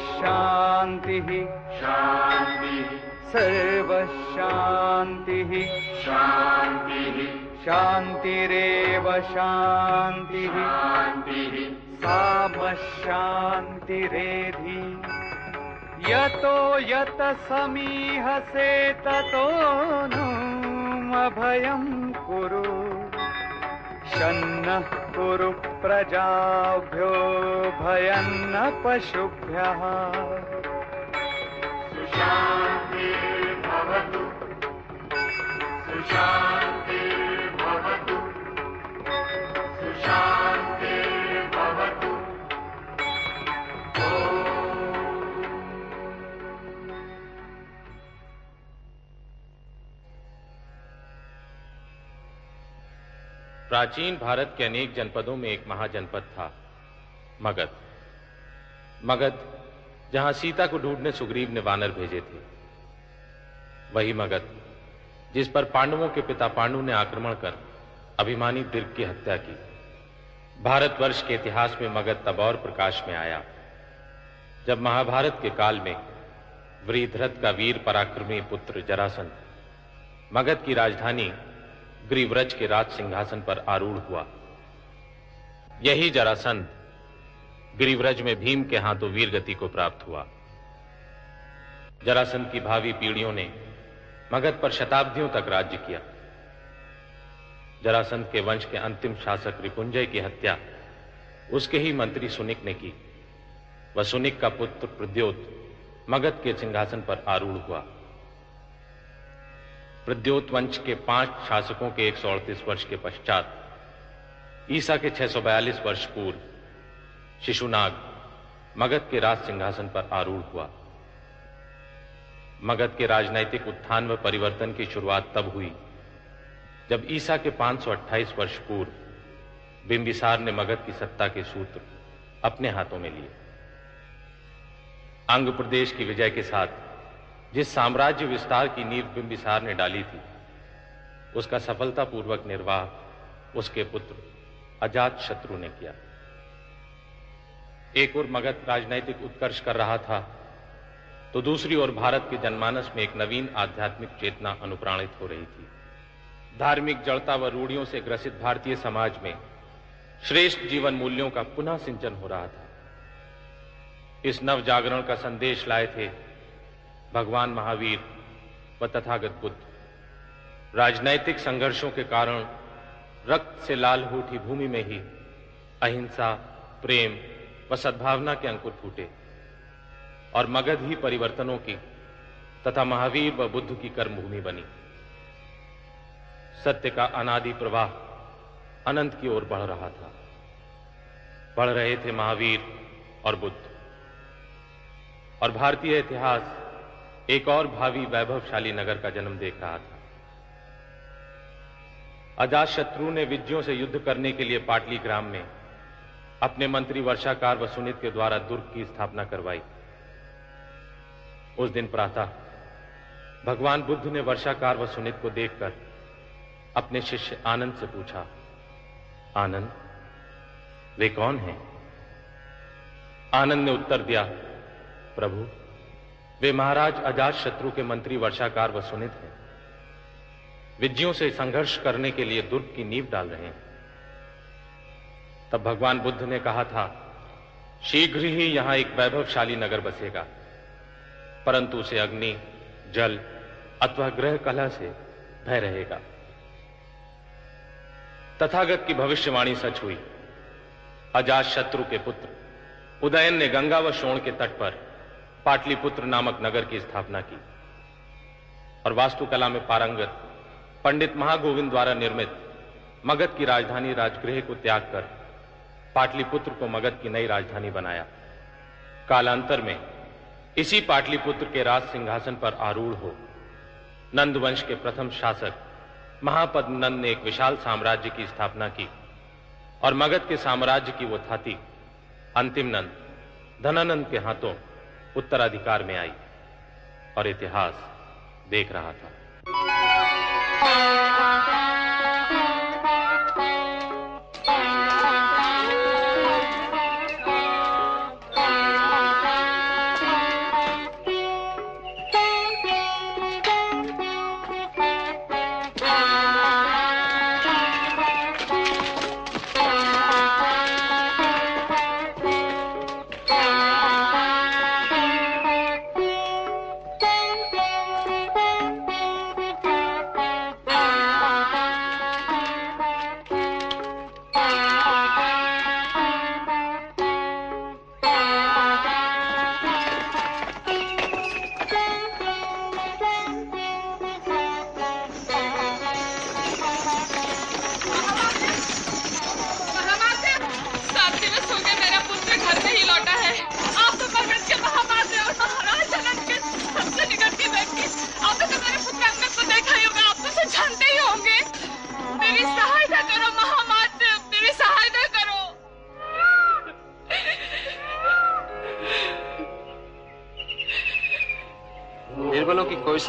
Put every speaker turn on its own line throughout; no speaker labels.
शान्तिः। सर्वशान्तिः। शान्तिः। शान्तिरेव शान्तिः। शान्तिः। सामशान्तिरेधि। यतो यत समीहसे ततो नो अभयं कुरु शन्नः कुरु प्रजाभ्यो भयन्न पशुभ्यः। सुशान्तिर्भवतु सुशान्तिर्भवतु
प्राचीन भारत के अनेक जनपदों में एक महाजनपद था। मगध। मगध, जहाँ सीता को ढूँढने सुग्रीव ने वानर भेजे थे। वही मगध, जिस पर पांडवों के पिता पांडु ने आक्रमण कर अभिमानी दीर्घ की हत्या की। भारतवर्ष के इतिहास में मगध तब और प्रकाश में आया, जब महाभारत के काल में वृद्धरथ का वीर पराक्रमी पुत्र जरासंध, मगध की राजधानी ग्रीव्रज के राज सिंहासन पर आरूढ़ हुआ। यही जरासंध गिरिव्रज में भीम के हाथों वीर गति को प्राप्त हुआ। जरासंध की भावी पीढ़ियों ने मगध पर शताब्दियों तक राज्य किया। जरासंध के वंश के अंतिम शासक रिपुंजय की हत्या, उसके ही मंत्री सुनिक ने की। वह सुनिक का पुत्र प्रद्योत मगध के सिंहासन पर आरूढ़ हुआ। प्रद्योत वंश के पाँच शासकों के एक सौ अड़तीस वर्ष के पश्चात, ईसा के 642 वर्ष पूर्व, शिशुनाग, मगध के राज सिंहासन पर आरूढ़ हुआ। मगध के राजनैतिक उत्थान व परिवर्तन की शुरुआत तब हुई, जब ईसा के 528 वर्ष पूर्व, बिंबिसार ने मगध की सत्ता के सूत्र अपने हाथों में लिए। अंग प्रदेश की विजय के साथ जिस साम्राज्य विस्तार की नींव बिंबिसार ने डाली थी, उसका सफलतापूर्वक निर्वाह उसके पुत्र अजात शत्रु ने किया। एक और मगध राजनैतिक उत्कर्ष कर रहा था तो दूसरी ओर भारत के जनमानस में एक नवीन आध्यात्मिक चेतना अनुप्राणित हो रही थी। धार्मिक जड़ता व रूढ़ियों से ग्रसित भारतीय समाज में श्रेष्ठ जीवन मूल्यों का पुनः सिंचन हो रहा था। इस नव जागरण का संदेश लाए थे भगवान महावीर व तथागत बुद्ध। राजनैतिक संघर्षों के कारण रक्त से लाल हो उठी भूमि में ही अहिंसा, प्रेम व सद्भावना के अंकुर फूटे और मगध ही परिवर्तनों की तथा महावीर व बुद्ध की कर्मभूमि बनी। सत्य का अनादि प्रवाह अनंत की ओर बढ़ रहा था। बढ़ रहे थे महावीर और बुद्ध। और भारतीय इतिहास एक और भावी वैभवशाली नगर का जन्म देख रहा था। अजात शत्रु ने विजयों से युद्ध करने के लिए पाटली ग्राम में अपने मंत्री वर्षाकार व सुनित के द्वारा दुर्ग की स्थापना करवाई। उस दिन प्रातः भगवान बुद्ध ने वर्षाकार व सुनित को देखकर अपने शिष्य आनंद से पूछा, आनंद, वे कौन हैं? आनंद ने उत्तर दिया, प्रभु वे महाराज अजात शत्रु के मंत्री वर्षाकार व सुनित हैं। विज्ञों से संघर्ष करने के लिए दुर्ग की नींव डाल रहे हैं। तब भगवान बुद्ध ने कहा था, शीघ्र ही यहाँ एक वैभवशाली नगर बसेगा। परंतु उसे अग्नि, जल अथवा ग्रह कला से भय रहेगा। तथागत की भविष्यवाणी सच हुई। अजात शत्रु के पुत्र उदयन ने गंगा व शोण के तट पर पाटलिपुत्र नामक नगर की स्थापना की और वास्तुकला में पारंगत पंडित महागोविंद द्वारा निर्मित मगध की राजधानी राजगृह को त्याग कर पाटलिपुत्र को मगध की नई राजधानी बनाया। कालांतर में इसी पाटलिपुत्र के राज सिंहासन पर आरूढ़ हो नंदवंश के प्रथम शासक महापद नंद ने एक विशाल साम्राज्य की स्थापना की और मगध के साम्राज्य की वो थाती, अंतिम नंद, धनानंद के हाथों उत्तराधिकार में आई और इतिहास देख रहा था।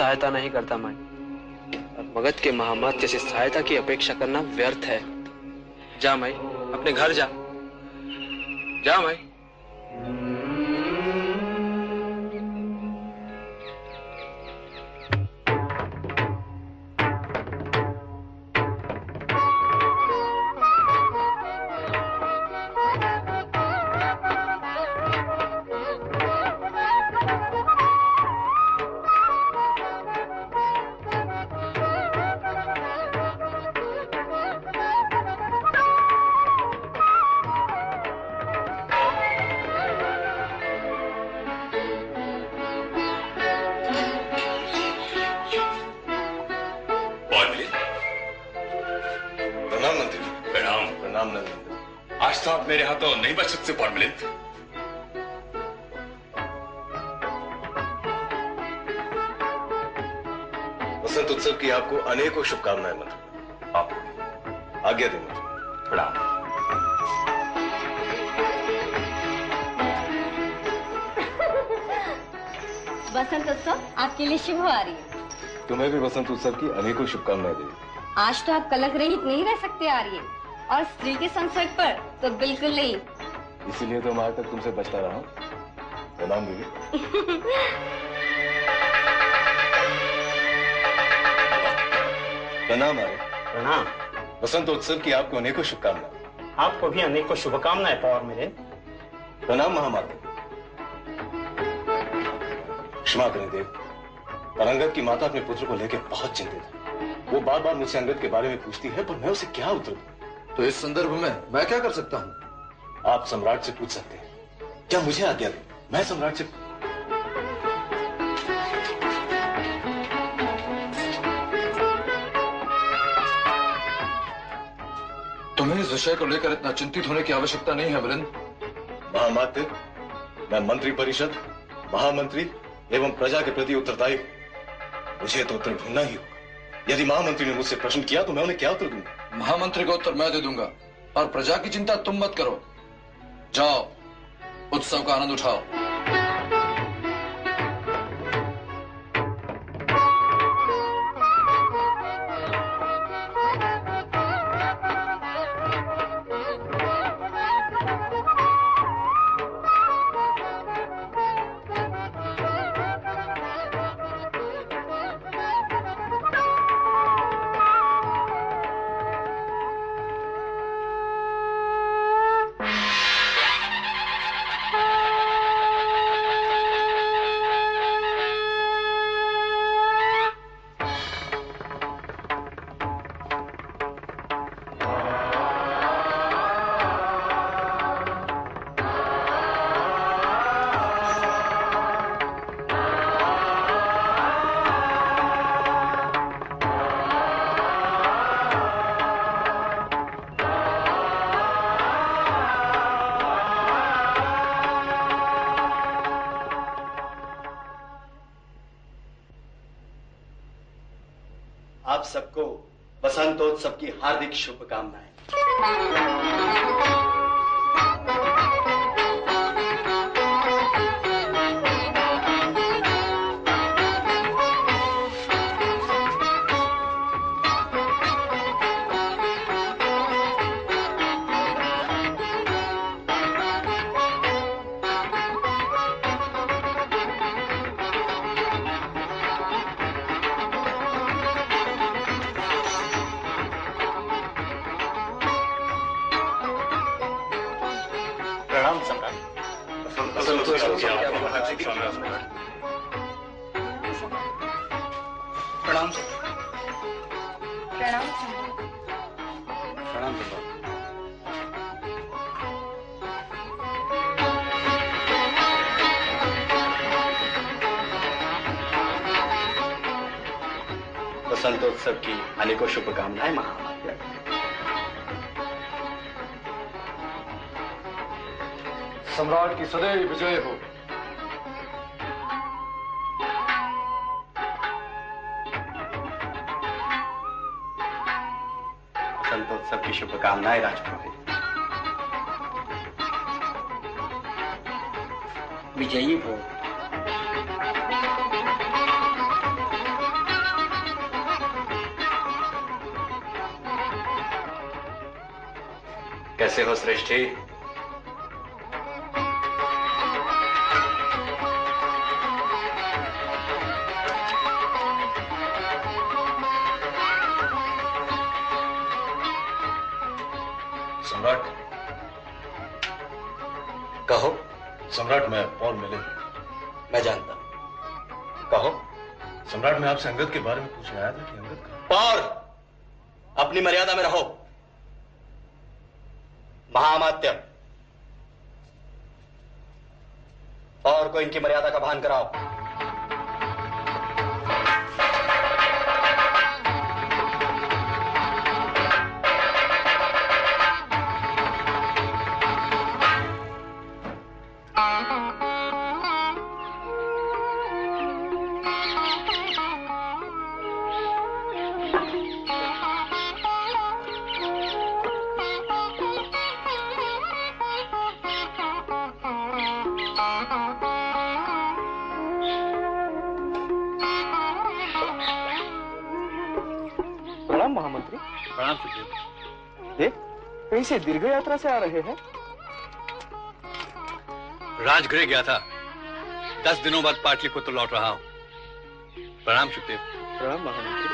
सहायता
नहीं करता मैं। और मगध के महामत से सहायता की अपेक्षा करना व्यर्थ है। जा मैं अपने घर जा। जा मैं
उत्सव की अनेकों शुभकामनाएँ देवी
आज तो आप कलक रहित नहीं रह सकते आ रही है और स्त्री के संसर्ग पर तो बिल्कुल नहीं।
इसीलिए तो मैं आज तक तुमसे बचता रहा हूँ। प्रणाम देवी प्रणाम आर्य।
प्रणाम।
वसंत उत्सव की आपको अनेकों शुभकामनाएँ।
आपको भी अनेकों शुभकामनाएँ पौर मेरे।
प्रणाम महामाते। क्षमा करें देव। पर अंगद की माता अपने पुत्र को लेकर बहुत चिंतित है। वो बार बार मुझसे अंगद के बारे में पूछती है पर मैं उसे क्या उत्तर दूँ?
तो इस संदर्भ में मैं क्या कर सकता हूँ?
आप सम्राट से पूछ सकते हैं। क्या मुझे आज्ञा दें? मैं सम्राट से
तुम्हें इस विषय को लेकर इतना चिंतित होने की आवश्यकता नहीं है मिलिंद
महामात्य मैं मंत्री परिषद महामंत्री एवं प्रजा के प्रति उत्तरदायी। मुझे तो उत्तर ढूंढना ही होगा। यदि महामंत्री ने मुझसे प्रश्न किया तो मैं उन्हें क्या उत्तर दूँगा
महामंत्री को उत्तर मैं दे दूँगा और प्रजा की चिंता तुम मत करो। जाओ, उत्सव का आनंद उठाओ।
आपसे अंगद के बारे में पूछने आया था कि अंगद
पौर अपनी मर्यादा में रहो। महामात्य और को इनकी मर्यादा का भान कराओ।
कहीं से दीर्घ यात्रा से आ रहे हैं?
राजगृह गया था। दस दिनों बाद पाटलिपुत्र लौट रहा हूँ। प्रणाम सुखदेव।
प्रणाम महामंत्री।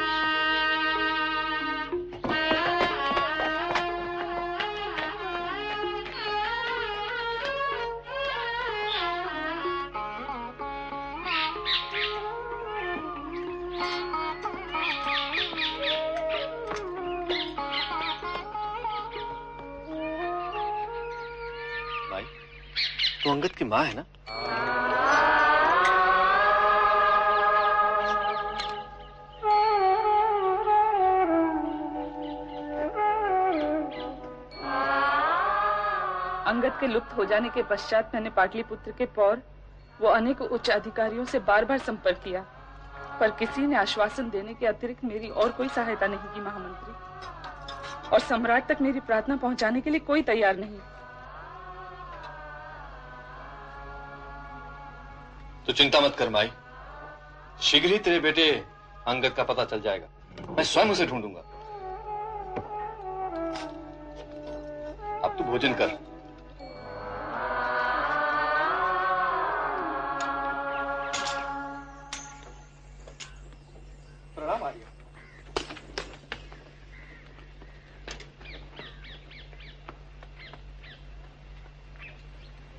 की माँ है ना?
अंगद के लुप्त हो जाने के पश्चात मैंने पाटलिपुत्र के पौर व अनेक उच्च अधिकारियों से बार बार संपर्क किया, पर किसी ने आश्वासन देने के अतिरिक्त मेरी और कोई सहायता नहीं की, महामंत्री। और सम्राट तक मेरी प्रार्थना पहुँचाने के लिए कोई तैयार नहीं।
तो चिंता मत कर माई। शीघ्र ही तेरे बेटे अंगद का पता चल जाएगा। मैं स्वयं उसे ढूंढूँगा। अब तू भोजन कर।
प्रणाम आर्य।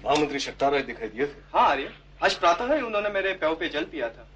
महामंत्री दिखाई दिए थे।
हाँ आर्य। आज प्रातः ही उन्होंने मेरे पैरों पे जल पिया था।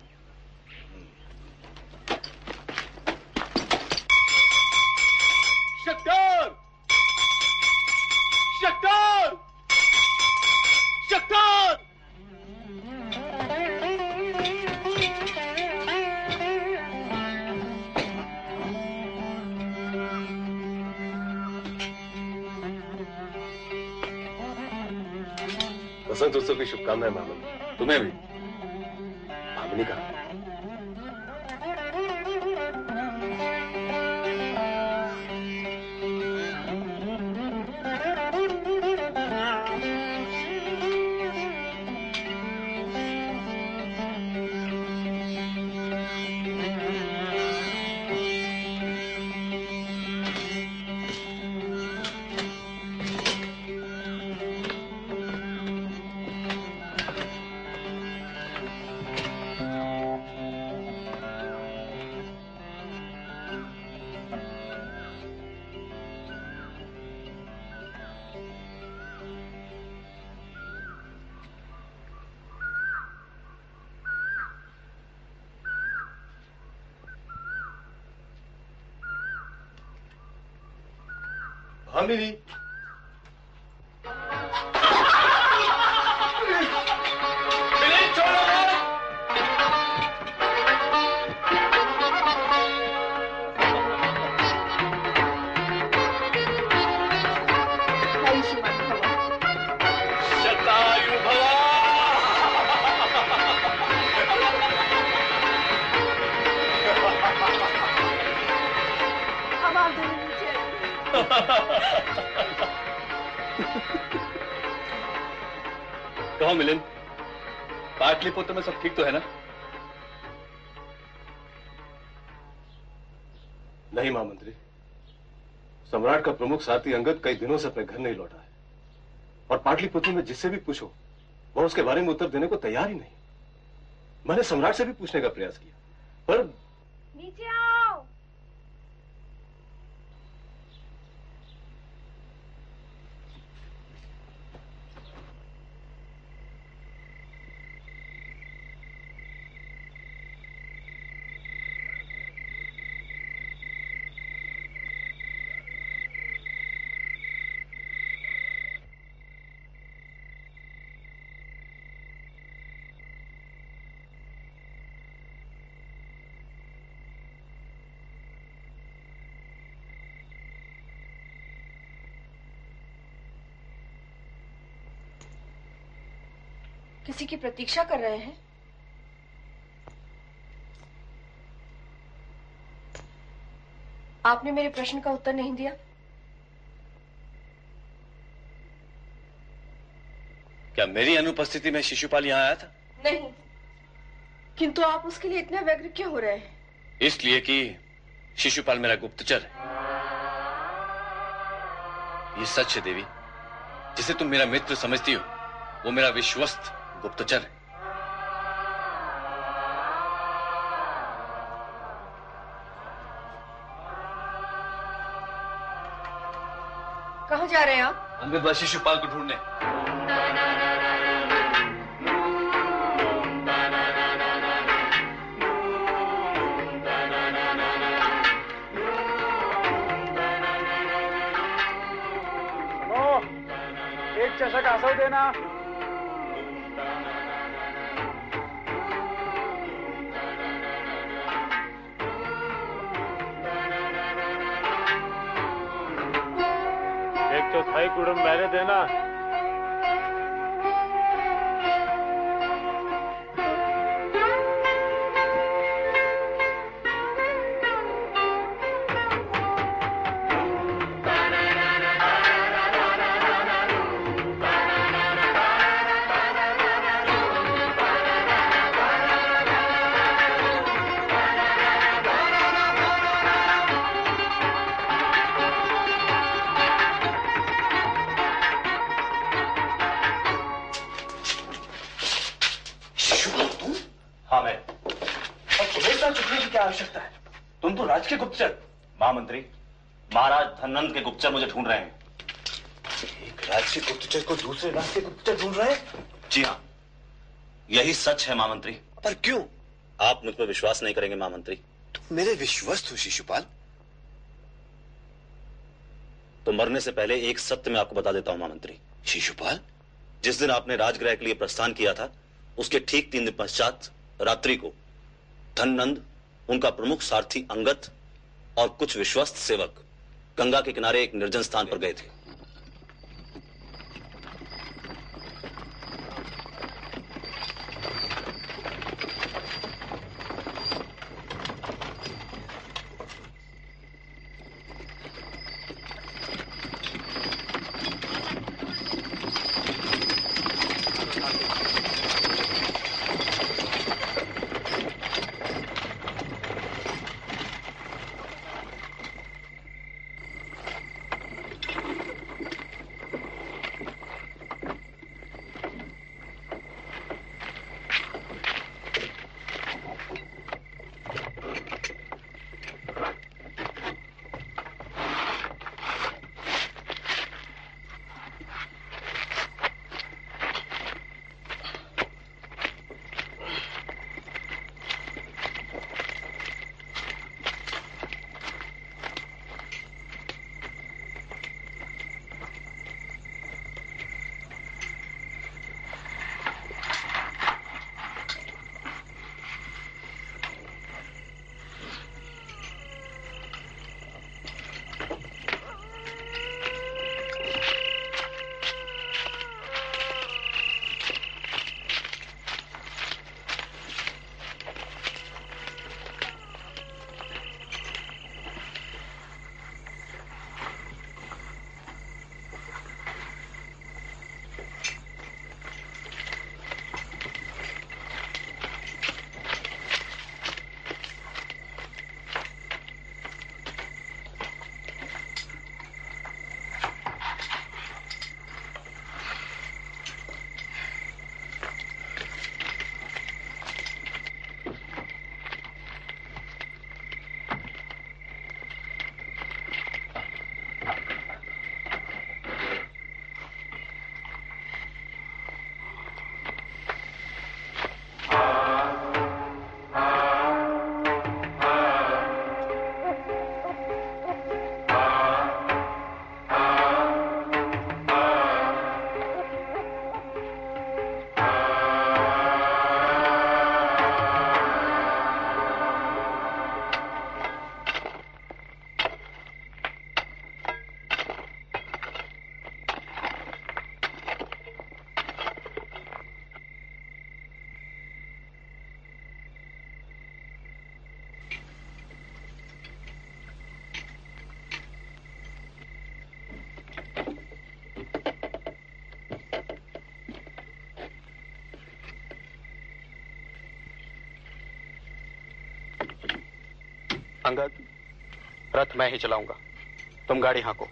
कामिनी
शतायु
प्रमुख साथी अंगद कई दिनों से अपने घर नहीं लौटा है। और पाटलिपुत्र में जिससे भी पूछो, वह उसके बारे में उत्तर देने को तैयार ही नहीं। मैंने सम्राट से भी पूछने का प्रयास किया पर
नीचे आओ
किसी की प्रतीक्षा कर रहे हैं। आपने मेरे प्रश्न का उत्तर नहीं दिया?
क्या मेरी अनुपस्थिति में शिशुपाल यहाँ आया था?
नहीं। किंतु आप उसके लिए इतने व्यग्र क्यों हो रहे हैं?
इसलिए कि शिशुपाल मेरा गुप्तचर है। ये सच है देवी। जिसे तुम मेरा मित्र समझती हो वो मेरा विश्वस्त गुप्तचर है।
कहाँ जा रहे हैं आप?
अंगद व शिशुपाल को ढूँढने।
एक चषक आसव देना।
चौथाई कुड़म मैंने देना।
गुप्तचर
मुझे ढूंढ रहे हैं।
एक राज्य गुप्तचर को दूसरे राज्य गुप्तचर ढूंढ रहे हैं?
जी हाँ। यही सच है महामंत्री।
पर क्यों?
आप मुझ पर विश्वास नहीं करेंगे महामंत्री।
तुम मेरे विश्वस्त हो शिशुपाल।
तो मरने से पहले एक सत्य मैं आपको बता देता हूँ महामंत्री।
शिशुपाल?
जिस दिन आपने राजगृह के लिए प्रस्थान किया था उसके ठीक तीन दिन पश्चात रात्रि को धननंद उनका प्रमुख सारथी अंगत और कुछ विश्वस्त सेवक गंगा के किनारे एक निर्जन स्थान पर गए थे।
रथ मैं ही चलाऊँगा। तुम गाड़ी हाँको।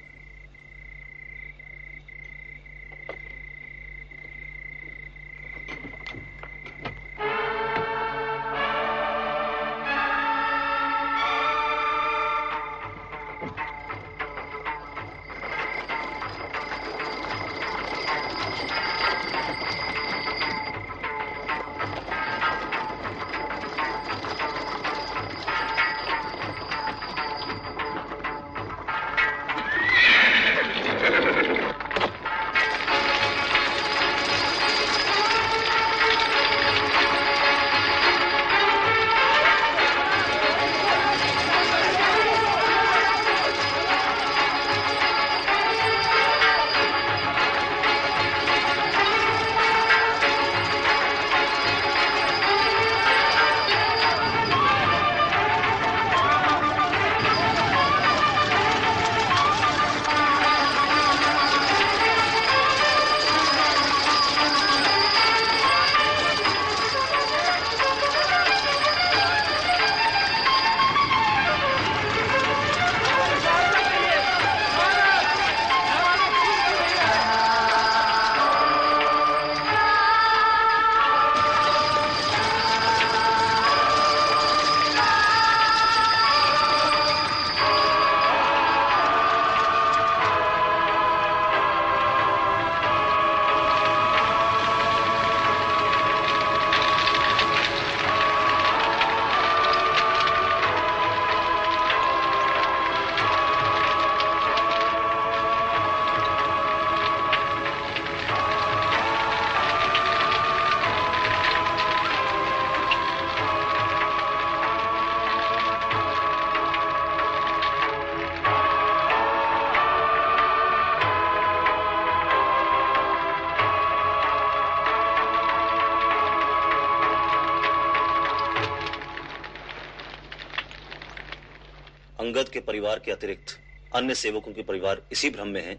अंगद के परिवार के अतिरिक्त अन्य सेवकों के परिवार इसी भ्रम में हैं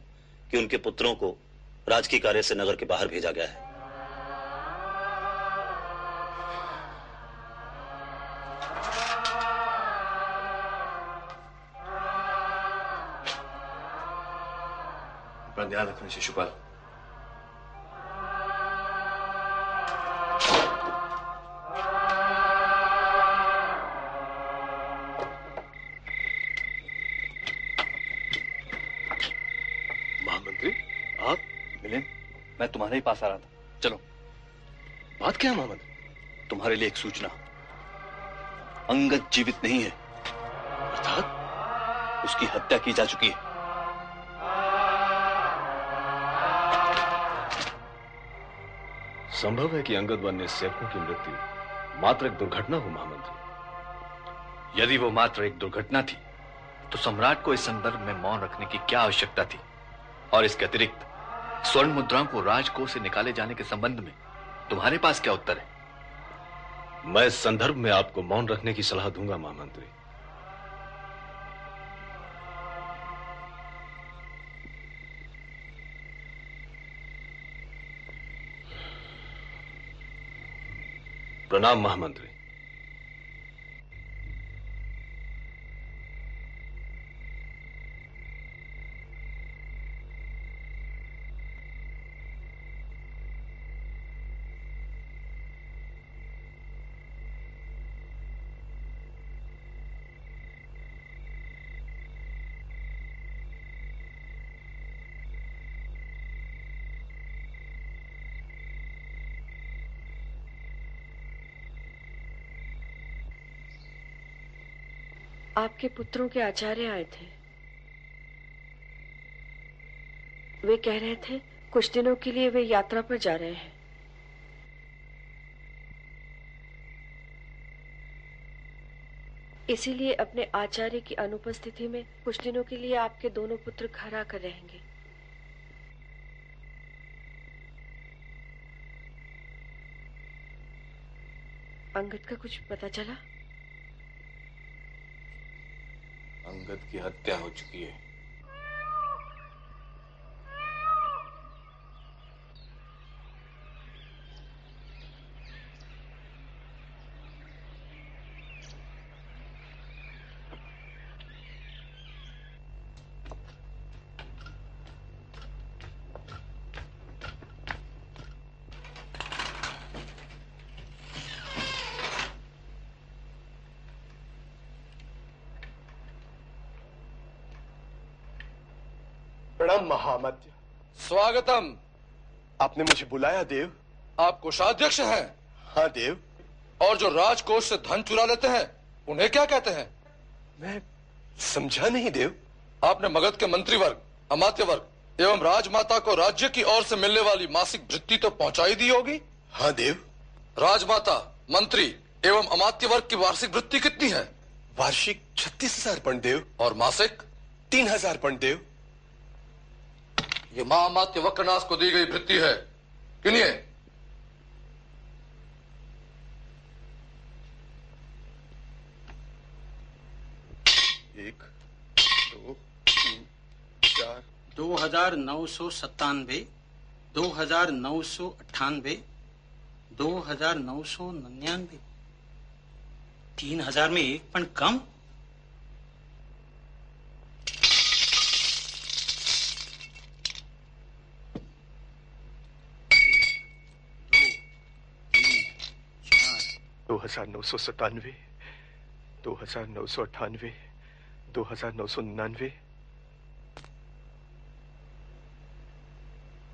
कि उनके पुत्रों को राजकीय कार्य से नगर के बाहर भेजा गया है।
शिशुपाल।
तुम्हारे पास आ रहा था। चलो।
बात क्या महामंत्री
तुम्हारे लिए एक सूचना। अंगद जीवित नहीं है।
अर्थात
उसकी हत्या की जा चुकी है।
संभव है कि अंगद व अन्य सेवकों की मृत्यु मात्र एक दुर्घटना हो महामंत्री
यदि वो मात्र एक दुर्घटना थी तो सम्राट को इस संदर्भ में मौन रखने की क्या आवश्यकता थी? और इसके अतिरिक्त स्वर्ण मुद्राओं को राजकोष से निकाले जाने के संबंध में तुम्हारे पास क्या उत्तर है?
मैं इस संदर्भ में आपको मौन रखने की सलाह दूँगा, महामंत्री। प्रणाम, महामंत्री।
आपके पुत्रों के आचार्य आए थे। वे कह रहे थे, कुछ दिनों के लिए वे यात्रा पर जा रहे हैं। इसीलिए अपने आचार्य की अनुपस्थिति में कुछ दिनों के लिए आपके दोनों पुत्र घर आकर रहेंगे। अंगद का कुछ पता चला?
अंगद की हत्या हो चुकी है
प्रणाम महामध्य
स्वागतम।
आपने मुझे बुलाया देव।
आप कोषाध्यक्ष हैं।
हाँ देव।
और जो राजकोष से धन चुरा लेते हैं उन्हें क्या कहते हैं?
मैं समझा नहीं देव।
आपने मगध के मंत्री वर्ग अमात्य वर्ग एवं राजमाता को राज्य की ओर से मिलने वाली मासिक वृत्ति तो पहुंचाई दी होगी?
हाँ देव।
राजमाता मंत्री एवं अमात्य वर्ग की वार्षिक वृत्ति कितनी है?
वार्षिक छत्तीस हज़ार पंड देव।
और मासिक?
तीन हज़ार पंड देव।
ये महामात्य वक्रनाश को दी गई वृत्ति है। किनिए।
एक दो तीन चार।
दो हज़ार नौ सौ सत्तानवे दो हज़ार नौ सौ अट्ठानवे दो हज़ार नौ सौ निन्यानवे। तीन हज़ार में एक पण कम।
हज़ार नौ सौ सतानवे, दो हज़ार नौ सौ अठानवे दो हज़ार नौ सौ निन्यानवे।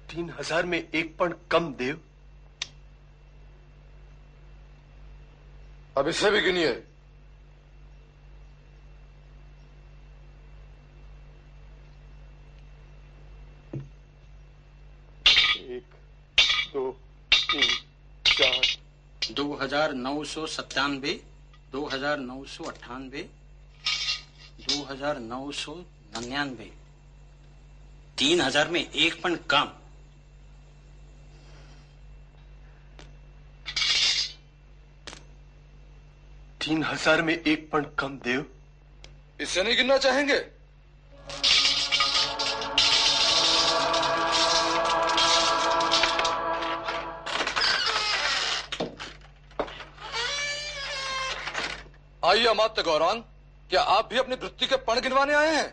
तीन हज़ार में एक पण कम देव।
अब इसे भी गिनिए
एक दो तीन चार
दो हज़ार नौ सौ सत्तानवे दो हज़ार नौ सौ अट्ठानवे दो हज़ार नौ सौ निन्यानवे। तीन हज़ार में एक पण कम।
तीन हज़ार में एक पण कम देव।
इसे नहीं गिनना चाहेंगे? आइए अमात्य गौरान क्या आप भी अपनी वृत्ति के पण गिनवाने आए हैं?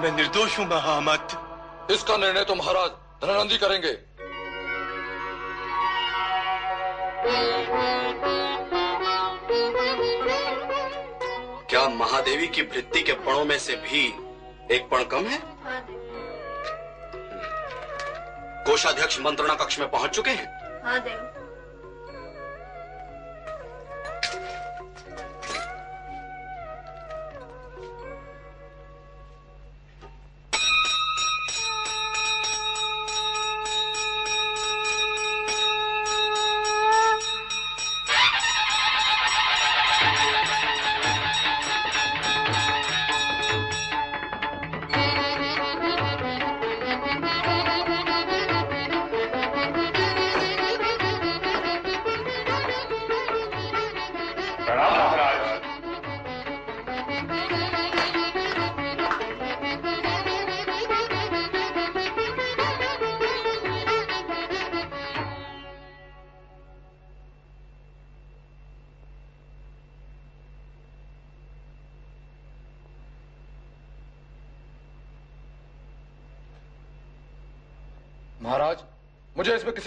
मैं निर्दोष हूँ महामत।
इसका निर्णय तो महाराज धनानंदी करेंगे।
क्या महादेवी की वृत्ति के पणों में से भी एक पण कम है। कोषाध्यक्ष मंत्रणा कक्ष में पहुँच चुके हैं?
हाँ देव।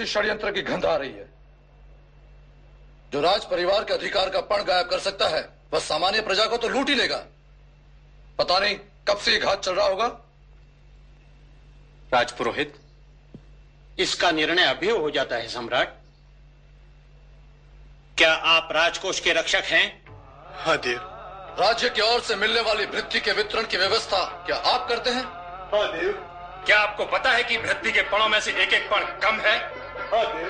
किसी षड्यंत्र की गंध आ रही है। जो राज परिवार के अधिकार का पण गायब कर सकता है वह सामान्य प्रजा को तो लूट ही लेगा। पता नहीं कब से घात चल रहा होगा।
राजपुरोहित इसका निर्णय अभी हो जाता है सम्राट। क्या आप राजकोष के रक्षक हैं?
हाँ देव।
राज्य की ओर से मिलने वाली वृत्ति के वितरण की व्यवस्था क्या आप करते हैं?
हाँ देव।
क्या आपको पता है कि वृद्धि के पणों में से एक एक पण कम है?
हाँ देव।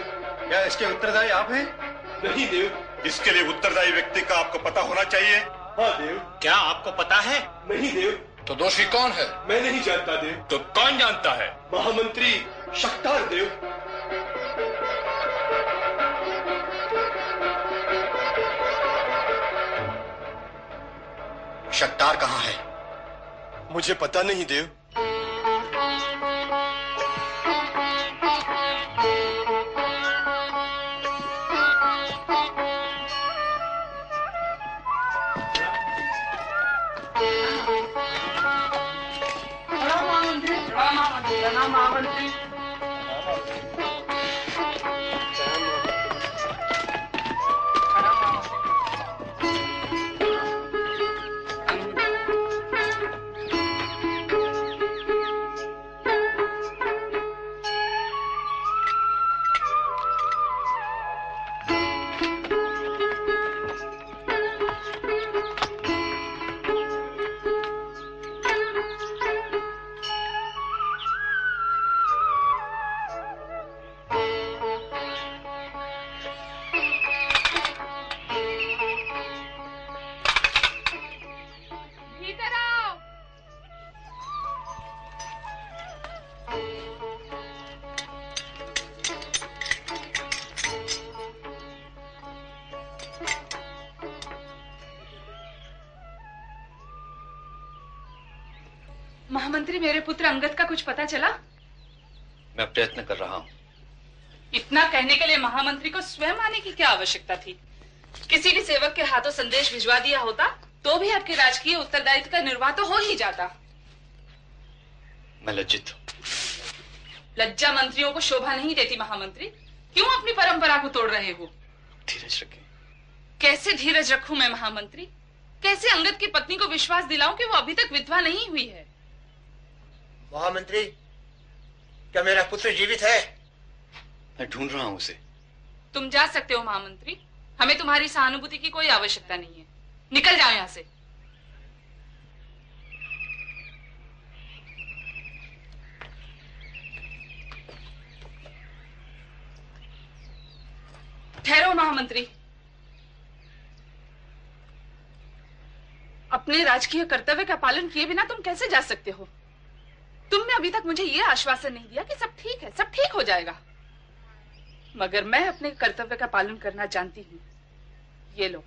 क्या इसके उत्तरदायी आप हैं? नहीं देव।
इसके लिए उत्तरदायी व्यक्ति का आपको पता होना चाहिए।
हाँ देव।
क्या आपको पता है?
नहीं देव।
तो दोषी कौन है?
मैं नहीं जानता देव।
तो कौन जानता है?
महामंत्री शक्तार देव।
शक्तार कहाँ है?
मुझे पता नहीं देव।
कुछ पता चला?
मैं प्रयत्न कर रहा हूँ।
इतना कहने के लिए महामंत्री को स्वयं आने की क्या आवश्यकता थी? किसी भी सेवक के हाथों संदेश भिजवा दिया होता तो भी आपके राजकीय उत्तरदायित्व का निर्वाह तो हो ही जाता।
मैं लज्जित हूँ।
लज्जा मंत्रियों को शोभा नहीं देती महामंत्री। क्यों अपनी परंपरा को तोड़ रहे हो?
धीरज रखें।
कैसे धीरज रखूँ मैं महामंत्री? कैसे अंगद की पत्नी को विश्वास दिलाऊं कि वो अभी तक विधवा नहीं हुई है?
महामंत्री क्या मेरा पुत्र जीवित है?
मैं ढूंढ रहा हूँ उसे।
तुम जा सकते हो महामंत्री। हमें तुम्हारी सहानुभूति की कोई आवश्यकता नहीं है। निकल जाओ यहाँ से। ठहरो महामंत्री। अपने राजकीय कर्तव्य का पालन किए बिना तुम कैसे जा सकते हो? तुमने अभी तक मुझे यह आश्वासन नहीं दिया कि सब ठीक है, सब ठीक हो जाएगा। मगर मैं अपने कर्तव्य का पालन करना जानती हूँ। ये लो।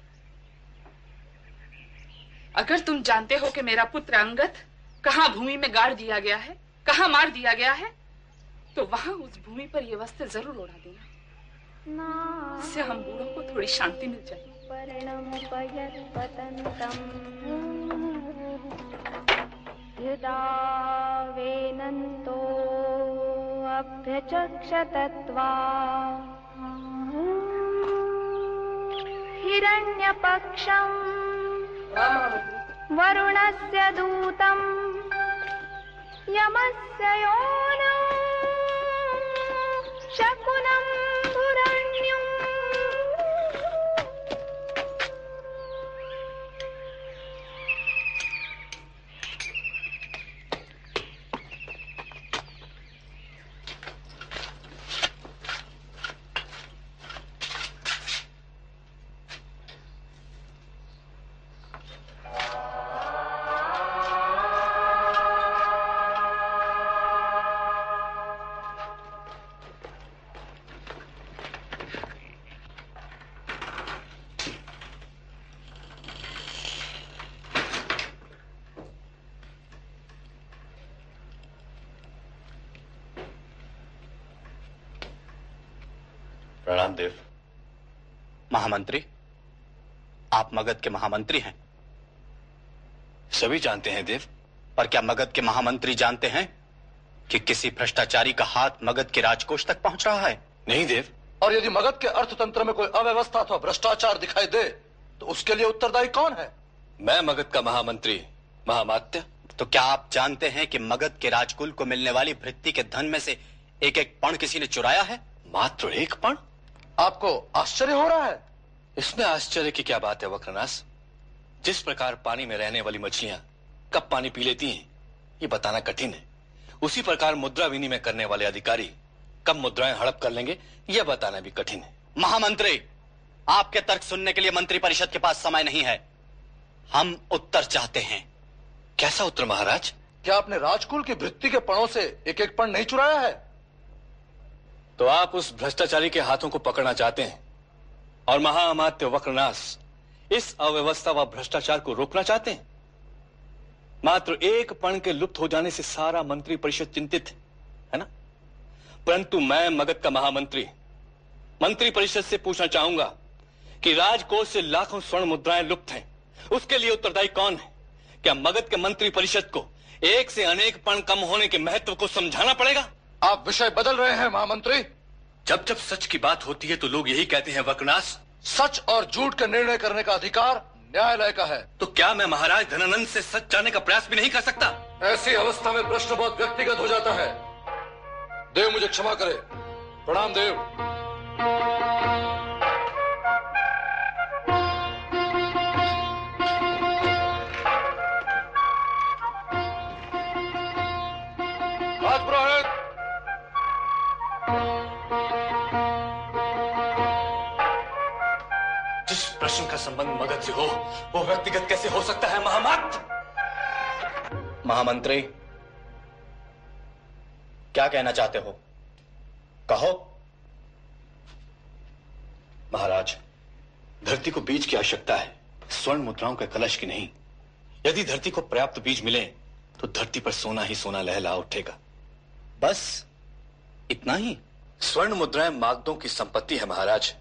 अगर तुम जानते हो कि मेरा पुत्र अंगत कहाँ भूमि में गाड़ दिया गया है, कहाँ मार दिया गया है तो वहाँ उस भूमि पर ये वस्त्र ज़रूर उड़ा देना। इससे हम बूढ़ों को थोड़ी शांति मिल जाए
वेनन्तो अभ्यचक्षतत्वा। हिरण्यपक्षम् वरुणस्य दूतम् यमस्य योनौ शकुनं
मगध के महामंत्री हैं।
सभी जानते हैं देव।
पर क्या मगध के महामंत्री जानते हैं कि किसी भ्रष्टाचारी का हाथ मगध के राजकोष तक पहुँच रहा है?
नहीं देव।
और यदि मगध के अर्थतंत्र में कोई अव्यवस्था अथवा भ्रष्टाचार दिखाई दे तो उसके लिए उत्तरदायी कौन है?
मैं मगध का महामंत्री महामात्य।
तो क्या आप जानते हैं कि मगध के राजकुल को मिलने वाली भृत्ति के धन में से एक एक पण किसी ने चुराया है?
मात्र एक पण
आपको आश्चर्य हो रहा है।
इसमें आश्चर्य की क्या बात है वक्रनाश जिस प्रकार पानी में रहने वाली मछलियाँ कब पानी पी लेती हैं ये बताना कठिन है। उसी प्रकार मुद्रा विनिमय करने वाले अधिकारी कब मुद्राएँ हड़प कर लेंगे यह बताना भी कठिन है।
महामंत्री आपके तर्क सुनने के लिए मंत्री परिषद के पास समय नहीं है। हम उत्तर चाहते हैं।
कैसा उत्तर महाराज?
क्या आपने राजकुल की वृत्ति के पणों से एक एक पण नहीं चुराया है?
तो आप उस भ्रष्टाचारी के हाथों को पकड़ना चाहते हैं। और महाअमात्य वक्रनाश इस अव्यवस्था व भ्रष्टाचार को रोकना चाहते हैं? मात्र एक पण के लुप्त हो जाने से सारा मंत्री परिषद चिंतित है ना? परंतु मैं मगध का महामंत्री, मंत्री परिषद से पूछना चाहूँगा कि राजकोष से लाखों स्वर्ण मुद्राएँ लुप्त हैं। उसके लिए उत्तरदायी कौन है? क्या मगध के मंत्री परिषद को एक से अनेक पण कम होने के महत्व को समझाना पड़ेगा?
आप विषय बदल रहे हैं, महामंत्री।
जब जब सच की बात होती है तो लोग यही कहते हैं वक्रनाश
सच और झूठ का निर्णय करने का अधिकार न्यायालय का है।
तो क्या मैं महाराज धनानंद से सच जाने का प्रयास भी नहीं कर सकता?
ऐसी अवस्था में प्रश्न बहुत व्यक्तिगत हो जाता है। देव मुझे क्षमा करे। प्रणाम, देव। राजपुरोहित
प्रश्न का संबंध मगध से हो, वो व्यक्तिगत कैसे हो सकता है, महामात?
महामंत्री, क्या कहना चाहते हो? कहो।
महाराज, धरती को बीज की आवश्यकता है, स्वर्ण मुद्राओं के कलश की नहीं। यदि धरती को पर्याप्त बीज मिले तो धरती पर सोना ही सोना लहला उठेगा।
बस इतना ही।
स्वर्ण मुद्राएँ मागदों की संपत्ति है, महाराज।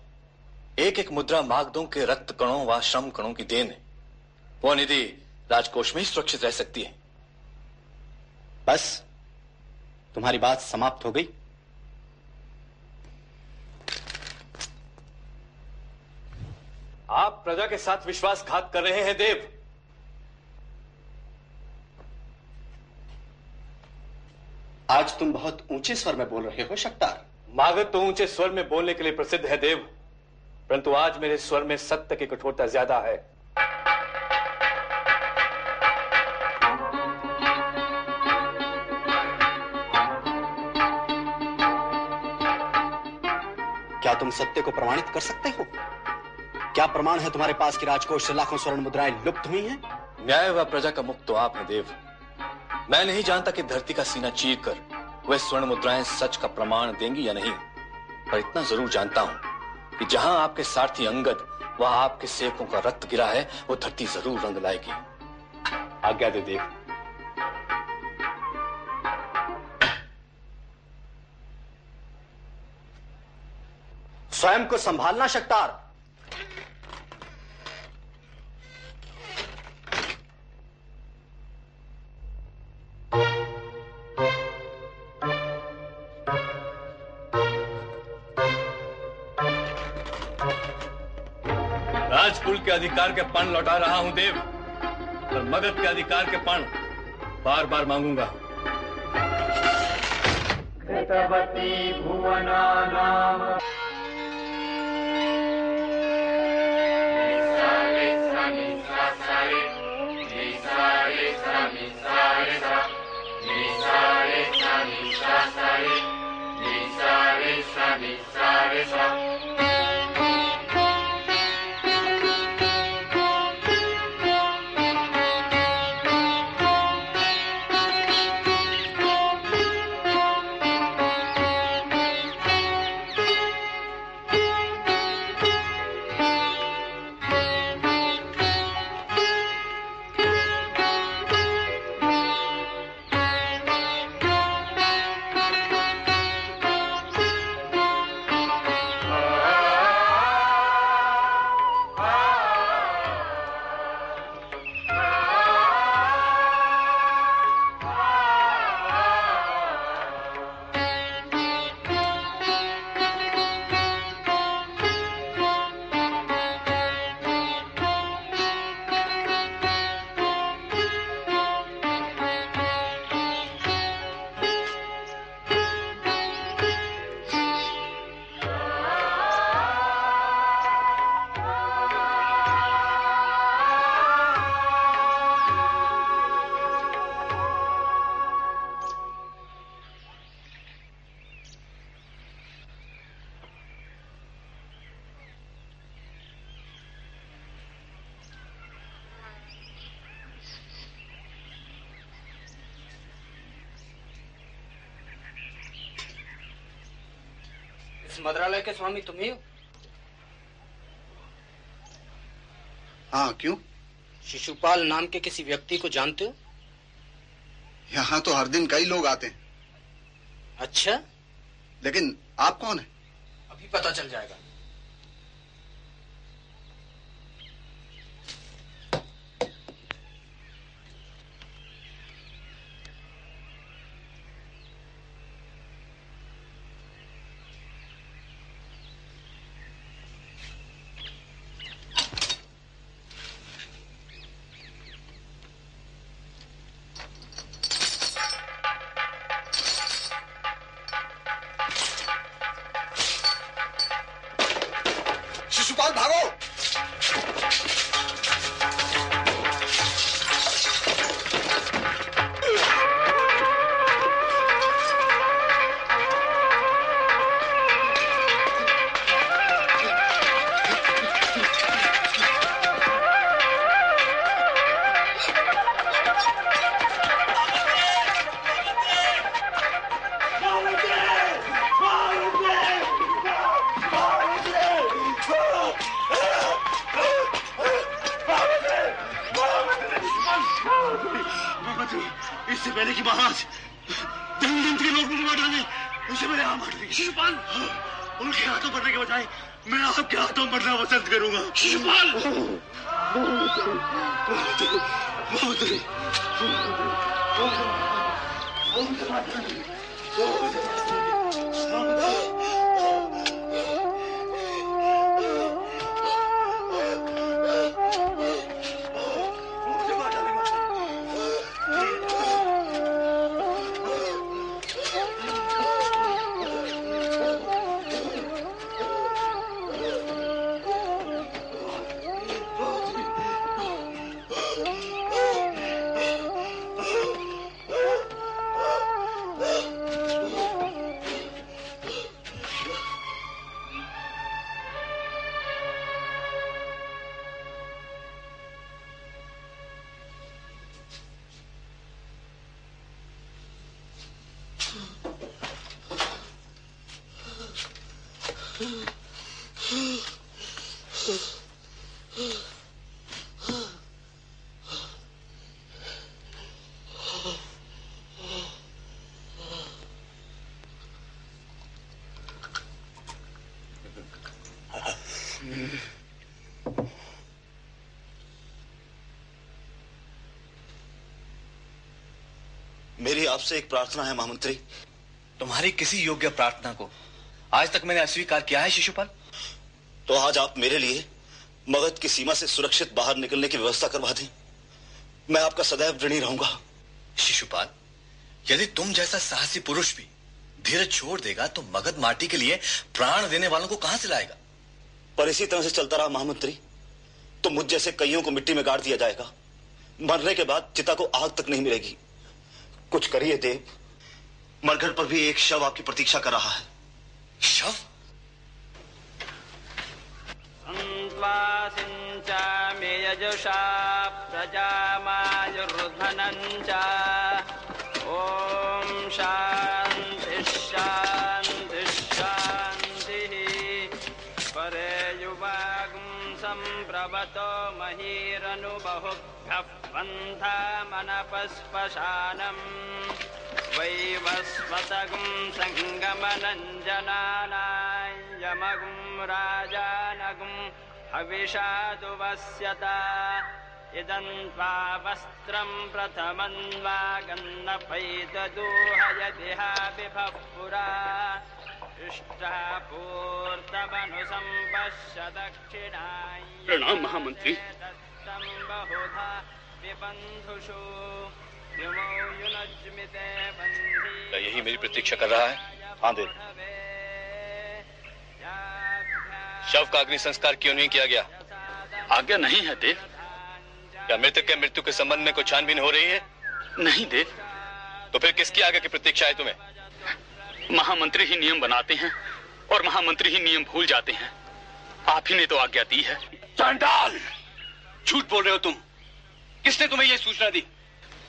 एक एक मुद्रा मागदों के रक्त कणों व श्रम कणों की देन है। वो निधि राजकोष में ही सुरक्षित रह सकती है।
बस, तुम्हारी बात समाप्त हो गई।
आप प्रजा के साथ विश्वासघात कर रहे हैं, देव।
आज तुम बहुत ऊँचे स्वर में बोल रहे हो, शक्तार।
मागध तो ऊँचे स्वर में बोलने के लिए प्रसिद्ध है, देव। परंतु आज मेरे स्वर में सत्य की कठोरता ज़्यादा है।
क्या तुम सत्य को प्रमाणित कर सकते हो? क्या प्रमाण है तुम्हारे पास कि राजकोष से लाखों स्वर्ण मुद्राएँ लुप्त हुई हैं?
न्याय व प्रजा का मुक्त तो आप हैं देव। मैं नहीं जानता कि धरती का सीना चीर कर वह स्वर्ण मुद्राएँ सच का प्रमाण देंगी या नहीं पर इतना ज़रूर जानता हूँ। कि जहाँ आपके सारथी अंगद, वहाँ आपके सेवकों का रक्त गिरा है, वो धरती ज़रूर रंग लाएगी। आज्ञा दे देव
स्वयं को संभालना, शक्तार।
अधिकार के पण लौटा रहा हूँ देव। और मगध के अधिकार के पण बार बार मांगूँगा।
कृतवती भुवनानाम
इस के स्वामी तुम्हें ही हो।
हाँ क्यों?
शिशुपाल नाम के किसी व्यक्ति को जानते हो?
यहाँ तो हर दिन कई लोग आते हैं।
अच्छा?
लेकिन आप कौन है?
अभी पता चल जाएगा।
मेरी
आपसे एक प्रार्थना है महामंत्री।
तुम्हारी किसी योग्य प्रार्थना को आज तक मैंने अस्वीकार किया है शिशुपाल?
तो आज आप मेरे लिए मगध की सीमा से सुरक्षित बाहर निकलने की व्यवस्था करवा दें। मैं आपका सदैव ऋणी रहूँगा।
शिशुपाल यदि तुम जैसा साहसी पुरुष भी धीरज छोड़ देगा तो मगध माटी के लिए प्राण देने वालों को कहाँ से लाएगा?
पर इसी तरह से चलता रहा महामंत्री। तो मुझ जैसे कईयों को मिट्टी में गाड़ दिया जाएगा। मरने के बाद चिता को आग तक नहीं मिलेगी। कुछ करिए देव। मरघट पर भी एक शव आपकी प्रतीक्षा कर रहा है।
शव?
प्रजा यजुषा चा ओम शान्तिः बन्धामनपस्पशानम् वैवस्वसगुं सङ्गमनञ्जनानायमगुं राजानगुं हविषादुपस्यत इदन्त्वा वस्त्रं प्रथमन्वागन्न पैतदोहयदिहा विभक्पुरा दृष्टा पूर्तमनुसम्पश्य दक्षिणाय दत्तं बहुधा
क्या यही मेरी प्रतीक्षा कर रहा है।
हाँ देव
शव का अग्नि संस्कार क्यों नहीं किया गया?
आज्ञा नहीं है देव।
क्या मृतक के मृत्यु के संबंध में कोई छानबीन हो रही है?
नहीं देव।
तो फिर किसकी आगे की प्रतीक्षा है तुम्हें?
महामंत्री ही नियम बनाते हैं और महामंत्री ही नियम भूल जाते हैं। आप ही ने तो आज्ञा दी है।
चांडाल! झूठ बोल रहे हो तुम। किसने तुम्हें यह सूचना दी?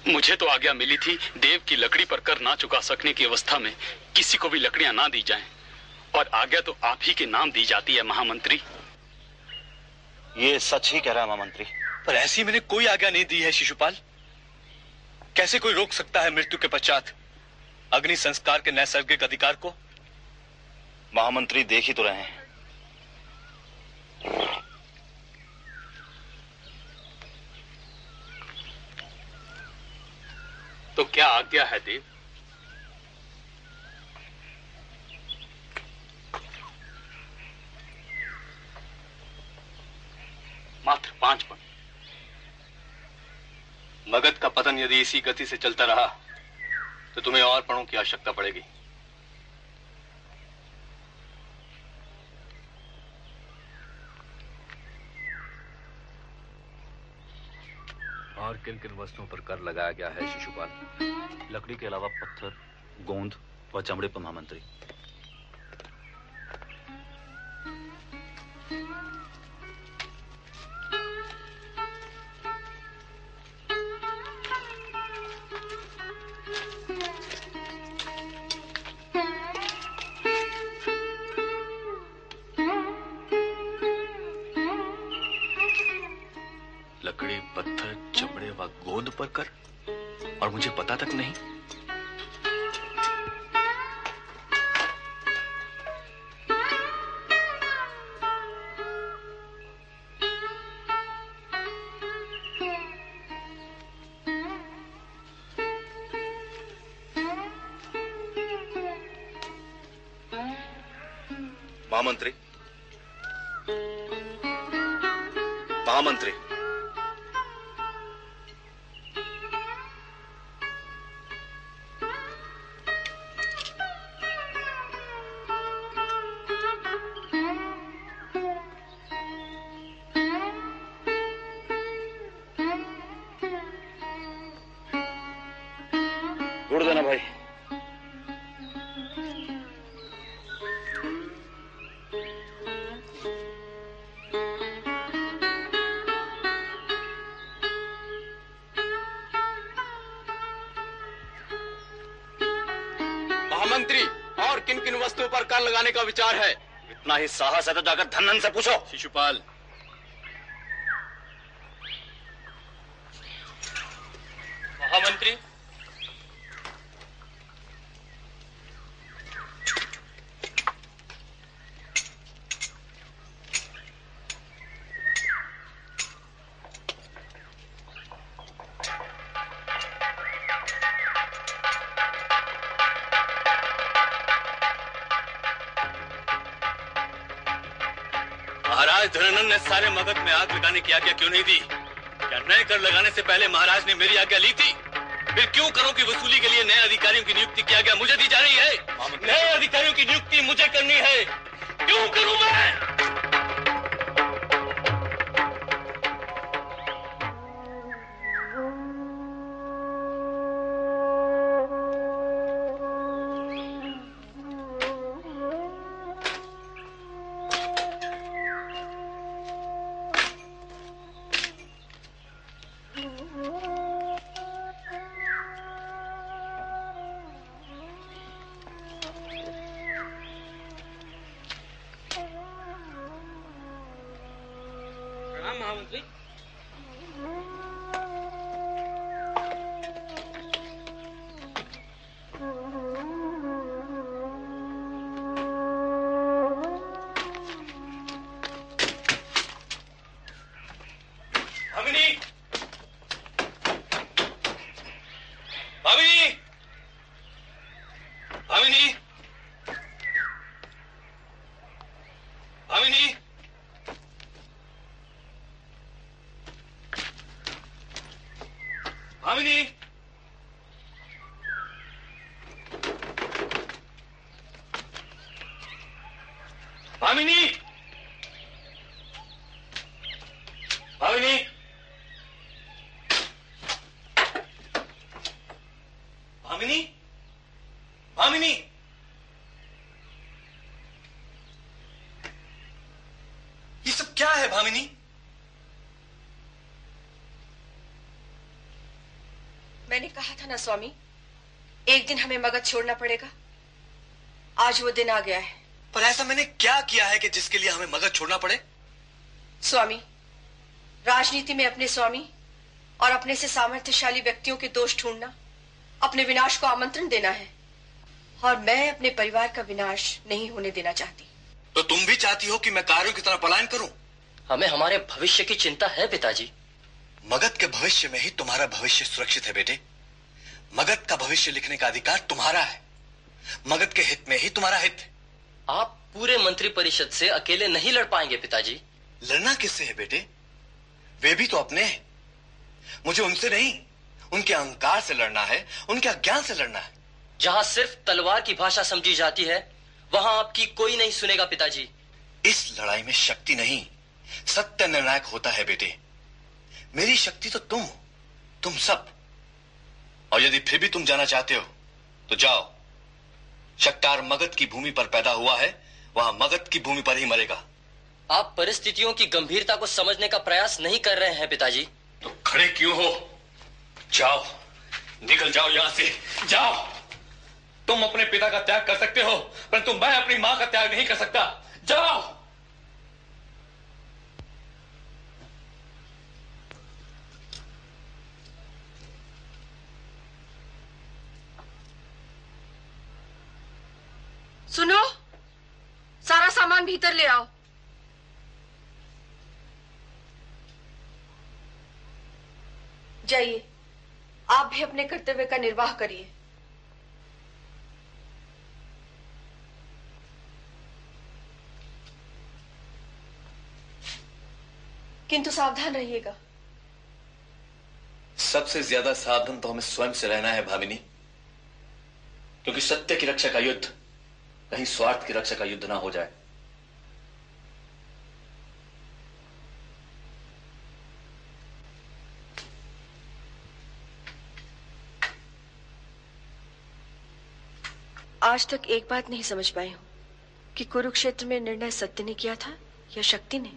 मुझे तो आज्ञा मिली थी देव की लकड़ी पर कर ना चुका सकने की अवस्था में किसी को भी लकड़ियाँ ना दी जाएँ। और आज्ञा तो आप ही के नाम दी जाती है महामंत्री।
ये सच ही कह रहा है महामंत्री।
पर ऐसी मैंने कोई आज्ञा नहीं दी है शिशुपाल। कैसे कोई रोक सकता है मृत्यु के पश्चात अग्नि संस्कार के नैसर्गिक अधिकार को?
महामंत्री देख ही तो रहे हैं।
तो क्या आज्ञा है देव? मात्र पाँच पद
मगध का पतन यदि इसी गति से चलता रहा तो तुम्हें और पणों की आवश्यकता पड़ेगी।
और किन किन वस्तुओं पर कर लगाया गया है शिशुपाल?
लकड़ी के अलावा पत्थर, गोंद व चमड़े पर महामंत्री।
पर कर और मुझे पता तक नहीं विचार है।
इतना ही साहस है तो जाकर धनन से पूछो।
शिशुपाल।
महामंत्री
सारे मगध में आग लगाने की आज्ञा क्यों नहीं दी? क्या नए कर लगाने से पहले महाराज ने मेरी आज्ञा ली थी? फिर क्यों करो की वसूली के लिए नए अधिकारियों की नियुक्ति की आज्ञा मुझे दी जा रही है? नए अधिकारियों की नियुक्ति मुझे करनी है। क्यों करूँ मैं?
था ना स्वामी? एक दिन हमें मगध छोड़ना पड़ेगा। आज वो दिन आ गया है।
पर ऐसा मैंने क्या किया है कि जिसके लिए हमें मगध छोड़ना पड़े?
स्वामी राजनीति में अपने स्वामी और अपने से सामर्थ्यशाली व्यक्तियों के दोष ढूंढना अपने विनाश को आमंत्रण देना है। और मैं अपने परिवार का विनाश नहीं होने देना चाहती।
तो तुम भी चाहती हो कि मैं कार्यों की तरह पलायन करूँ?
हमें हमारे भविष्य की चिंता है पिताजी।
मगध के भविष्य में ही तुम्हारा भविष्य सुरक्षित है बेटे। मगध का भविष्य लिखने का अधिकार तुम्हारा है। मगध के हित में ही तुम्हारा हित है।
आप पूरे मंत्री परिषद से अकेले नहीं लड़ पाएँगे पिताजी।
लड़ना किससे है बेटे? वे भी तो अपने हैं। मुझे उनसे नहीं उनके अहंकार से लड़ना है उनके अज्ञान से लड़ना है।
जहाँ सिर्फ़ तलवार की भाषा समझी जाती है वहाँ आपकी कोई नहीं सुनेगा पिताजी।
इस लड़ाई में शक्ति नहीं सत्य निर्णायक होता है बेटे। मेरी शक्ति तो तुम तुम सब। और यदि फिर भी तुम जाना चाहते हो तो जाओ। शक्तार मगध की भूमि पर पैदा हुआ है वहाँ मगध की भूमि पर ही मरेगा।
आप परिस्थितियों की गंभीरता को समझने का प्रयास नहीं कर रहे हैं पिताजी।
तो खड़े क्यों हो? जाओ। निकल जाओ यहाँ से। जाओ। तुम अपने पिता का त्याग कर सकते हो परंतु मैं अपनी माँ का त्याग नहीं कर सकता। जाओ।
सुनो, सारा सामान भीतर ले आओ। जाइए, आप भी अपने कर्तव्य का निर्वाह करिए। किंतु सावधान रहिएगा।
सबसे ज़्यादा सावधान तो हमें स्वयं से रहना है, भामिनी। क्योंकि सत्य की रक्षा का युद्ध कहीं स्वार्थ की रक्षा का युद्ध ना हो जाए।
आज तक एक बात नहीं समझ पाई हूँ कि कुरुक्षेत्र में निर्णय सत्य ने किया था या शक्ति ने?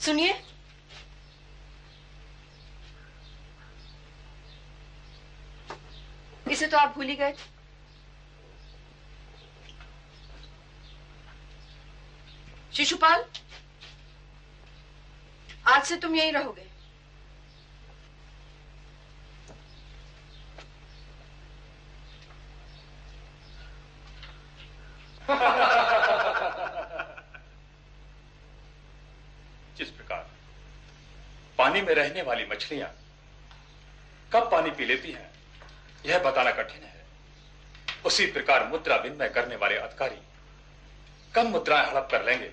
सुनिए इसे तो आप भूल ही गए शिशुपाल, आज से तुम यहीं रहोगे।
जिस प्रकार पानी में रहने वाली मछलियाँ कब पानी पी लेती हैं यह बताना कठिन है। उसी प्रकार मुद्रा विनिमय करने वाले अधिकारी कम मुद्राएँ हड़प कर लेंगे।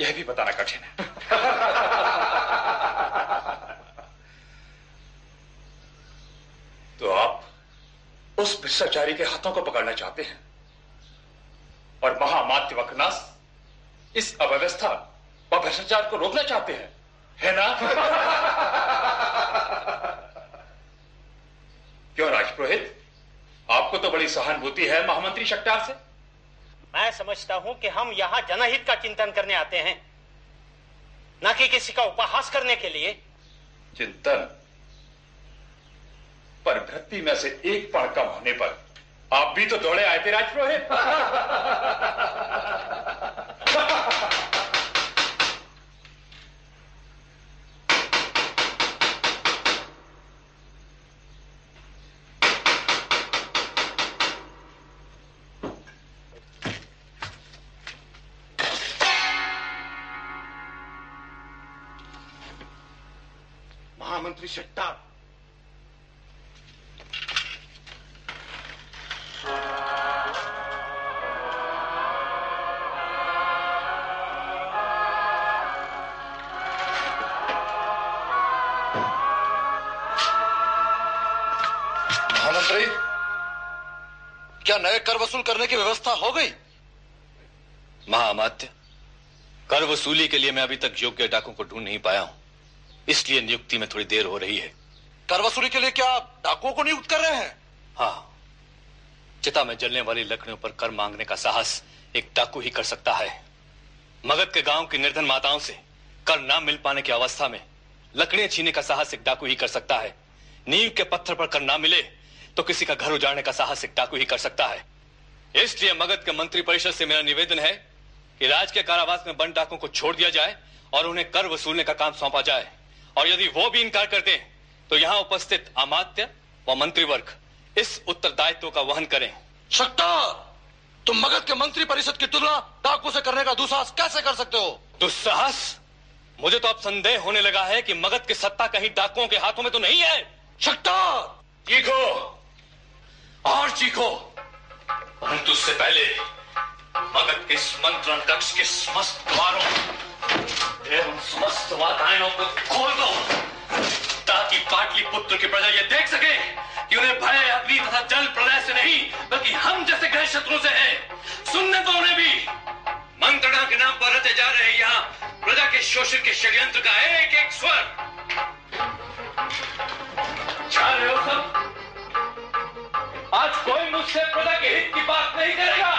यह भी बताना कठिन है। तो आप उस भ्रष्टाचारी के हाथों को पकड़ना चाहते हैं और महामात्य वकनास इस अव्यवस्था और भ्रष्टाचार को रोकना चाहते हैं, है ना? क्यों राजपुरोहित? आपको तो बड़ी सहानुभूति है महामंत्री शक्टार से।
मैं समझता हूँ कि हम यहाँ जनहित का चिंतन करने आते हैं न कि किसी का उपहास करने के लिए।
चिंतन? पर भृत्ति में से एक पण कम होने पर आप भी तो दौड़े आए थे राजपुरोहित।
महामंत्री शट्टार
महामंत्री क्या नए कर वसूल करने की व्यवस्था हो गई?
महामात्य कर वसूली के लिए मैं अभी तक योग्य डाकों को ढूंढ नहीं पाया हूँ। इसलिए नियुक्ति में थोड़ी देर हो रही है।
कर वसूली के लिए क्या आप डाकुओं को नियुक्त कर रहे हैं?
हाँ। चिता में जलने वाली लकड़ियों पर कर मांगने का साहस एक डाकू ही कर सकता है। मगध के गाँव की निर्धन माताओं से कर ना मिल पाने की अवस्था में लकड़ियाँ छीने का साहस एक डाकू ही कर सकता है। नींव के पत्थर पर कर ना मिले तो किसी का घर उजाड़ने का साहस एक डाकू ही कर सकता है। इसलिए मगध के मंत्री परिषद से मेरा निवेदन है कि राज के कारावास में बंद डाकों को छोड़ दिया जाए और उन्हें कर वसूलने का काम सौंपा जाए। और यदि वो भी इनकार करते हैं तो यहाँ उपस्थित अमात्य व मंत्रीवर्ग इस उत्तरदायित्व का वहन करें।
शक्तार तुम मगध के मंत्री परिषद की तुलना डाकू से करने का दुस्साहस कैसे कर सकते हो?
दुस्साहस? मुझे तो अब संदेह होने लगा है कि मगध की सत्ता कहीं डाकुओं के हाथों में तो नहीं है।
शक्तार
चीखो! और चीखो! परंतु उससे पहले मगध के मंत्रण कक्ष के समस्त द्वारों एवं समस्त वातायनों को खोल दो, ताकि पाटलिपुत्र की प्रजा ये देख सके कि उन्हें भय, अग्नि तथा जल प्रलय से नहीं, बल्कि हम जैसे गृह शत्रु से है। सुनने तो उन्हें भी। मंत्रणा के नाम पर रचे जा रहे यहाँ प्रजा के शोषण के षड्यंत्र का एक एक स्वर। छा रहे हो सब। आज कोई मुझसे प्रजा के हित की बात नहीं करेगा।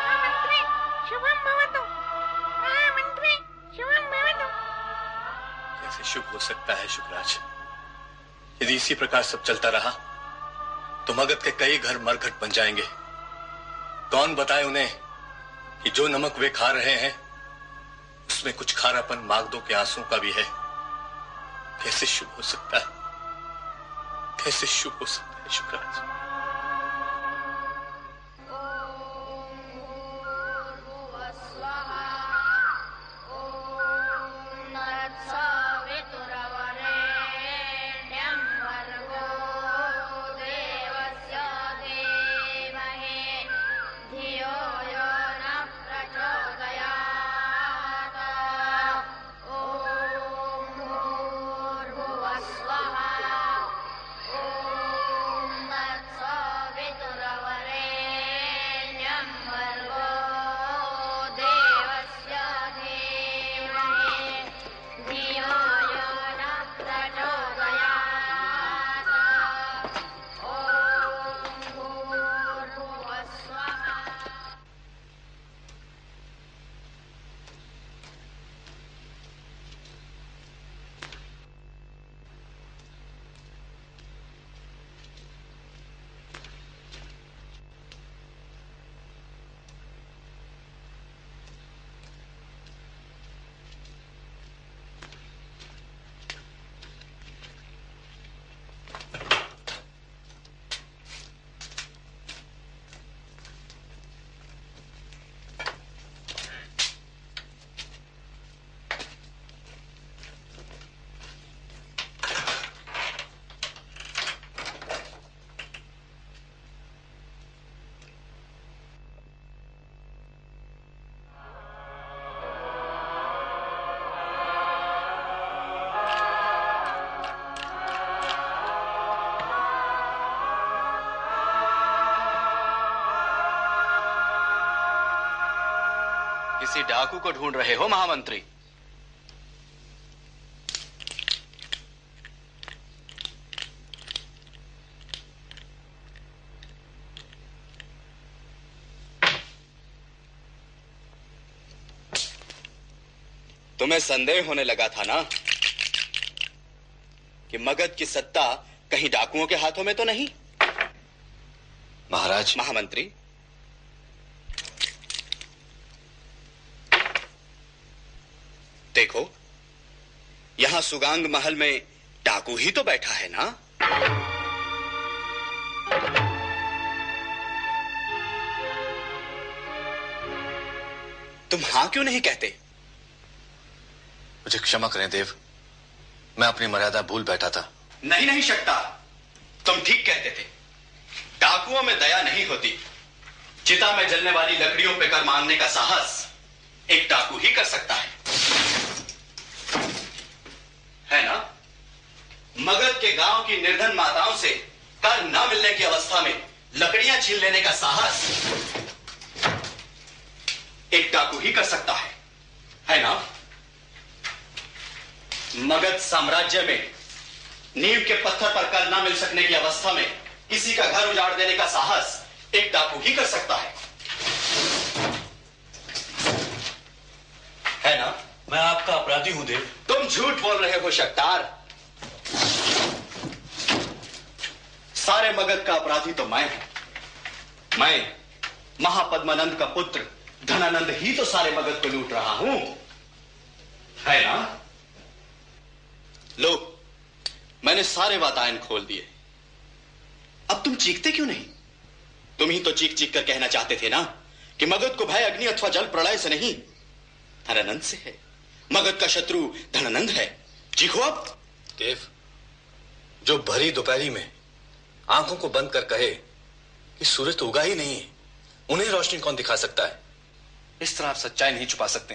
महामंत्री शुभम भवतु। महामंत्री शुभम भवतु।
शुभ हो सकता है शुभराज? यदि इसी प्रकार सब चलता रहा तो मगध के कई घर मरघट बन जाएँगे। कौन बताए उन्हें कि जो नमक वे खा रहे हैं, उसमें कुछ खारापन मागदों के आँसू का भी है। कैसे शुभ हो सकता है? कैसे शुभ हो सकता है शुभराज
डाकू को ढूंढ रहे हो महामंत्री। तुम्हें संदेह होने लगा था ना कि मगध की सत्ता कहीं डाकुओं के हाथों में तो नहीं?
महाराज।
महामंत्री देखो यहाँ सुगांग महल में डाकू ही तो बैठा है ना? तुम हाँ क्यों नहीं कहते?
मुझे क्षमा करें देव। मैं अपनी मर्यादा भूल बैठा था।
नहीं नहीं शकता। तुम ठीक कहते थे। डाकुओं में दया नहीं होती। चिता में जलने वाली लकड़ियों पे कर मारने का साहस एक डाकू ही कर सकता है ना मगध के गाँव की निर्धन माताओं से कर न मिलने की अवस्था में लकड़ियाँ छीन लेने का साहस एक डाकू ही कर सकता है। है ना? मगध साम्राज्य में नींव के पत्थर पर कर न मिल सकने की अवस्था में किसी का घर उजाड़ देने का साहस एक डाकू ही कर सकता है। है ना?
मैं आपका अपराधी हूँ देव।
तुम झूठ बोल रहे हो शक्तार। सारे मगध का अपराधी तो मैं हूँ। मैं महापद्मानंद का पुत्र, धनानंद ही तो सारे मगध को लूट रहा हूँ। है ना? लो, मैंने सारे वातायन खोल दिए। अब तुम चीखते क्यों नहीं? तुम ही तो चीख चीख कर कहना चाहते थे ना, कि मगध को भय, अग्नि अथवा जल प्रलय से नहीं। धनानंद से है। मगध का शत्रु धनानंद है। चीखो अब।
देव, जो भरी दोपहरी में आँखों को बंद कर कहे कि सूरज तो उगा ही नहीं है। उन्हें रोशनी कौन दिखा सकता है? इस तरह आप सच्चाई नहीं छुपा सकते।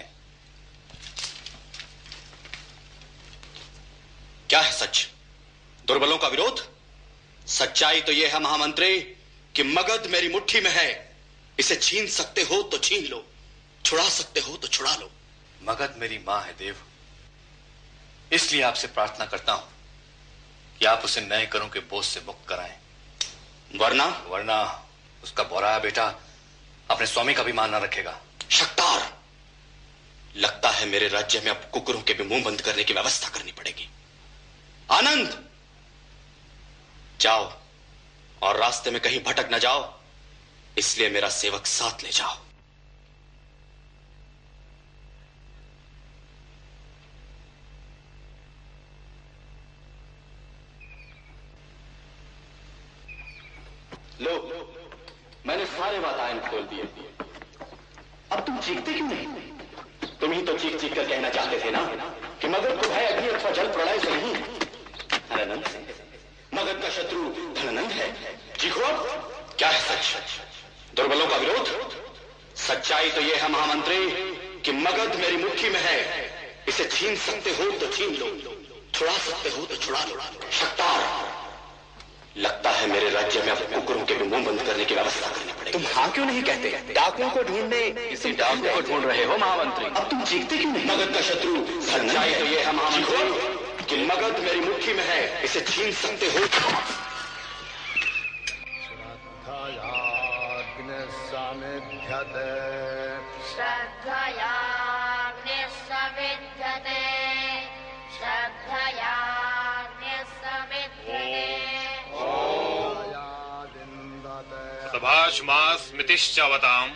क्या है सच? दुर्बलों का विरोध? सच्चाई तो यह है, महामंत्री, कि मगध मेरी मुट्ठी में है। इसे छीन सकते हो तो छीन लो। छुड़ा सकते हो तो छुड़ा लो।
मगध मेरी माँ है, देव। इसलिए आपसे प्रार्थना करता हूँ। कि आप उसे नए करों के बोझ से मुक्त कराएँ।
वरना?
वरना उसका बोराया बेटा अपने स्वामी का भी मान न रखेगा।
शक्तार! लगता है मेरे राज्य में अब कुकुरों के भी मुँह बंद करने की व्यवस्था करनी पड़ेगी। आनंद! जाओ और रास्ते में कहीं भटक न जाओ। इसलिए मेरा सेवक साथ ले जाओ। लो, मैंने सारे वातायन खोल दिए। अब तुम चीखते क्यों नहीं? तुम ही तो चीख चीख कर कहना चाहते थे ना, कि मगध को है अग्नि अथवा जल प्रलय से नहीं धनानंद मगध का शत्रु धनानंद है। चीखो क्या है सच? दुर्बलों का विरोध? सच्चाई तो यह है महामंत्री, कि मगध मेरी मुट्ठी में है। इसे छीन सकते हो तो छीन लो, छुड़ा सकते हो तो छुड़ा लो। शक्तार। लगता है मेरे राज्य में अब कुकुरों के भी मुँह बंद करने की व्यवस्था करनी पड़ेगी। तुम हाँ क्यों नहीं कहते? डाकुओं को ढूँढने किसी डाकू को ढूंढ रहे हो महामंत्री। अब तुम चीखते क्यों नहीं? मगध का शत्रु सच्चाई तो ये है महामंत्री। कि मगध मेरी मुट्ठी में है इसे छीन सकते हो।
सामिध्यते
श्रद्धयाग्निस्सविद्यते श्रद्धयाग्निस्सविद्यते
मास मितिश्चावताम।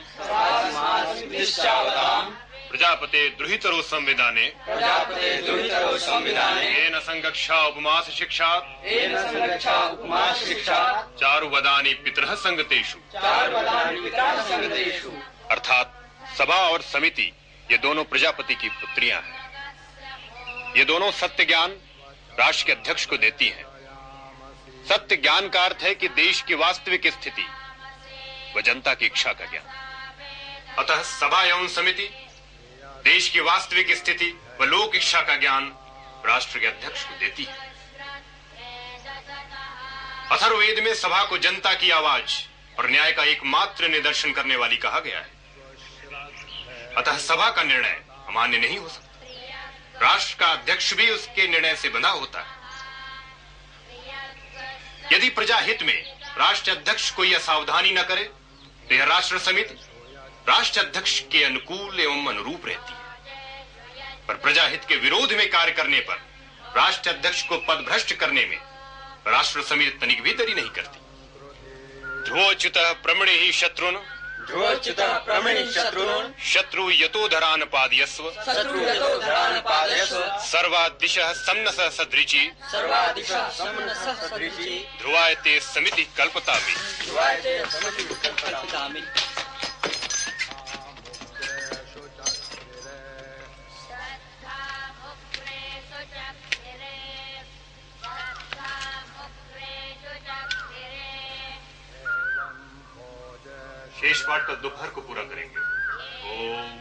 प्रजापते द्रुहितरो संविधाने
प्रजापते दुहितरो संविधाने।
येन संगक्षा उपमास शिक्षात्
येन संगक्षा उपमास शिक्षात्
चारुवदानी पितरः संगतेषु।
चारुवदानि पितरः संगतेषु
अर्थात सभा और समिति, ये दोनों प्रजापति की पुत्रियाँ हैं। ये दोनों सत्य ज्ञान राष्ट्र के अध्यक्ष को देती हैं। सत्य ज्ञान का अर्थ है कि देश की वास्तविक स्थिति व जनता की इच्छा का ज्ञान। अतः सभा एवं समिति, देश की वास्तविक स्थिति व लोक इच्छा का ज्ञान राष्ट्र के अध्यक्ष को देती है। अथर्ववेद में सभा को जनता की आवाज़ और न्याय का एकमात्र निदर्शन करने वाली कहा गया है। अतः सभा का निर्णय अमान्य नहीं हो सकता। राष्ट्र का अध्यक्ष भी उसके निर्णय से बंधा होता है। यदि प्रजा हित में राष्ट्र अध्यक्ष कोई असावधानी न करे तो यह राष्ट्र समिति राष्ट्र अध्यक्ष के अनुकूल एवं अनुरूप रहती है। पर प्रजा हित के विरोध में कार्य करने पर राष्ट्र अध्यक्ष को पद भ्रष्ट करने में राष्ट्र समिति तनिक भी देरी नहीं करती। ध्रुवच्युत प्रमणे ही शत्रुन
ध्रुवच्युतः प्रमणि शत्रून्।
शत्रु यतो धरान पादयस्व।
शत्रु यतो धरान् पादयस्व।
सर्वादिशः सम्नस सदृचि।
सर्वादिशः सम्मनसः सदृशी
ध्रुवाय ते समिति कल्पता
ध्रुवायते समिति समितिकल्पतामि
शेष पाठ का दोपहर को पूरा करेंगे। ओम।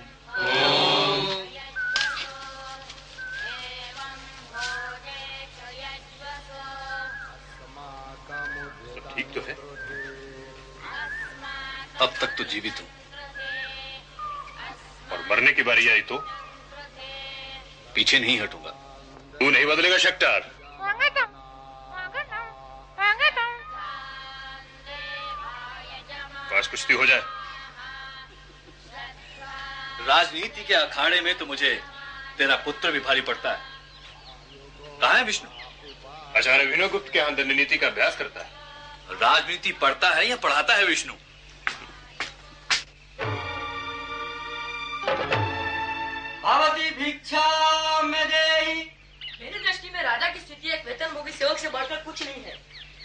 सब ठीक तो है।
अब तक तो जीवित हूँ।
और मरने की बारी आई तो?
पीछे नहीं हटूँगा।
तू नहीं बदलेगा शक्टार काश कुश्ती हो जाए।
राजनीति के अखाड़े में तो मुझे तेरा पुत्र भी भारी पड़ता है। कहा है विष्णु?
आचार्य विनोगुप्त के यहाँ दंड का अभ्यास करता है।
राजनीति पढ़ता है या पढ़ाता है विष्णु?
भवती भिक्षा
मेरी दृष्टि में राजा की स्थिति एक वेतनभोगी सेवक से बढ़कर कुछ नहीं है।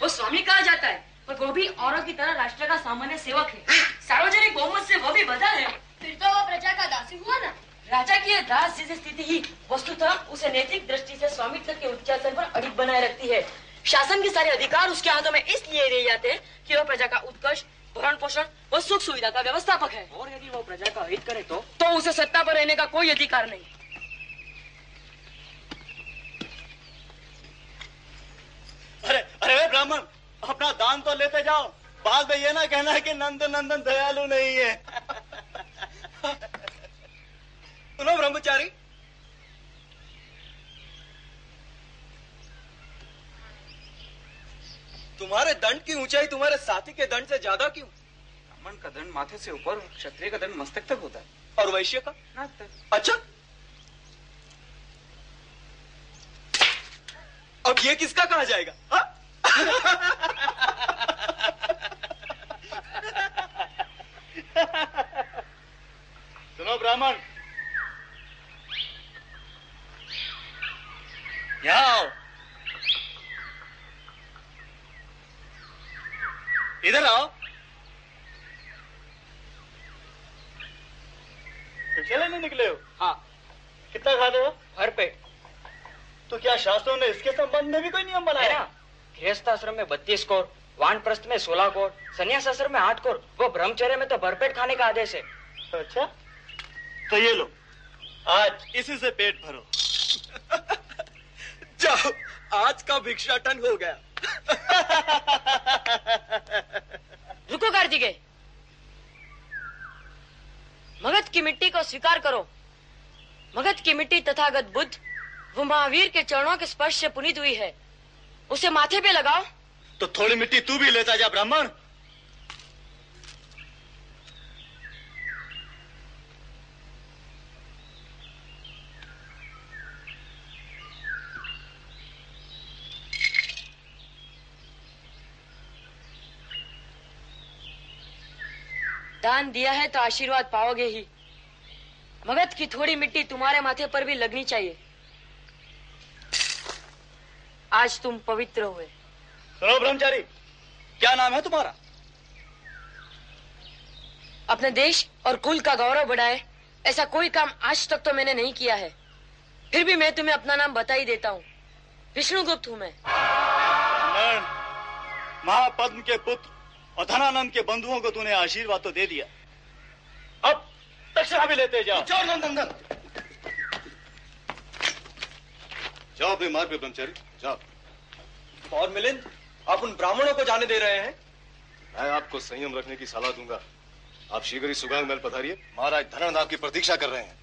वो स्वामी कहा जाता है? पर वो भी औरों की तरह राष्ट्र का सामान्य सेवक है। सार्वजनिक बहुमत से वो भी बदल है। फिर तो वो प्रजा का दासी हुआ ना। राजा की दास जैसी स्थिति ही वस्तुतः उसे नैतिक दृष्टि से स्वामित्व के उच्चासन पर अड़िग बनाए रखती है। शासन के सारे अधिकार उसके हाथों में इसलिए रह जाते हैं कि वह प्रजा का उत्कर्ष भरण पोषण व सुख सुविधा का व्यवस्थापक है। और यदि वो प्रजा का हित करे तो? तो उसे सत्ता पर रहने का कोई अधिकार नहीं।
अरे अरे ब्राह्मण अपना दान तो लेते जाओ। बाद में ये ना कहना है कि नंद नंदन दयालु नहीं है। सुनो ब्रह्मचारी। तुम्हारे दंड की ऊंचाई तुम्हारे साथी के दंड से ज़्यादा क्यों?
ब्राह्मण का दंड माथे से ऊपर क्षत्रिय का दंड मस्तक तक होता है।
और वैश्य का?
ना तो।
अच्छा। अब ये किसका कहा जाएगा? हा? सुनो ब्राह्मण। यहाँ आओ। इधर आओ। भिक्षा लेने निकले हो? हाँ। कितना खाते हो?
भर पे।
तो क्या शास्त्रों ने इसके संबंध में भी कोई नियम बनाया?
ना गृहस्थ आश्रम में बत्तीस कोर वानप्रस्थ में सोलह कोर संन्यास आश्रम में आठ कोर वो ब्रह्मचर्य में तो भरपेट खाने का आदेश है।
अच्छा? तो ये लो आज इसी से पेट भरो।
जाओ आज का भिक्षाटन हो गया।
रुको कार्तिकेय मगध की मिट्टी को स्वीकार करो। मगध की मिट्टी तथागत बुद्ध वो महावीर के चरणों के स्पर्श से पुनीत हुई है। उसे माथे पे लगाओ।
तो थोड़ी मिट्टी तू भी लेता जा ब्राह्मण।
दान दिया है तो आशीर्वाद पाओगे ही। मगध की थोड़ी मिट्टी तुम्हारे माथे पर भी लगनी चाहिए। आज तुम पवित्र हुए।
सुनो ब्रह्मचारी क्या नाम है तुम्हारा?
अपने देश और कुल का गौरव बढ़ाए ऐसा कोई काम आज तक तो मैंने नहीं किया है। फिर भी मैं तुम्हें अपना नाम बता ही देता हूँ। विष्णुगुप्त हूँ मैं।
महापद्म के पुत्र और धनानंद के बंधुओं को तूने आशीर्वाद तो दे दिया। अब दक्षिणा भी लेते जाओ।
जाओ नंदन। जाओ अपने मार्ग पे ब्रह्मचारी। जाओ।
और मिलिंद आप उन ब्राह्मणों को जाने दे रहे हैं?
मैं आपको संयम रखने की सलाह दूँगा। आप शीघ्र ही सुगांग महल पधारिए। महाराज धनानंद आपकी प्रतीक्षा कर रहे हैं।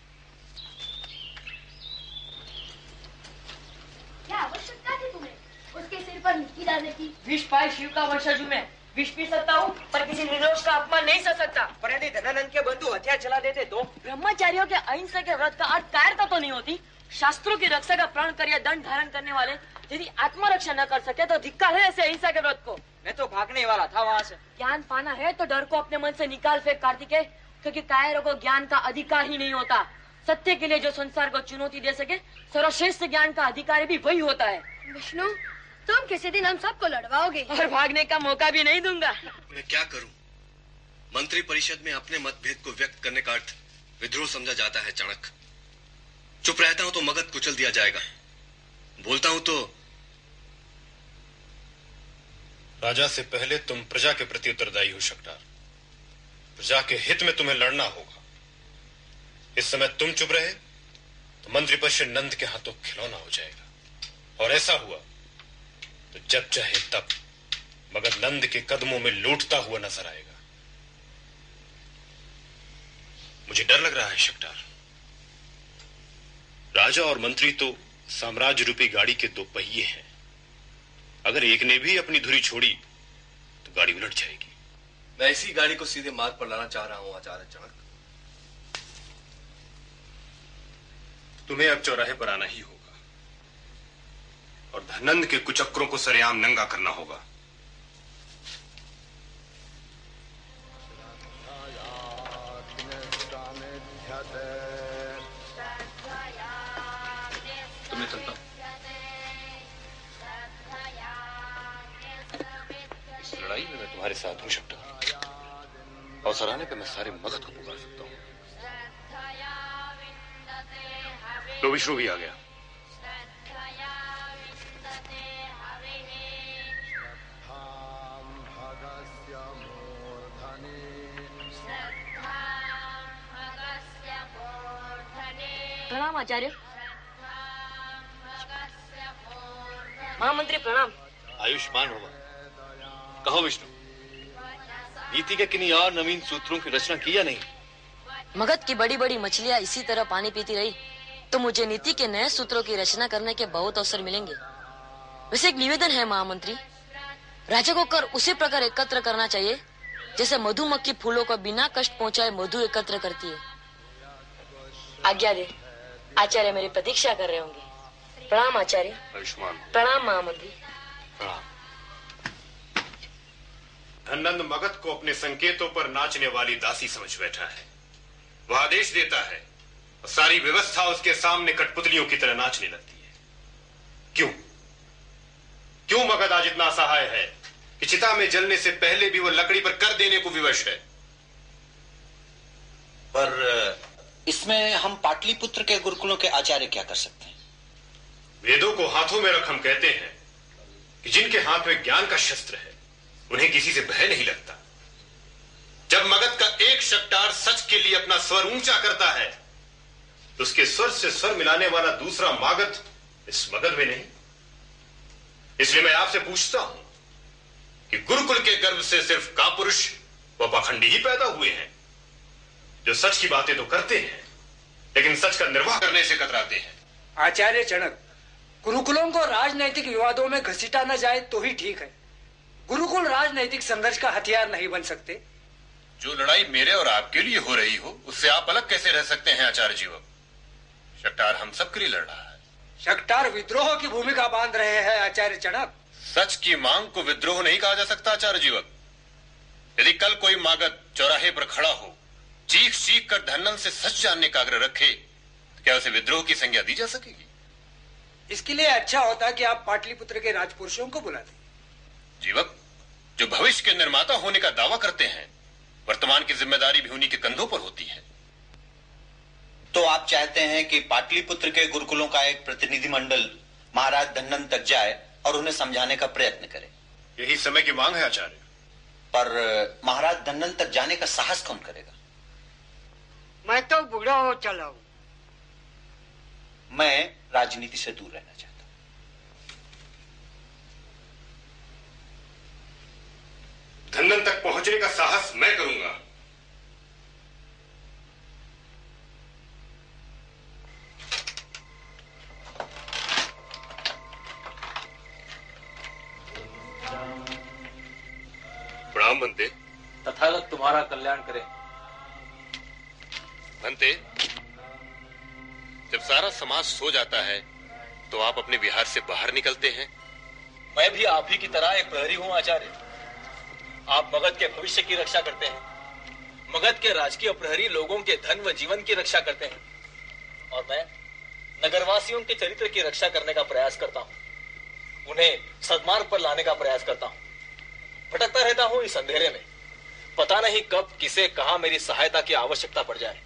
क्या आवश्यकता थी तुम्हें? उसके सिर पर मिट्टी डालने की। विष पाए शिव का वंशज हूँ मैं। विष पी सकता हूँ पर किसी निर्दोष का अपमान नहीं कर सकता।
पर यदि धनानंद के बंधु हथियार चला देते तो?
ब्रह्मचारियों के अहिंसा के व्रत का अर्थ कायरता तो नहीं होती। शास्त्रों की रक्षा का प्राण कर या दंड धारण करने वाले यदि आत्मरक्षा न कर सके तो धिक्कार है ऐसे अहिंसा के व्रत को।
मैं तो भागने वाला था वहाँ से।
ज्ञान पाना है तो डर को अपने मन से निकाल फेंक कार्तिकेय क्योंकि कायरों को ज्ञान का अधिकार ही नहीं होता। सत्य के लिए जो संसार को चुनौती दे सके सर्वश्रेष्ठ ज्ञान का अधिकारी भी वही होता है।
विष्णु तुम किसी दिन हम सबको लड़वाओगे।
और भागने का मौका भी नहीं दूँगा।
मैं क्या करूँ? मंत्री परिषद में अपने मतभेद को व्यक्त करने का अर्थ विद्रोह समझा जाता है चाणक्य। चुप रहता हूँ तो मगध कुचल दिया जाएगा। बोलता हूँ तो
राजा से पहले तुम प्रजा के प्रति उत्तरदायी हो शकटार प्रजा के हित में तुम्हें लड़ना होगा। इस समय तुम चुप रहे तो मंत्री परिषद नंद के हाथों तो खिलौना हो जाएगा। और ऐसा हुआ तो जब चाहे तब मगर नंद के कदमों में लूटता हुआ नज़र आएगा। मुझे डर लग रहा है शकटार राजा और मंत्री तो साम्राज्य रूपी गाड़ी के दो पहिए हैं। अगर एक ने भी अपनी धुरी छोड़ी तो गाड़ी उलट जाएगी।
मैं इसी गाड़ी को सीधे मार्ग पर लाना चाह रहा हूँ, आचार्य चाणक्य।
तुम्हें अब चौराहे पर आना ही होगा। और धनंद के कुचक्रों को सरेआम नंगा करना होगा। और सराहने पे मैं सारे मगध को पुकार सकता हूँ। लो विष्णु भी आ गया।
प्रणाम आचार्य। महामंत्री प्रणाम।
आयुष्मान होगा। कहो विष्णु। नीति के किन्हीं और नवीन सूत्रों की रचना की या नहीं?
मगध की बड़ी बड़ी मछलियाँ इसी तरह पानी पीती रही तो मुझे नीति के नए सूत्रों की रचना करने के बहुत अवसर मिलेंगे। वैसे एक निवेदन है महामंत्री। राजा को कर उसी प्रकार एकत्र करना चाहिए जैसे मधुमक्खी फूलों को बिना कष्ट पहुँचाए मधु एकत्र करती है। आज्ञा दे। आचार्य मेरी प्रतीक्षा कर रहे होंगे। प्रणाम आचार्य।
आयुष्मान।
प्रणाम महामंत्री।
प्रणाम। धनंद मगध को अपने संकेतों पर नाचने वाली दासी समझ बैठा है। वह आदेश देता है और सारी व्यवस्था उसके सामने कठपुतलियों की तरह नाचने लगती है। क्यों? क्यों मगध आज इतना असहाय है कि चिता में जलने से पहले भी वह लकड़ी पर कर देने को विवश है?
पर इसमें हम पाटलिपुत्र के गुरुकुलों के आचार्य क्या कर सकते हैं?
वेदों को हाथों में रख हम कहते हैं कि जिनके हाथ में ज्ञान का शस्त्र है उन्हें किसी से भय नहीं लगता। जब मगध का एक शक्टार सच के लिए अपना स्वर ऊँचा करता है तो उसके स्वर से स्वर मिलाने वाला दूसरा मागध इस मगध में नहीं। इसलिए मैं आपसे पूछता हूँ कि गुरुकुल के गर्भ से सिर्फ़ कापुरुष व पाखंडी ही पैदा हुए हैं, जो सच की बातें तो करते हैं, लेकिन सच का निर्वाह करने से कतराते हैं।
आचार्य चणक गुरुकुलों को राजनैतिक विवादों में घसीटा न जाए तो ही ठीक है। गुरुकुल राजनैतिक संघर्ष का हथियार नहीं बन सकते।
जो लड़ाई मेरे और आपके लिए हो रही हो उससे आप अलग कैसे रह सकते हैं आचार्य जीवक शक्टार हम सबके लिए लड़ रहा है।
शक्टार विद्रोह की भूमिका बाँध रहे हैं आचार्य चणक
सच की मांग को विद्रोह नहीं कहा जा सकता आचार्य जीवक यदि कल कोई मागत चौराहे पर खड़ा हो चीख चीख कर धनन से सच जानने का आग्रह रखे तो क्या उसे विद्रोह की संज्ञा दी जा सकेगी?
इसके लिए अच्छा होता कि आप पाटलिपुत्र के राजपुरुषों को बुलाते।
जीवक जो भविष्य के निर्माता होने का दावा करते हैं वर्तमान की ज़िम्मेदारी भी उन्हीं के कंधों पर होती है।
तो आप चाहते हैं कि पाटलिपुत्र के गुरुकुलों का एक प्रतिनिधि मंडल महाराज धन्नन तक जाए और उन्हें समझाने का प्रयत्न करे?
यही समय की मांग है आचार्य।
पर महाराज धन्नन तक जाने का साहस कौन करेगा?
मैं तो बूढ़ा हो चला हूँ।
मैं राजनीति से दूर रहना चाहता
धंधन तक पहुँचने का साहस मैं करूँगा। प्रणाम बनते
तथागत तुम्हारा कल्याण करे।
बनते जब सारा समाज सो जाता है तो आप अपने विहार से बाहर निकलते हैं।
मैं भी आप ही की तरह एक प्रहरी हूँ आचार्य। आप मगध के भविष्य की रक्षा करते हैं। मगध के राजकीय प्रहरी लोगों के धन व जीवन की रक्षा करते हैं। और मैं नगरवासियों के चरित्र की रक्षा करने का प्रयास करता हूँ। उन्हें सदमार्ग पर लाने का प्रयास करता हूँ। भटकता रहता हूँ इस अंधेरे में। पता नहीं कब, किसे, कहा मेरी सहायता की आवश्यकता पड़ जाए।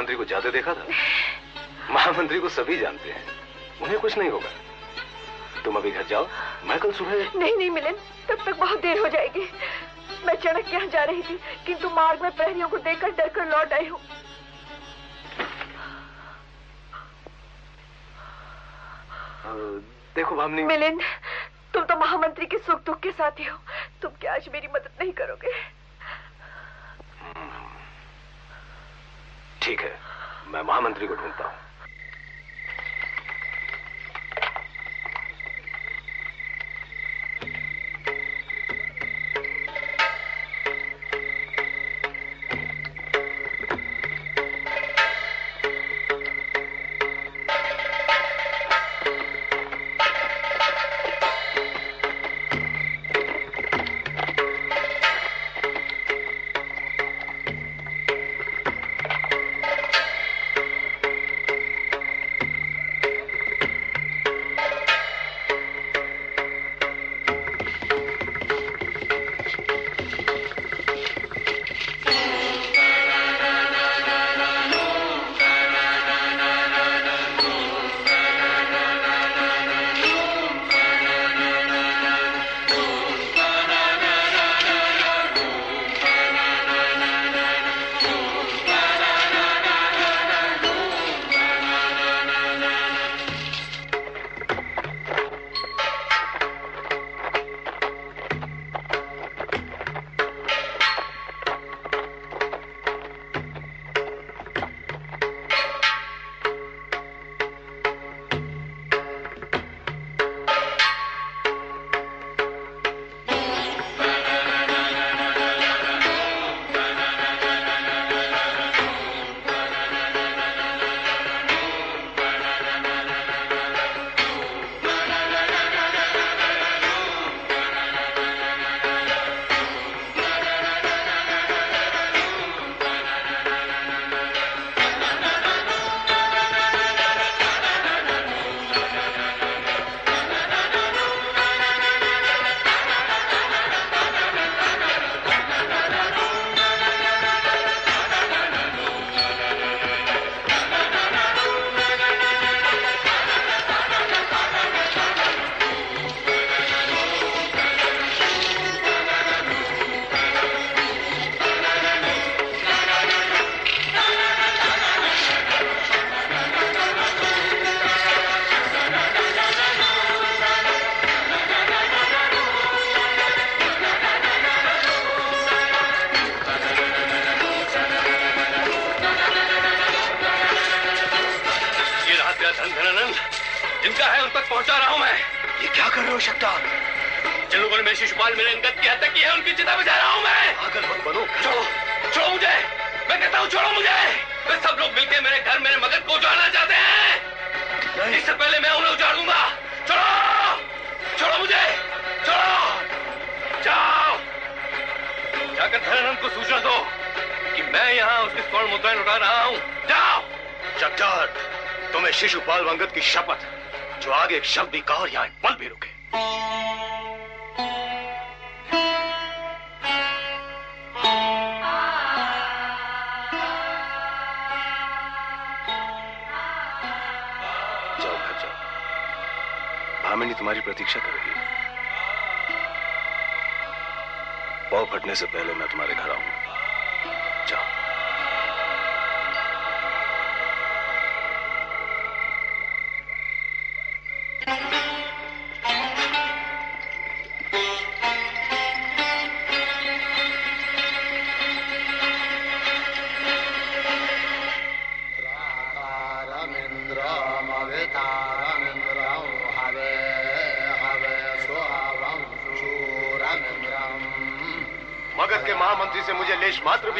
महामंत्री को जाते
देखा था? महामंत्री को सभी जानते हैं। उन्हें कुछ नहीं होगा। तुम अभी घर जाओ। मैं कल सुबह
नहीं नहीं मिलिंद। तब तक बहुत देर हो जाएगी। मैं चढ़क यहाँ जा रही थी किंतु मार्ग में प्रहरियों को देखकर डर कर लौट आई हूँ।
देखो भामनी।
मिलिंद तुम तो महामंत्री के सुख दुख के साथी हो।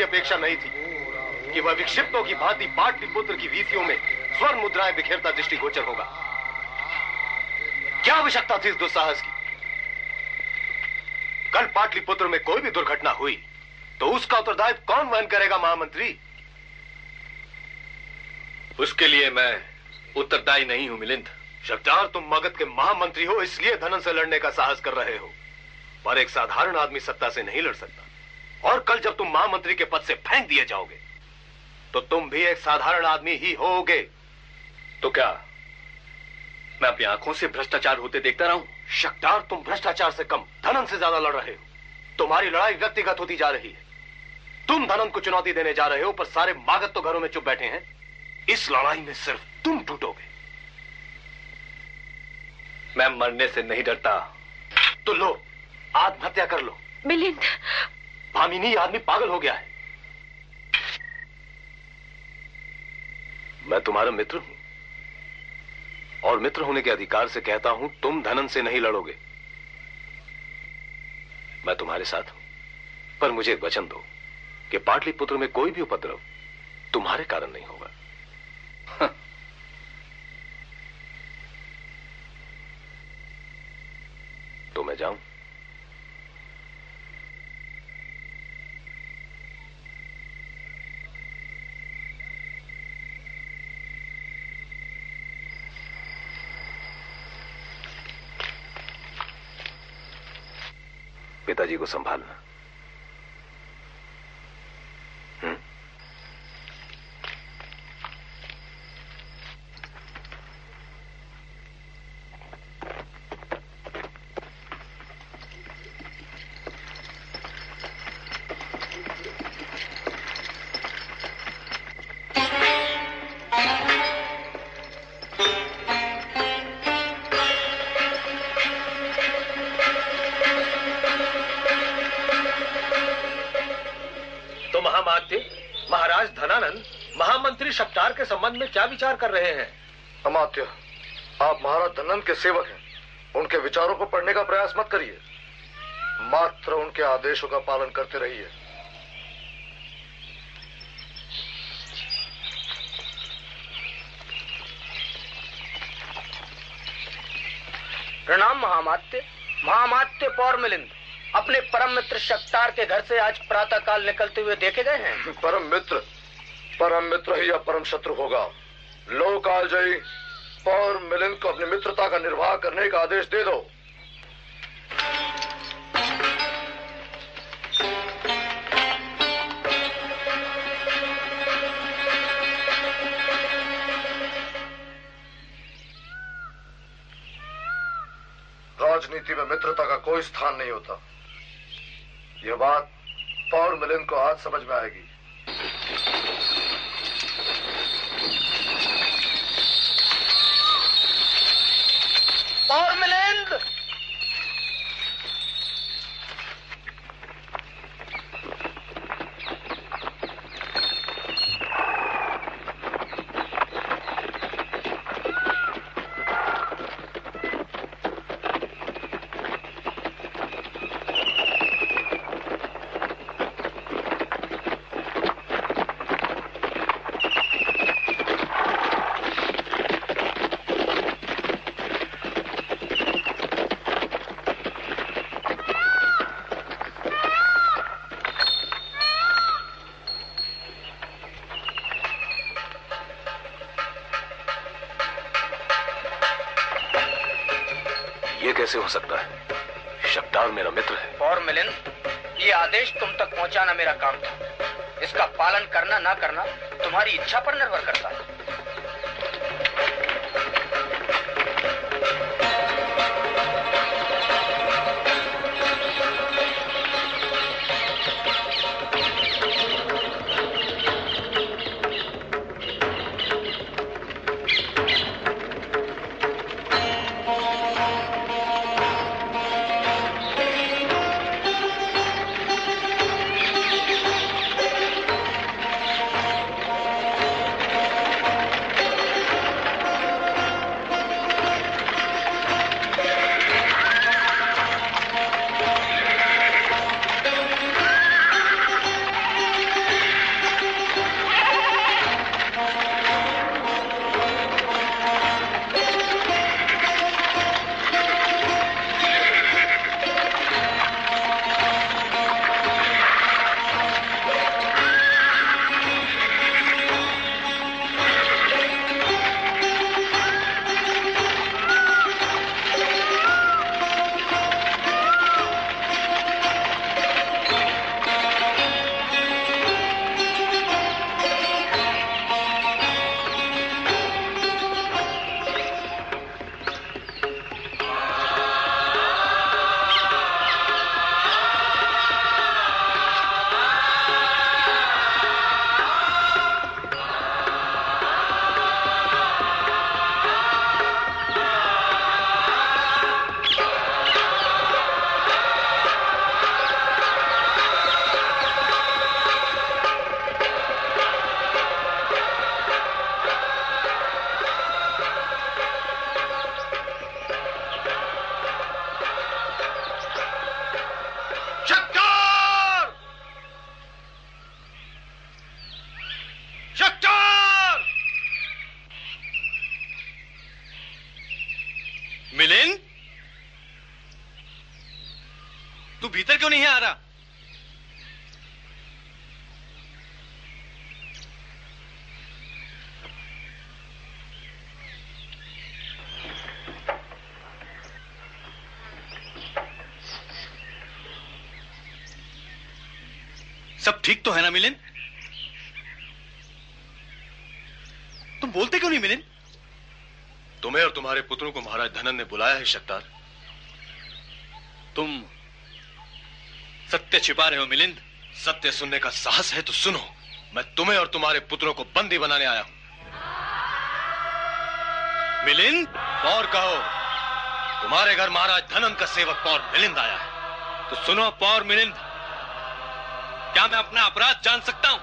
भी अपेक्षा नहीं थी कि वह विक्षिप्तों की भांति पाटलिपुत्र की वीथियों में स्वर्ण मुद्राएँ बिखेरता दृष्टिगोचर होगा। क्या आवश्यकता थी इस दुस्साहस की? कल पाटलिपुत्र में कोई भी दुर्घटना हुई तो उसका उत्तरदायित्व कौन वहन करेगा महामंत्री?
उसके लिए मैं उत्तरदायी नहीं हूँ मिलिंद।
शब्दार तुम मगध के महामंत्री हो इसलिए धनन से लड़ने का साहस कर रहे हो। पर एक साधारण आदमी सत्ता से नहीं लड़ सकता। और कल जब तुम महामंत्री के पद से फेंक दिए जाओगे तो तुम भी एक साधारण आदमी ही होगे।
तो क्या मैं अपनी आँखों से भ्रष्टाचार होते देखता रहा? हूँ
शक्तार तुम भ्रष्टाचार से कम धनन से ज़्यादा लड़ रहे हो। तुम्हारी लड़ाई व्यक्तिगत होती जा रही है। तुम धनन को चुनौती देने जा रहे हो, पर सारे मागत तो घरों में चुप बैठे हैं। इस लड़ाई में सिर्फ़ तुम टूटोगे
मैं मरने से नहीं डरता।
तो लो, आत्महत्या कर लो।
मिलिंद
भामिनी आदमी पागल हो गया है। मैं तुम्हारा मित्र हूँ। और मित्र होने के अधिकार से कहता हूँ, तुम धनन से नहीं लड़ोगे। मैं तुम्हारे साथ हूँ। पर मुझे एक वचन दो, कि पाटलिपुत्र में कोई भी उपद्रव तुम्हारे कारण नहीं होगा। तो मैं जाऊँ? पिताजी को संभालना।
में क्या विचार कर रहे हैं?
अमात्य आप महाराज धनंद के सेवक हैं। उनके विचारों को पढ़ने का प्रयास मत करिए। मात्र उनके आदेशों का पालन करते रहिए।
प्रणाम महामात्य। महामात्य पौर मिलिंद अपने परम मित्र शक्तार के घर से आज प्रातः काल निकलते हुए देखे गए हैं?
परम मित्र परम मित्र ही या परम शत्रु होगा। लो कालजयी पौर मिलिंद को अपनी मित्रता का निर्वाह करने का आदेश दे दो। राजनीति में मित्रता का कोई स्थान नहीं होता। यह बात पौर मिलिंद को आज समझ में आएगी।
पौर
ठीक तो है ना मिलिन तुम बोलते क्यों नहीं मिलिन
तुम्हें और तुम्हारे पुत्रों को महाराज धनन ने बुलाया है, शक्तार।
तुम सत्य छिपा रहे हो, मिलिंद।
सत्य सुनने का साहस है तो सुनो। मैं तुम्हें और तुम्हारे पुत्रों को बंदी बनाने आया हूँ।
मिलिंद?
और कहो, तुम्हारे घर महाराज धनन का सेवक पौर मिलिंद आया है।
तो सुनो पौर मिलिंद। क्या मैं अपना अपराध जान सकता हूँ?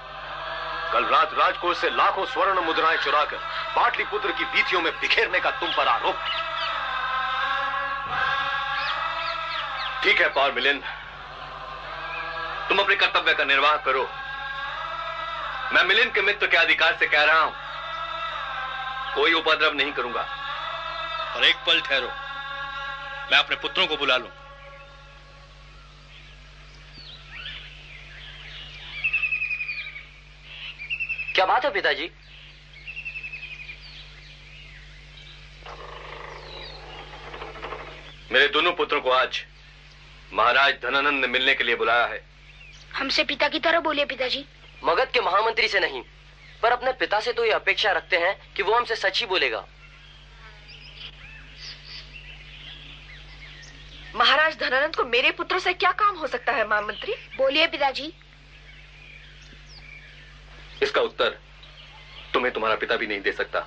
कल रात राजकोष से लाखों स्वर्ण मुद्राएँ चुराकर पाटलिपुत्र की वीथियों में बिखेरने का तुम पर आरोप ठीक है पौर मिलिंद। तुम अपने कर्तव्य का निर्वाह करो। मैं मिलिंद के मित्र के अधिकार से कह रहा हूँ। कोई उपद्रव नहीं करूँगा।
और एक पल ठहरो। मैं अपने पुत्रों को बुला लूँ।
क्या बात है पिताजी?
मेरे दोनों पुत्रों को आज महाराज धनानंद ने मिलने के लिए बुलाया है।
हमसे पिता की तरह बोलिए पिताजी।
मगध के महामंत्री से नहीं पर अपने पिता से तो ये अपेक्षा रखते हैं कि वो हमसे सच ही बोलेगा।
महाराज धनानंद को मेरे पुत्रों से क्या काम हो सकता है महामंत्री?
बोलिए पिताजी।
इसका उत्तर तुम्हें तुम्हारा पिता भी नहीं दे सकता।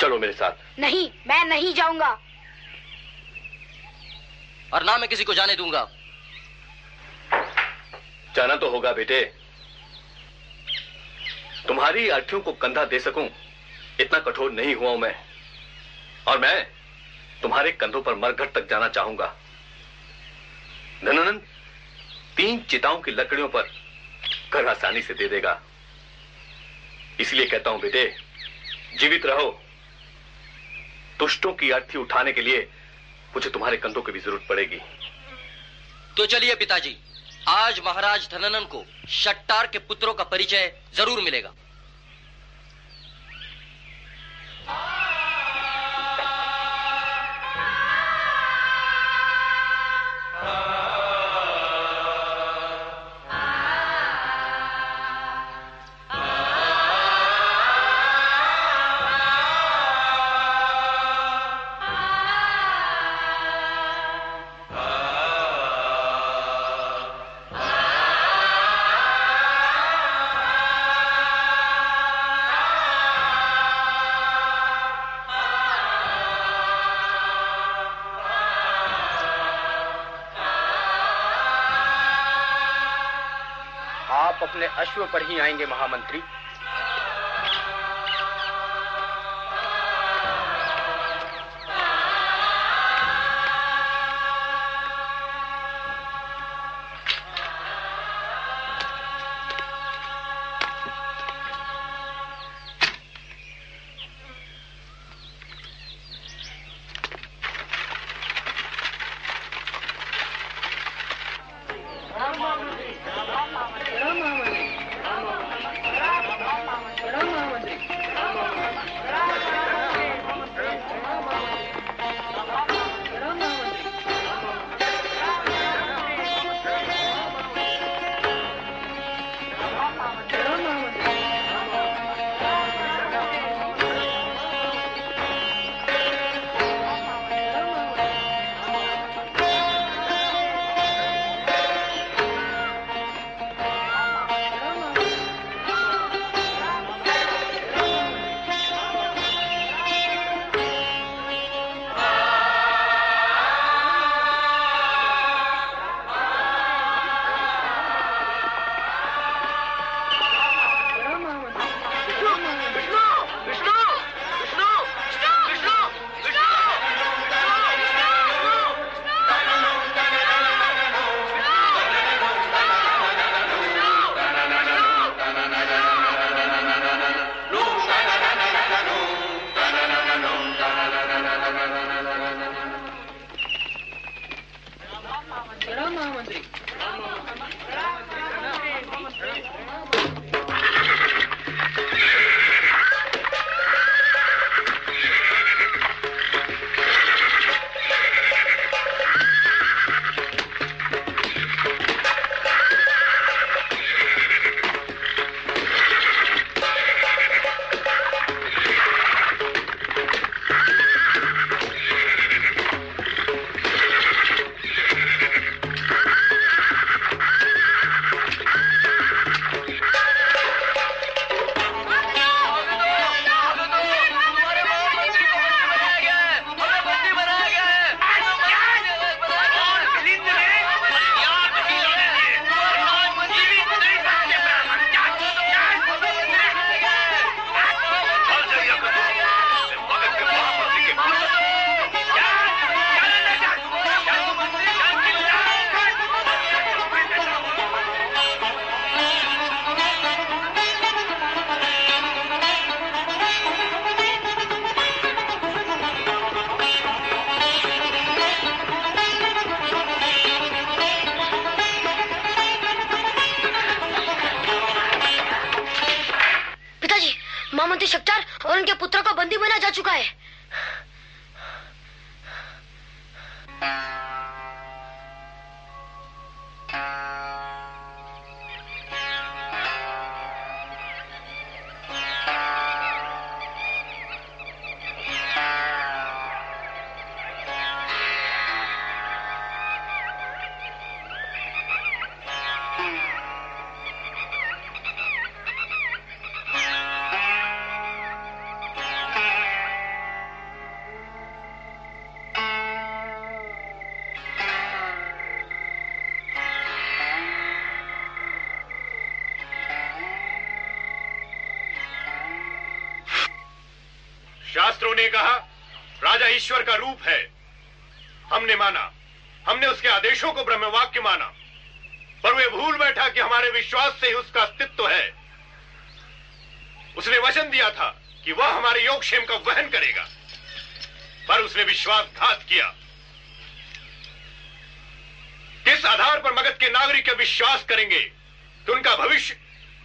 चलो मेरे साथ।
नहीं मैं नहीं जाऊँगा।
और ना मैं किसी को जाने दूँगा।
जाना तो होगा बेटे। तुम्हारी अर्थियों को कंधा दे सकूँ इतना कठोर नहीं हुआ हूँ मैं। और मैं तुम्हारे कंधों पर मरघट तक जाना चाहूँगा। धनानंद तीन चिताओं की लकड़ियों पर घर आसानी से दे देगा। इसलिए कहता हूँ, बेटे, जीवित रहो। दुष्टों की अर्थी उठाने के लिए मुझे तुम्हारे कंधों की भी ज़रूरत पड़ेगी।
तो चलिए पिताजी, आज महाराज धननन को शट्टार के पुत्रों का परिचय ज़रूर मिलेगा।
अश्व पर
ने कहा, राजा ईश्वर का रूप है। हमने माना, हमने उसके आदेशों को ब्रह्मवाक्य माना, पर वे भूल बैठा कि हमारे विश्वास से ही उसका अस्तित्व है। उसने वचन दिया था कि वह हमारे योगक्षेम का वहन करेगा, पर उसने विश्वासघात किया। किस आधार पर मगध के नागरिक विश्वास करेंगे कि उनका भविष्य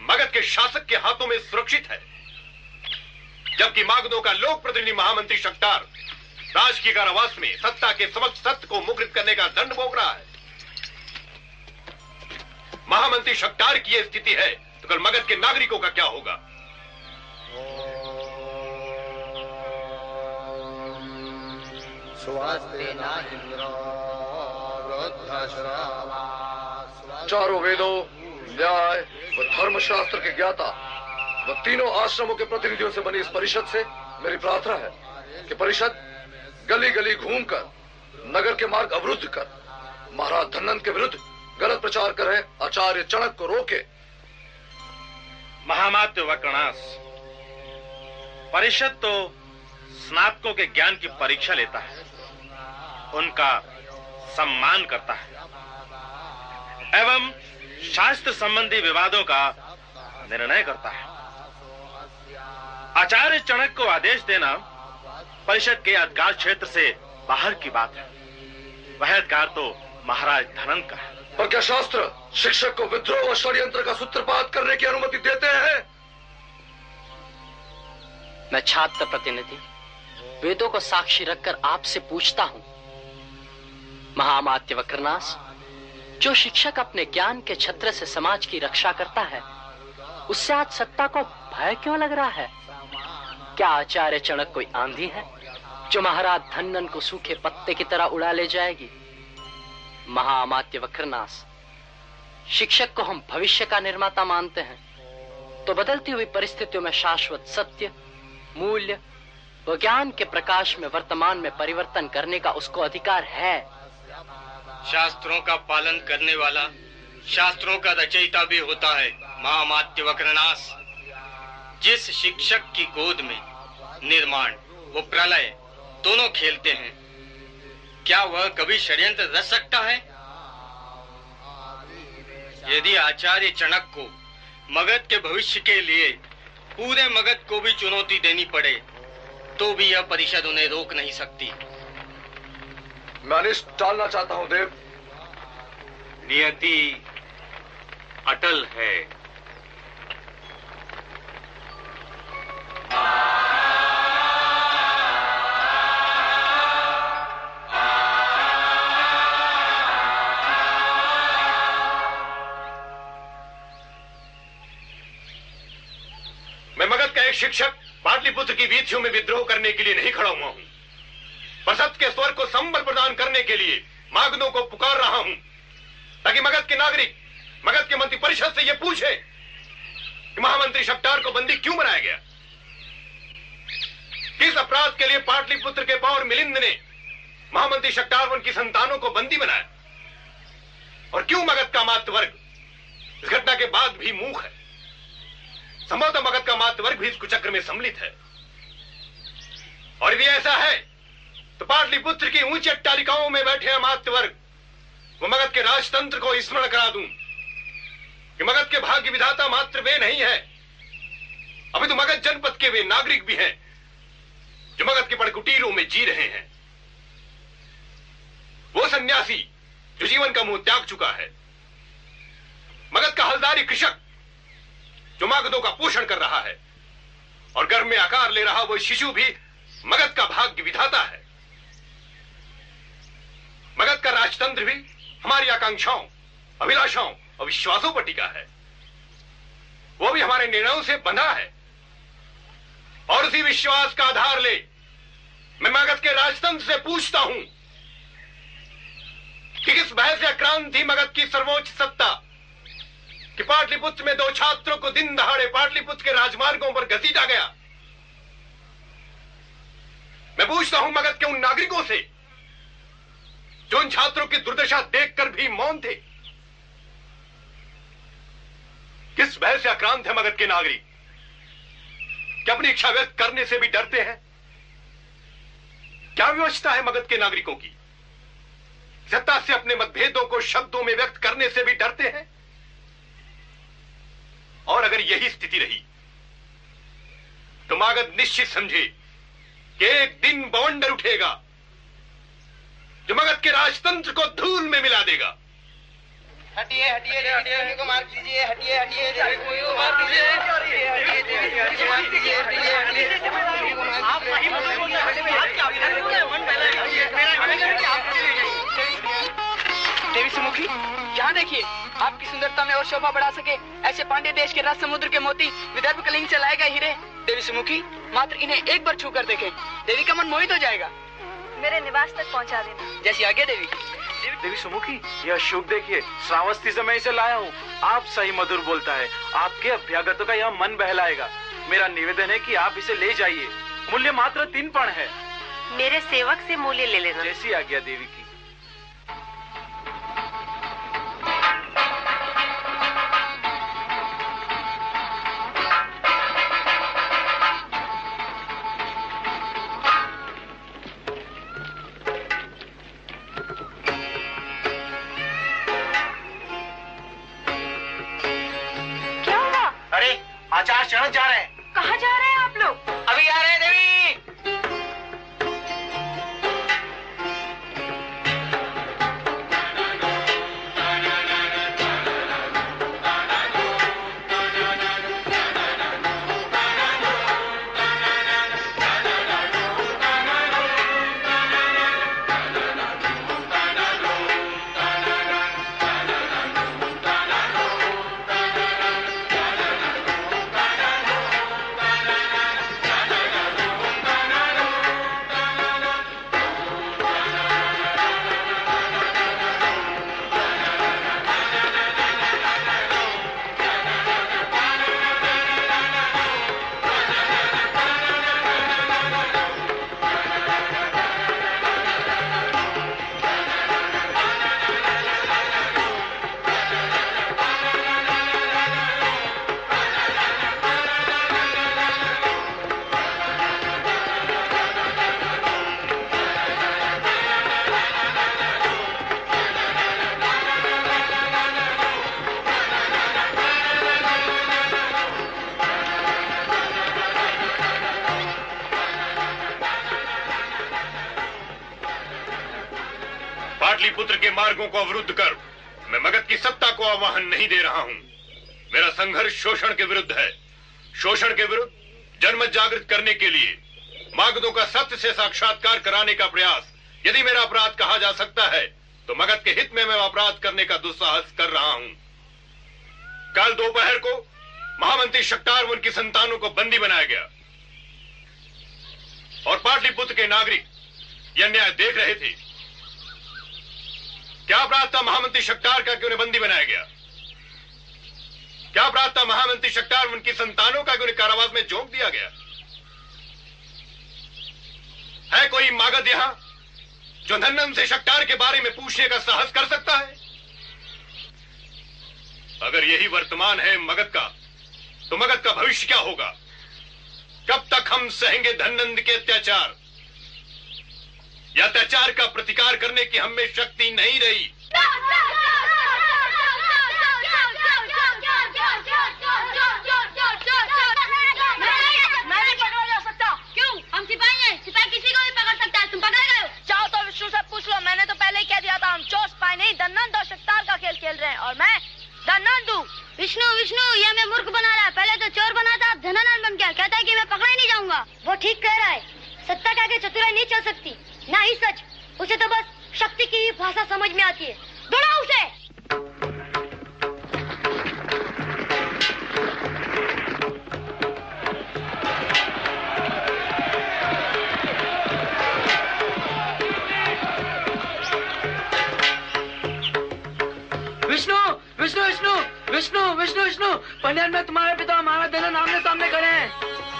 मगध के शासक के हाथों में सुरक्षित है, जबकि मागधों का लोक प्रतिनिधि महामंत्री शक्तार। राज की कारावास में सत्ता के समक्ष सत्य को मुखरित करने का दंड भोग रहा है। महामंत्री शक्तार की यह स्थिति है तो कल मगध के नागरिकों का क्या होगा?
चारों वेदों न्याय व धर्मशास्त्र के ज्ञाता व तीनों आश्रमों के प्रतिनिधियों से बनी इस परिषद से मेरी प्रार्थना है कि परिषद गली गली घूमकर, नगर के मार्ग अवरुद्ध कर, महाराज धनंद के विरुद्ध गलत प्रचार कर, आचार्य चणक को रोके।
महामात्य वक्रणास परिषद तो स्नातकों के ज्ञान की परीक्षा लेता है, उनका सम्मान करता है। एवं शास्त्र संबंधी विवादों का निर्णय करता है। आचार्य चणक को आदेश देना परिषद के अधिकार क्षेत्र से बाहर की बात है। वह अधिकार तो महाराज धनन का है।
पर क्या शास्त्र शिक्षक को विद्रोह और षड्यंत्र का सूत्रपात करने की अनुमति देते हैं?
मैं छात्र प्रतिनिधि वेदों को साक्षी रखकर आपसे पूछता हूँ। महामात्य वक्रनाश जो शिक्षक अपने ज्ञान के छत्र से समाज की रक्षा करता है उससे आज सत्ता को भय क्यों लग रहा है? क्या आचार्य चणक कोई आंधी है, जो महाराज धन्नन को सूखे पत्ते की तरह उड़ा ले जाएगी? महामात्य वक्रनाश शिक्षक को हम भविष्य का निर्माता मानते हैं। तो बदलती हुई परिस्थितियों में शाश्वत सत्य, मूल्य व ज्ञान के प्रकाश में वर्तमान में परिवर्तन करने का उसको अधिकार है।
शास्त्रों का पालन करने वाला, शास्त्रों का रचयिता भी होता है महामात्य वक्रनाश जिस शिक्षक की गोद में निर्माण वो प्रलय दोनों खेलते हैं क्या वह कभी षड्यंत्र रच सकता है? यदि आचार्य चणक को मगध के भविष्य के लिए पूरे मगध को भी चुनौती देनी पड़े तो भी यह परिषद उन्हें रोक नहीं सकती।
मैं अनिष्ट टालना चाहता हूँ देव।
नियति अटल है मैं मगध का एक शिक्षक पाटलिपुत्र की वीथियों में विद्रोह करने के लिए नहीं खड़ा हुआ हूँ। सत्य के स्वर को संबल प्रदान करने के लिए मागनों को पुकार रहा हूँ, ताकि मगध के नागरिक, मगध के मंत्री परिषद से यह पूछे कि महामंत्री शक्टार को बंदी क्यों बनाया गया? किस अपराध के लिए पाटलिपुत्र के पौर मिलिंद ने महामंत्री शक्टार उनकी संतानों को बंदी बनाया। और क्यों मगध का मात्र वर्ग? इस घटना के बाद भी मूक है। संभवतः मगध का मात्र वर्ग भी इस कुचक्र में सम्मिलित है। और यदि ऐसा है तो पाटलिपुत्र की ऊँची अट्टालिकाओं में बैठे अमात्य वर्ग। वो मगध के राजतंत्र को स्मरण करा दूँ कि मगध के भाग्य विधाता मात्र वे नहीं है। अभी तो मगध जनपद के वे नागरिक भी हैं। जो मगध के पड़कुटीरों में जी रहे हैं। वो सन्यासी जो जीवन का मुँह त्याग चुका है, मगध का हलदारी कृषक जो मगधों का पोषण कर रहा है और गर्भ में आकार ले रहा वो शिशु भी मगध का भाग्य विधाता है। मगध का राजतंत्र भी हमारी आकांक्षाओं, अभिलाषाओं और विश्वासों पर टिका है। वो भी हमारे निर्णयों से बंधा है। और उसी विश्वास का आधार ले, मैं मगध के राजतंत्र से पूछता हूँ कि किस भय से आक्रांत थी मगध की सर्वोच्च सत्ता, कि पाटलिपुत्र में दो छात्रों को दिन दहाड़े पाटलिपुत्र के राजमार्गों पर घसीटा गया। मैं पूछता हूँ मगध के उन नागरिकों से, जो उन छात्रों की दुर्दशा देखकर भी मौन थे, किस भय से आक्रांत है मगध के नागरिक? क्या अपनी इच्छा व्यक्त करने से भी डरते हैं? क्या व्यवस्था है मगध के नागरिकों की? सत्ता से अपने मतभेदों को शब्दों में व्यक्त करने से भी डरते हैं? और अगर यही स्थिति रही तो मागध निश्चित समझे कि एक दिन बवंडर उठेगा, जो मगध के राजतंत्र को धूल में मिला देगा।
हटिए हटिए देवी को मार दीजिए हटिए हटिए देवी को मार दीजिए हटिए देवी को मार दीजिए हटिए हटिए
देवी सुमुखी यहाँ देखिए आपकी सुंदरता में और शोभा बढ़ा सके ऐसे पांडे देश के राज समुद्र के मोती विदर्भ कलिंग से लाए गए हीरे देवी सुमुखी मात्र इन्हें एक बार छू कर देखे देवी का मन मोहित हो जाएगा
मेरे निवास तक पहुँचा देना
जैसी आगे देवी
देवी सुमुखी यह शुभ देखिए श्रावस्ती से मैं इसे लाया हूँ। आप सही मधुर बोलता है। आपके अभ्यागत का यह मन बहलाएगा। मेरा निवेदन है कि आप इसे ले जाइए। मूल्य मात्र तीन पण है।
मेरे सेवक से मूल्य ले लेना।
जैसी आज्ञा देवी की।
महाराज जा रहे हैं।
से साक्षात्कार कराने का प्रयास यदि मेरा अपराध कहा जा सकता है तो मगध के हित में मैं अपराध करने का दुस्साहस कर रहा हूँ। कल दोपहर को महामंत्री शक्टार उनकी संतानों को बंदी बनाया गया और पाटलिपुत्र के नागरिक यह न्याय देख रहे थे। क्या अपराध था महामंत्री शक्टार का कि उन्हें बंदी बनाया गया? क्या अपराध था महामंत्री शक्टार उनकी संतानों का कि उन्हें कारावास में झोंक दिया गया है कोई मागध यहाँ जो धन्नम से शक्टार के बारे में पूछने का साहस कर सकता है। अगर यही वर्तमान है मगध का तो मगध का भविष्य क्या होगा? कब तक हम सहेंगे धननंद के अत्याचार? या अत्याचार का प्रतिकार करने की हमें शक्ति नहीं रही
मैं नहीं पकड़ा जा सकता क्यों हम सिपाही हैं सिपाही किसी को भी पकड़ सकता है तुम पकड़े गए हो
चाहो तो विष्णु से पूछ लो, मैंने तो पहले ही कह दिया था, हम चोर पाए नहीं धनंद और शक्तार का खेल खेल रहे हैं। और मैं हूँ।
विष्णु विष्णु, ये मैं मूर्ख बना रहा है। पहले तो चोर बना था धनानंद बन गया। कहता है कि मैं पकड़ा ही नहीं जाऊँगा। वो ठीक कह रहा है। सत्ता के आगे चतुराई नहीं चल सकती। ना ही सच। उसे तो बस शक्ति की ही भाषा समझ में आती है। दौड़ा उसे!
विष्णु विष्णु विष्णु विष्णु विष्णु। पंडित में तुम्हारे पिता हमारा दिन आमने सामने खड़े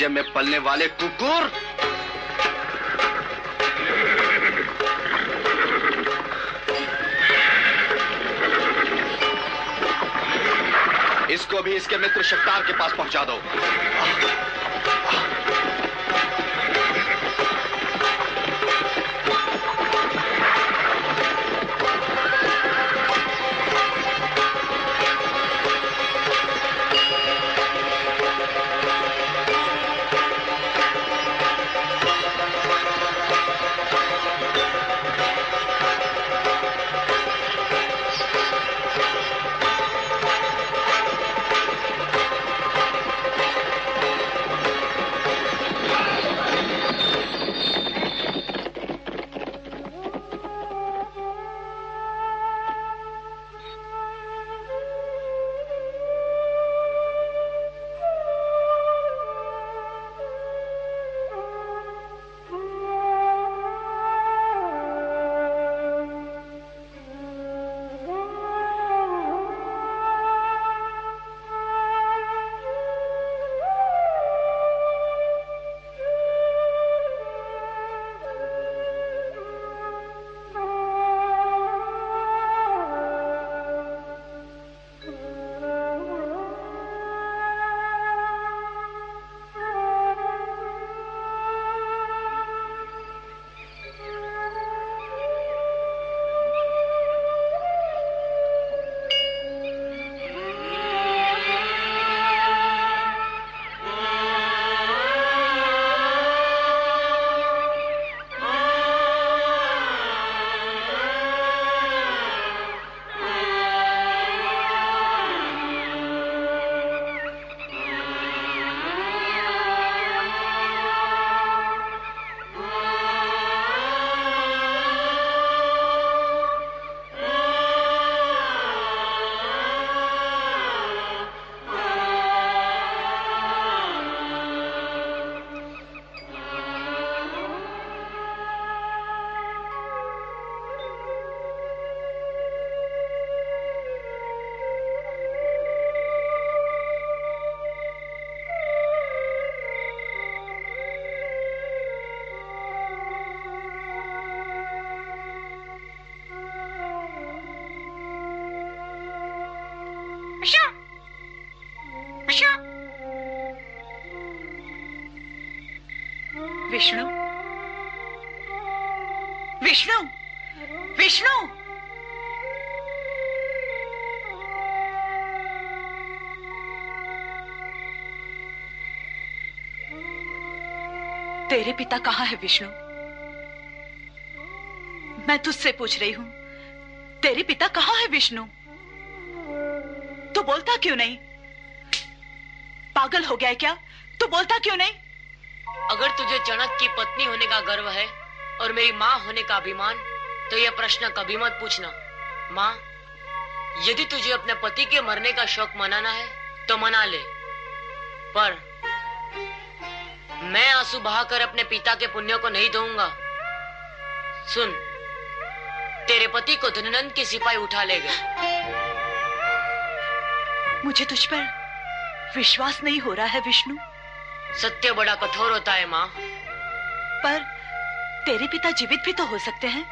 राज्य में पलने वाले कुकुर। इसको भी इसके मित्र शक्तार के पास पहुँचा दो।
तेरे पिता कहाँ है, विष्णु? मैं तुझसे पूछ रही हूँ, तेरे पिता कहाँ है, विष्णु? तू बोलता क्यों नहीं? पागल हो गया क्या? तू बोलता क्यों नहीं?
अगर तुझे जनक की पत्नी होने का गर्व है और मेरी माँ होने का अभिमान तो यह प्रश्न कभी मत पूछना। माँ, यदि तुझे अपने पति के मरने का शौक मनाना है तो मना ले। पर मैं आँसू बहाकर अपने पिता के पुण्यों को नहीं दूँगा। सुन तेरे पति को धननंद की सिपाही उठा ले गए।
मुझे तुझ पर विश्वास नहीं हो रहा है विष्णु।
सत्य बड़ा कठोर होता है माँ।
पर तेरे पिता जीवित भी तो हो सकते हैं।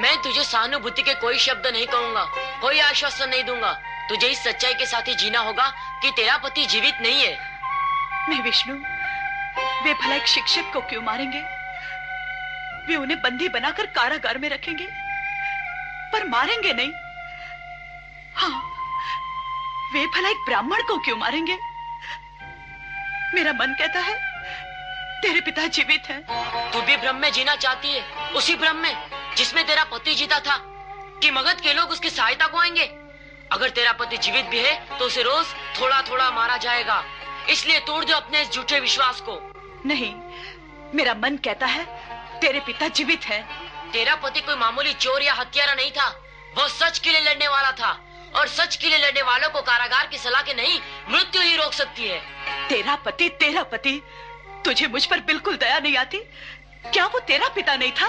मैं तुझे सहानुभूति के कोई शब्द नहीं कहूँगा कोई आश्वासन नहीं दूँगा। तुझे इस सच्चाई के साथ ही जीना होगा कि तेरा पति जीवित नहीं है।
नहीं विष्णु वे भला एक शिक्षक को क्यों मारेंगे? वे उन्हें बंदी बनाकर कारागार में रखेंगे? पर मारेंगे नहीं। हाँ वे भला एक ब्राह्मण को क्यों मारेंगे? मेरा मन कहता है, तेरे पिता जीवित हैं।
तू भी भ्रम में जीना चाहती है, उसी भ्रम में, जिसमें तेरा पति जीता था, कि मगध के लोग उसकी सहायता को आएँगे? अगर तेरा पति जीवित भी है तो उसे रोज थोड़ा थोड़ा मारा जाएगा। इसलिए तोड़ दो अपने इस झूठे विश्वास को।
नहीं मेरा मन कहता है तेरे पिता जीवित हैं।
तेरा पति कोई मामूली चोर या हत्यारा नहीं था। वो सच के लिए लड़ने वाला था और सच के लिए लड़ने वालों को कारागार की सलाह के नहीं मृत्यु ही रोक सकती है।
तेरा पति तेरा पति तुझे मुझ पर बिल्कुल दया नहीं आती? क्या वो तेरा पिता नहीं था?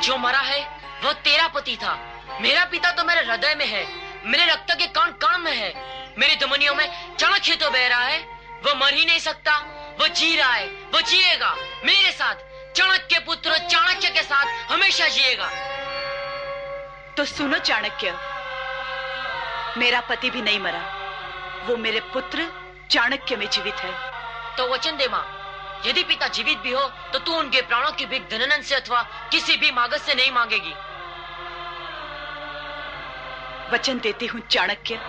जो मरा है वो तेरा पति था। मेरा पिता तो मेरे हृदय में है मेरे रक्त के कण कण में है। मेरी धमनियों में चाणक्य तो बह रहा है वो मर ही नहीं सकता। जी रहा है वो जिएगा। मेरे साथ चाणक्य पुत्र चाणक्य के साथ हमेशा जिएगा।
तो सुनो चाणक्य मेरा पति भी नहीं मरा। वो मेरे पुत्र चाणक्य में जीवित है।
तो वचन दे माँ यदि पिता जीवित भी हो तो तू उनके प्राणों की भीख धननन से अथवा किसी भी मागत से नहीं मांगेगी।
वचन देती हूँ चाणक्य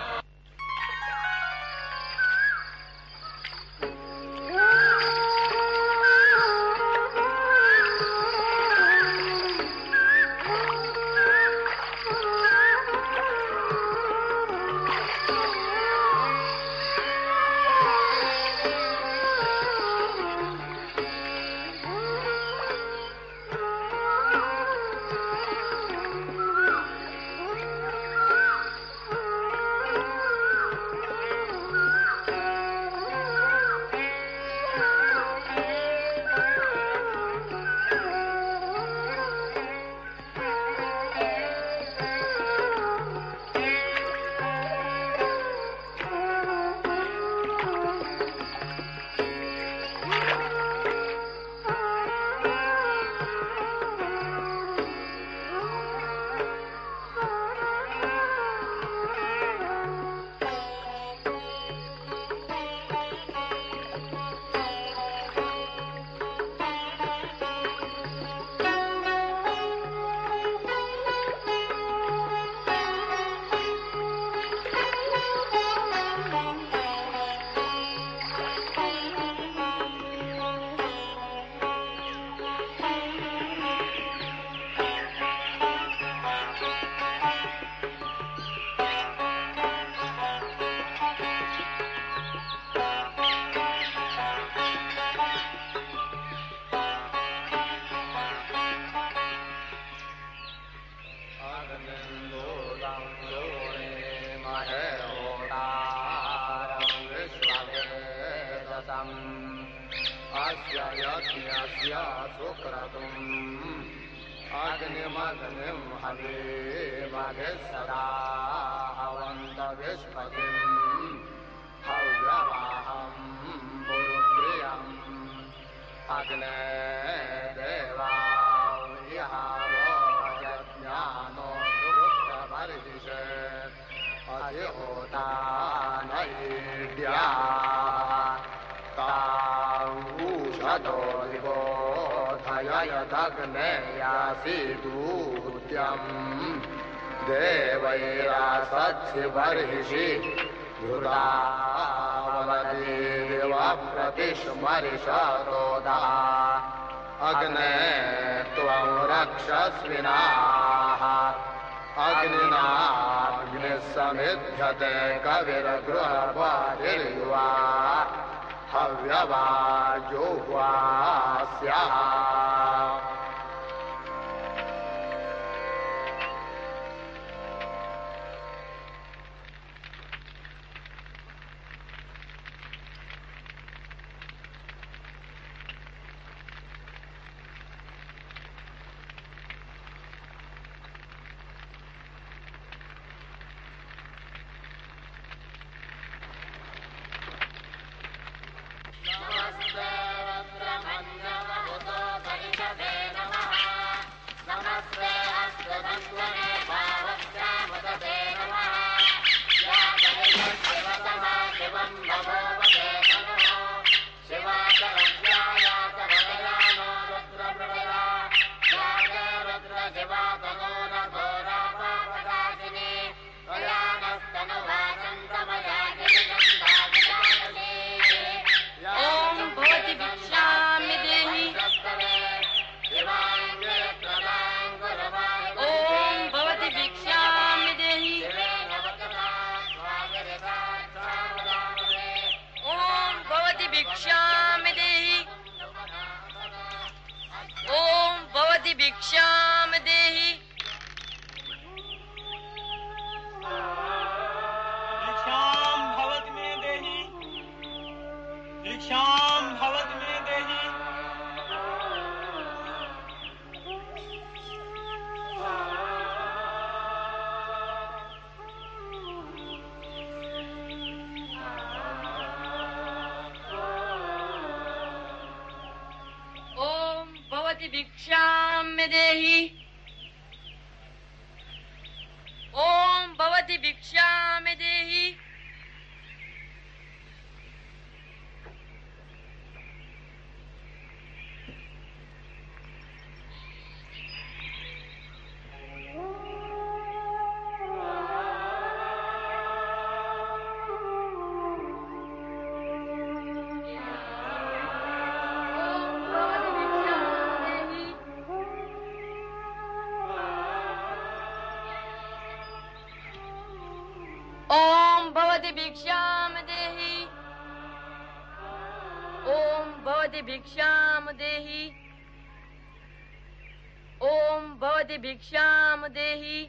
भिक्षाम देहि।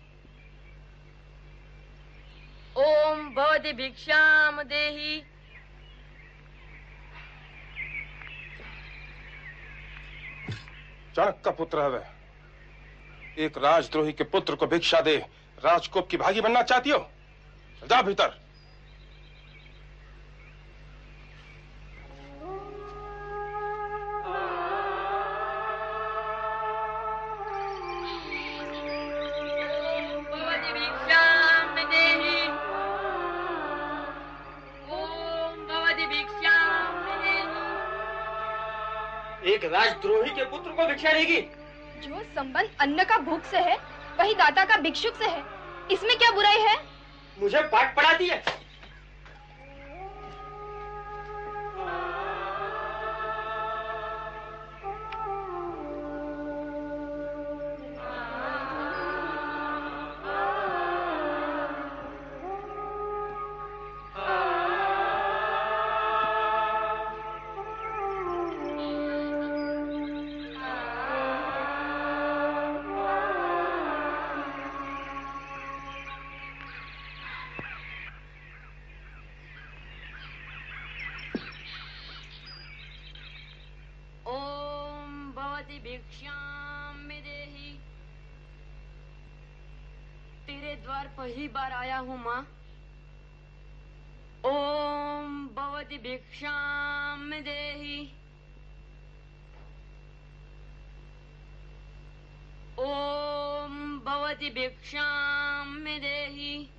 ओम भवति भिक्षाम देहि।
चाणक का पुत्र है वह। एक राजद्रोही के पुत्र को भिक्षा दे। राजकोप की भागी बनना चाहती हो? जा भीतर।
भिक्षा देगी।
जो संबंध अन्न का भूख से है वही दाता का भिक्षुक से है। इसमें क्या बुराई है?
मुझे पाठ पढ़ाती है।
तेरे द्वार पहली बार आया हूँ माँ। ओम भवती भिक्षाम देहि। ओम भवती भिक्षाम देहि।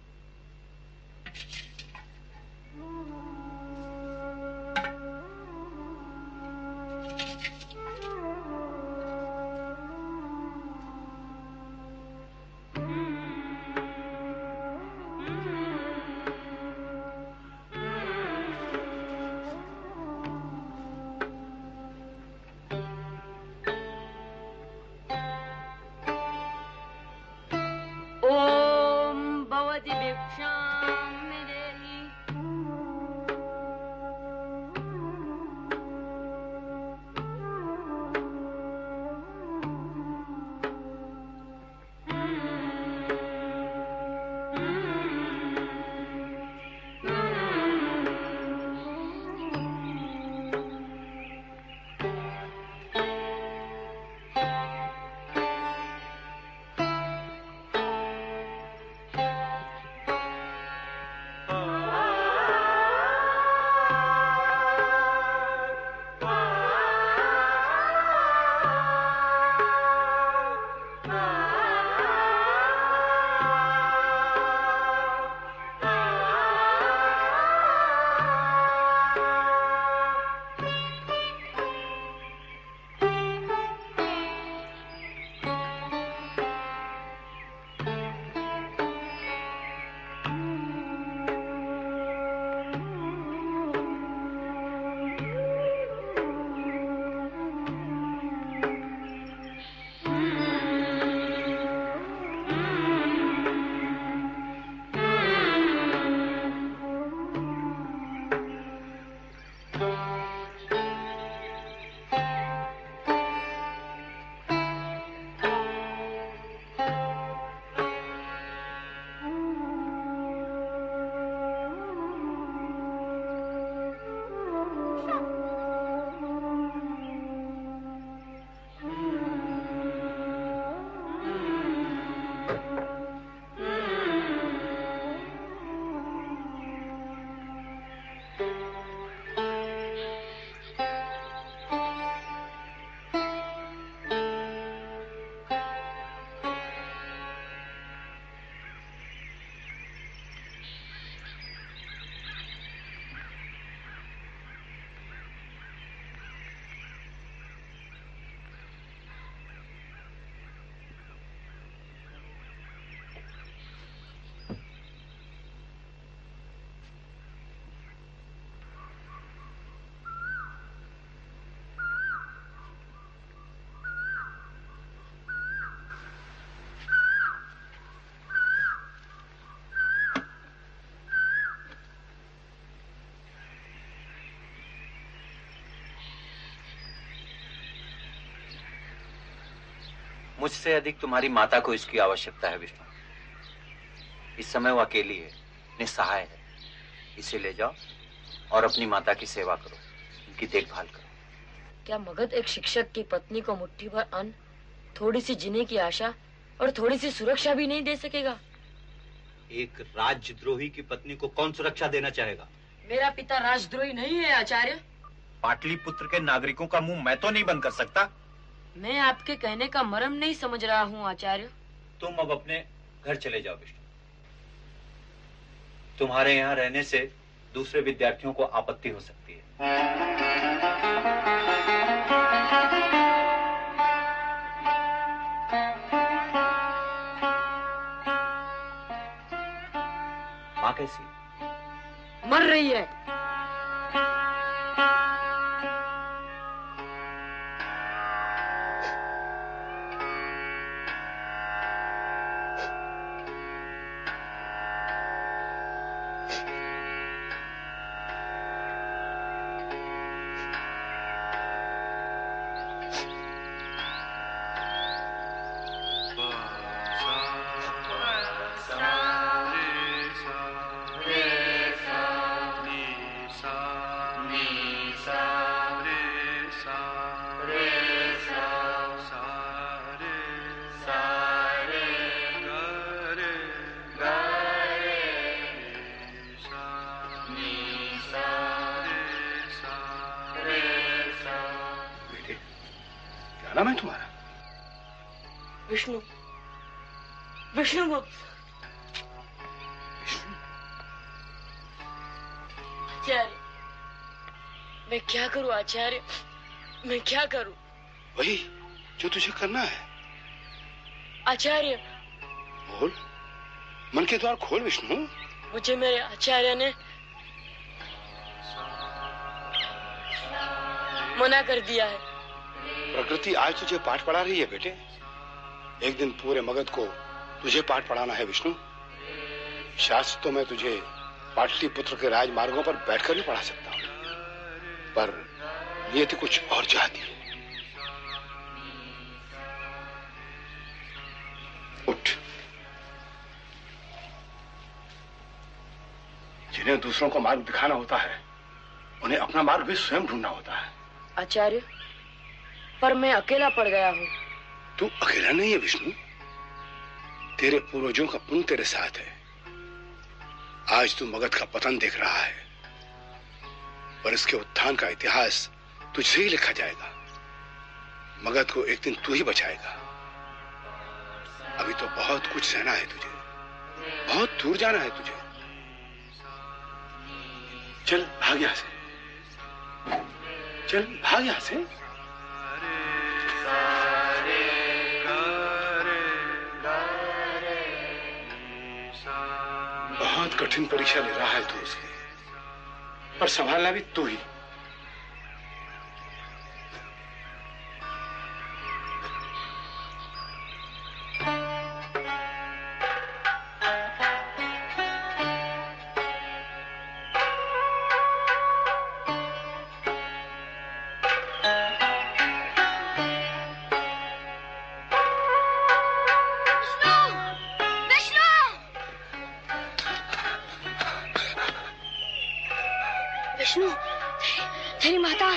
मुझसे अधिक तुम्हारी माता को इसकी आवश्यकता है विष्णु। इस समय वो अकेली है निस्सहाय है। इसे ले जाओ और अपनी माता की सेवा करो उनकी देखभाल करो।
क्या मगध एक शिक्षक की पत्नी को मुट्ठी भर अन्न थोड़ी सी जीने की आशा और थोड़ी सी सुरक्षा भी नहीं दे सकेगा?
एक राजद्रोही की पत्नी को कौन सुरक्षा देना चाहेगा?
मेरा पिता राजद्रोही नहीं है आचार्य।
पाटलिपुत्र के नागरिकों का मुँह मैं तो नहीं बंद कर सकता।
मैं आपके कहने का मर्म नहीं समझ रहा हूँ आचार्य।
तुम अब अपने घर चले जाओ विष्णु तुम्हारे यहाँ रहने से दूसरे विद्यार्थियों को आपत्ति हो सकती है। माँ कैसी?
मर रही है। विष्णु आचार्य मैं क्या करूँ आचार्य मैं क्या करूँ
वही जो तुझे करना है
आचार्य
बोल मन के द्वार खोल विष्णु
मुझे मेरे आचार्य ने मना कर दिया है
प्रकृति आज तुझे पाठ पढ़ा रही है बेटे एक दिन पूरे मगध को तुझे पाठ पढ़ाना है विष्णु। शास्त्र तो मैं तुझे पाटलिपुत्र के राजमार्गों पर बैठकर ही पढ़ा सकता हूँ। पर नियति कुछ और चाहती है। उठ। जिन्हें दूसरों को मार्ग दिखाना होता है उन्हें अपना मार्ग भी स्वयं ढूंढना होता है।
आचार्य पर मैं अकेला पड़ गया हूँ।
तू अकेला नहीं है विष्णु। तेरे पूर्वजों का पुण्य तेरे साथ है। आज तू मगध का पतन देख रहा है, पर इसके उत्थान का इतिहास तुझसे ही लिखा जाएगा। मगध को एक दिन तू ही बचाएगा। अभी तो बहुत कुछ सहना है तुझे। बहुत दूर जाना है तुझे। चल, भाग यहाँ से। चल, भाग यहाँ से। कठिन परीक्षा ले रहा है तू उसकी। पर संभालना भी तू ही।
विष्णु
तेरी माता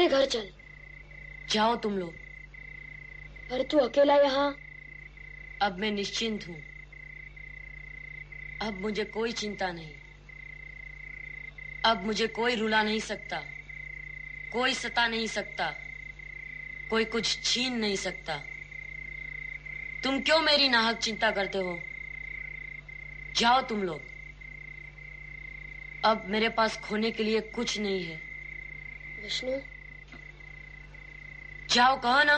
मेरे घर चल।
जाओ तुम लोग।
पर तू अकेला यहाँ?
अब मैं निश्चिंत हूँ। अब मुझे कोई चिंता नहीं। अब मुझे कोई रुला नहीं सकता। कोई सता नहीं सकता। कोई कुछ छीन नहीं सकता। तुम क्यों मेरी नाहक चिंता करते हो? जाओ तुम लोग। अब मेरे पास खोने के लिए कुछ नहीं है।
विष्णु?
जाओ कहो ना?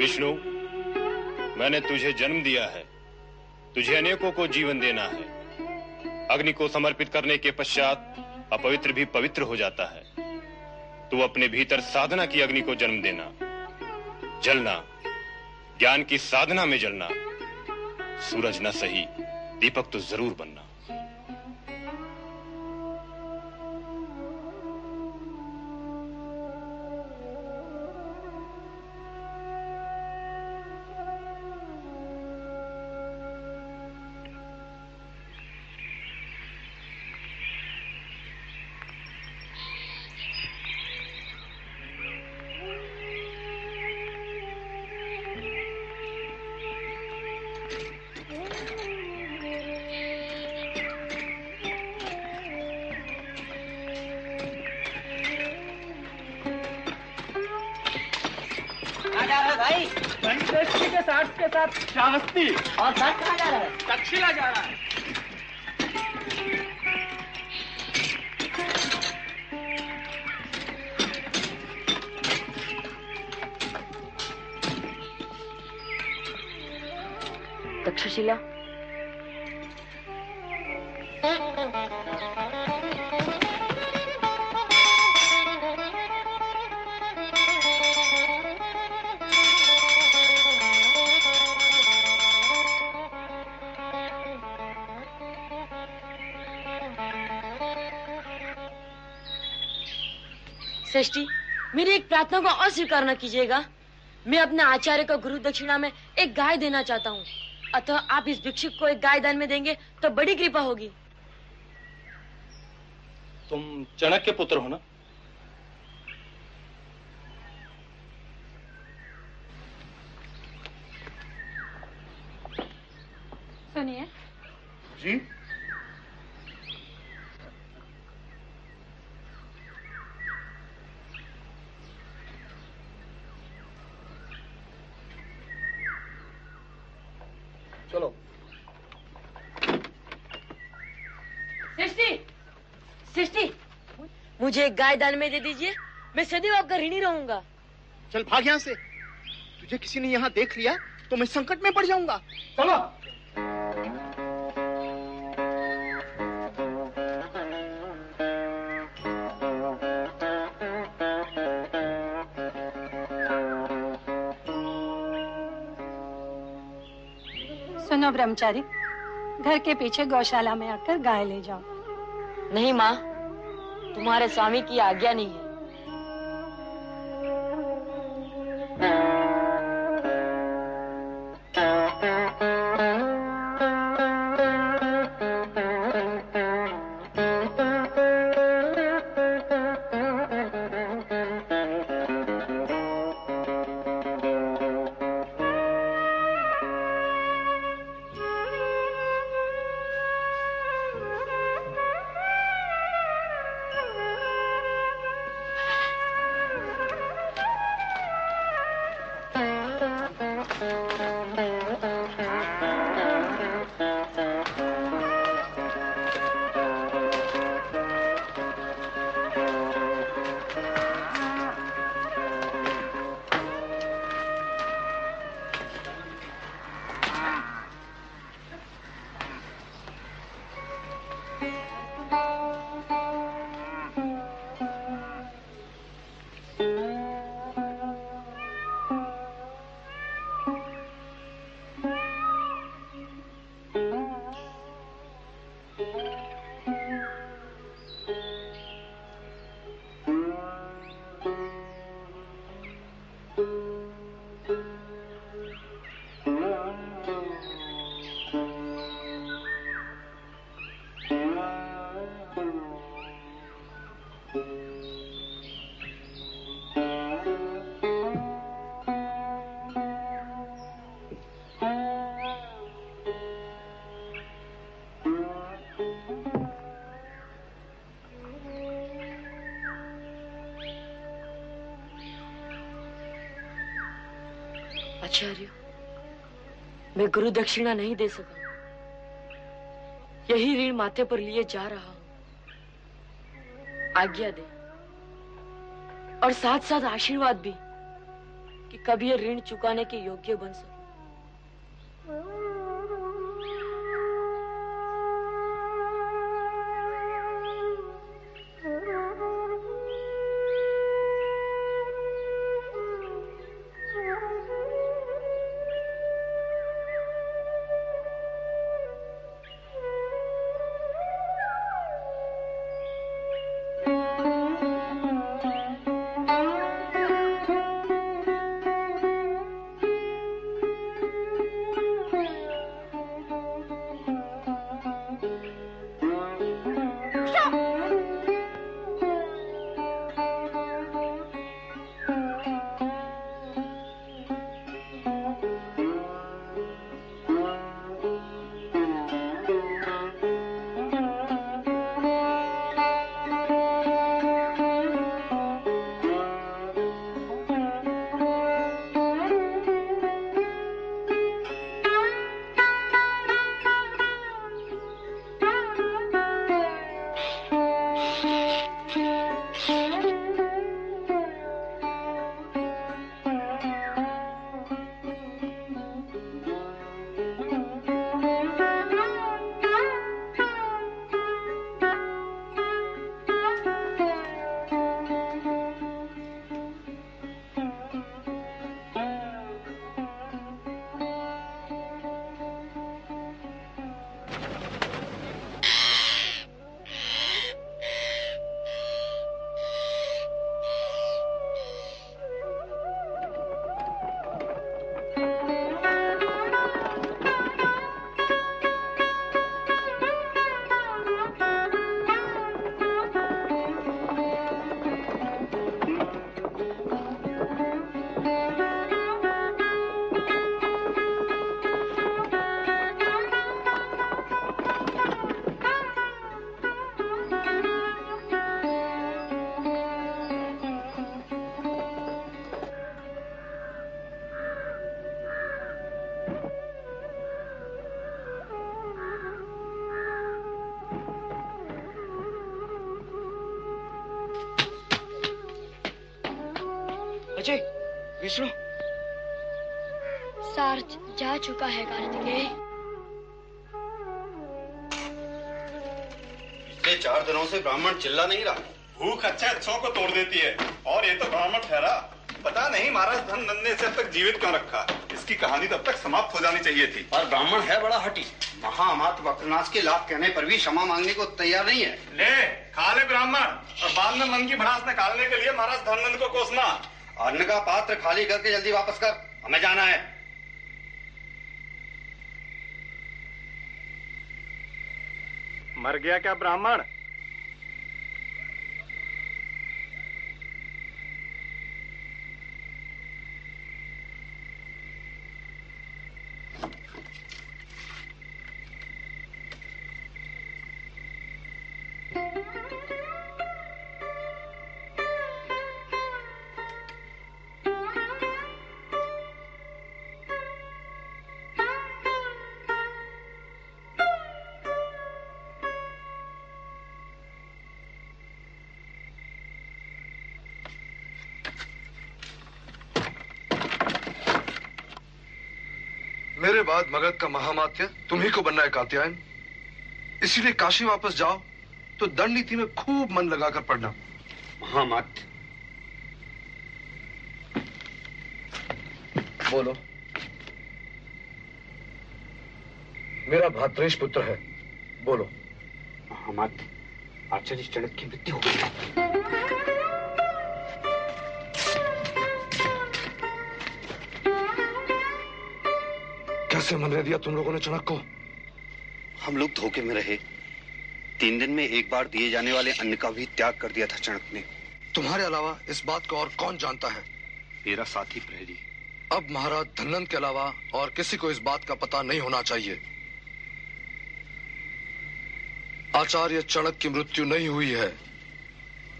विष्णु मैंने तुझे जन्म दिया है। तुझे अनेकों को जीवन देना है। अग्नि को समर्पित करने के पश्चात अपवित्र भी पवित्र हो जाता है। तू अपने भीतर साधना की अग्नि को जन्म देना। जलना। ज्ञान की साधना में जलना। सूरज न सही, दीपक तो ज़रूर बनना
प्रार्थना को अस्वीकार न कीजिएगा। मैं अपने आचार्य को गुरु दक्षिणा में एक गाय देना चाहता हूँ। अतः आप इस भिक्षुक को एक गाय दान में देंगे तो बड़ी कृपा होगी।
तुम चणक के पुत्र हो ना?
सृष्टि मुझे एक गाय दान में दे दीजिए मैं सदैव आपका ऋणी रहूँगा।
चल भाग यहाँ से। तुझे किसी ने यहाँ देख लिया तो मैं संकट में पड़ जाऊँगा।
चलो।
सुनो ब्रह्मचारी घर के पीछे गौशाला में आकर गाय ले जाओ।
नहीं माँ तुम्हारे स्वामी की आज्ञा नहीं है। गुरु दक्षिणा नहीं दे सका। यही ऋण माथे पर लिए जा रहा हूँ। आज्ञा दे। और साथ साथ आशीर्वाद भी कि कभी ये ऋण चुकाने के योग्य बन सकूँ।
चिल्ला नहीं रहा।
भूख अच्छे अच्छों को तोड़ देती है। और ये तो ब्राह्मण ठहरा। पता नहीं महाराज धन नंद ने इसे अब तक जीवित क्यों रखा? इसकी कहानी तब तक समाप्त हो जानी चाहिए थी।
और ब्राह्मण है बड़ा हटी। महामात वक्रनाश के लाभ कहने पर भी क्षमा मांगने को तैयार नहीं है।
ले खा ले ब्राह्मण। और बाद में मन की भड़ास निकालने के लिए महाराज धनंद को कोसना।
अन्न का पात्र खाली करके जल्दी वापस कर। हमें जाना है।
मर गया क्या ब्राह्मण?
बाद मगध का महामात्य तुम्ही को बनना है कात्यायन। इसीलिए काशी वापस जाओ तो दंड नीति में खूब मन लगाकर पढ़ना।
महामात्य।
बोलो। मेरा भातृष पुत्र है। बोलो।
महामात्य आचार्य चणक की मृत्यु हो गई।
कैसे मनरे दिया तुम लोगों ने चणक को।
हम लोग धोखे में रहे। तीन दिन में एक बार दिए जाने वाले अन्न का भी त्याग कर दिया था चणक ने।
तुम्हारे अलावा इस बात को और कौन जानता है?
मेरा साथी प्रहरी।
अब महाराज धनंद के अलावा और किसी को इस बात का पता नहीं होना चाहिए। आचार्य चणक की मृत्यु नहीं हुई है।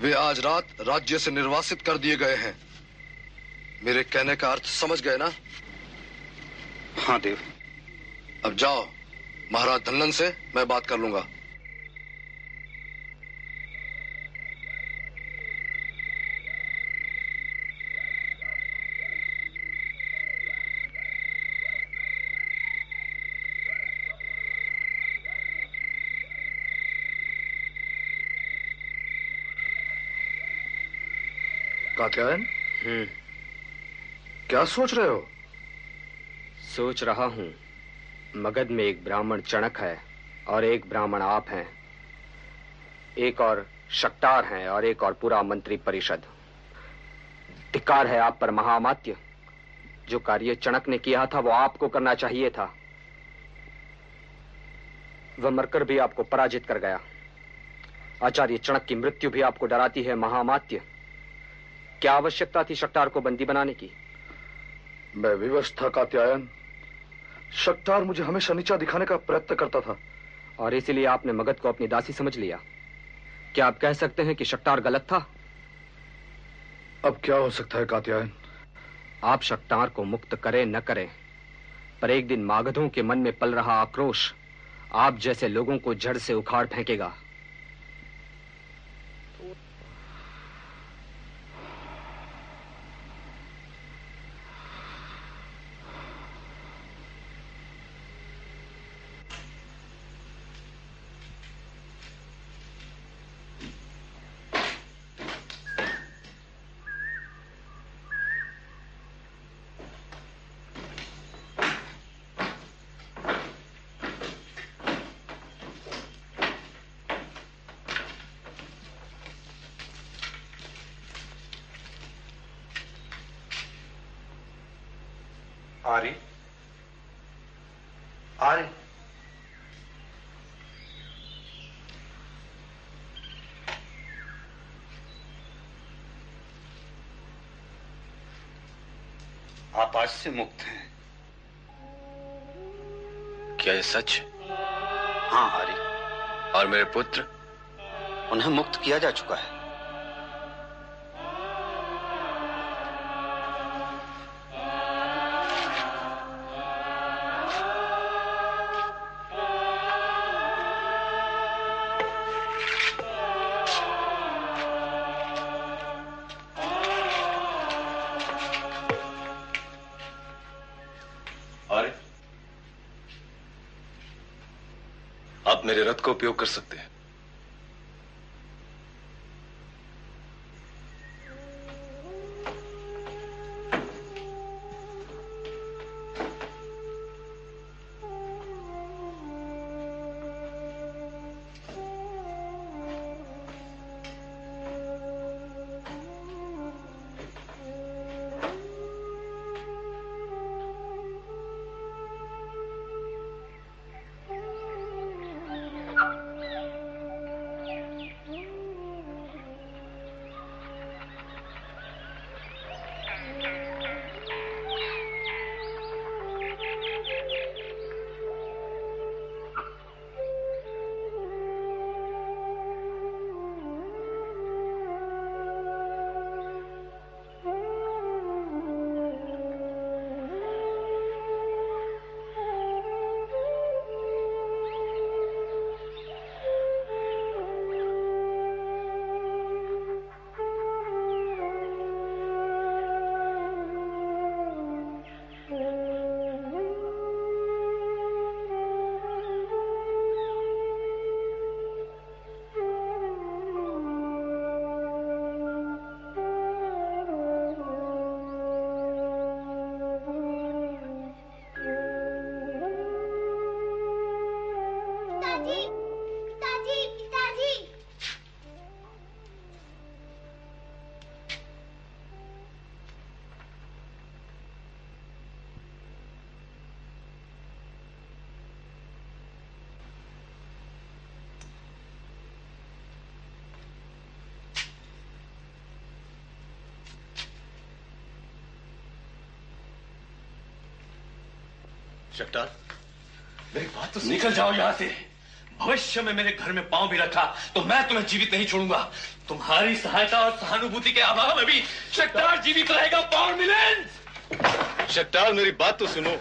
वे आज रात राज्य से निर्वासित कर दिए गए हैं। मेरे कहने का अर्थ समझ गए ना?
हाँ देव।
अब जाओ महाराज धनंद से मैं बात कर लूँगा। कात्यायन?
हम्म।
क्या सोच रहे हो?
सोच रहा हूँ। मगध में एक ब्राह्मण चणक है और एक ब्राह्मण आप हैं। एक और शक्तार हैं और एक और पूरा मंत्री परिषद। धिक्कार है आप पर महामात्य। जो कार्य चणक ने किया था, वो आपको करना चाहिए था। वह मरकर भी आपको पराजित कर गया। आचार्य चणक की मृत्यु भी आपको डराती है, महामात्य। क्या आवश्यकता थी शक्तार को बंदी बनाने की?
मैं विवश था, कात्यायन। शक्तार मुझे हमेशा नीचा दिखाने का प्रयत्न करता था।
और इसीलिए आपने मगध को अपनी दासी समझ लिया। क्या आप कह सकते हैं कि शक्तार गलत था?
अब क्या हो सकता है कात्यायन?
आप शक्तार को मुक्त करें न करें। पर एक दिन मागधों के मन में पल रहा आक्रोश। आप जैसे लोगों को जड़ से उखाड़ फेंकेगा
आर्य आर्य आप आज से मुक्त हैं।
क्या ये सच
हाँ हारी।
और मेरे पुत्र?
उन्हें मुक्त किया जा चुका है।
आप का उपयोग कर सकते
शक्तार मेरी बात तो निकल जाओ यहाँ से। भविष्य में मेरे घर में पाँव भी रखा तो मैं तुम्हें जीवित नहीं छोड़ूँगा। तुम्हारी सहायता और सहानुभूति के अभाव में भी शक्तार जीवित रहेगा पावर मिलेन शक्तार मेरी बात तो सुनो।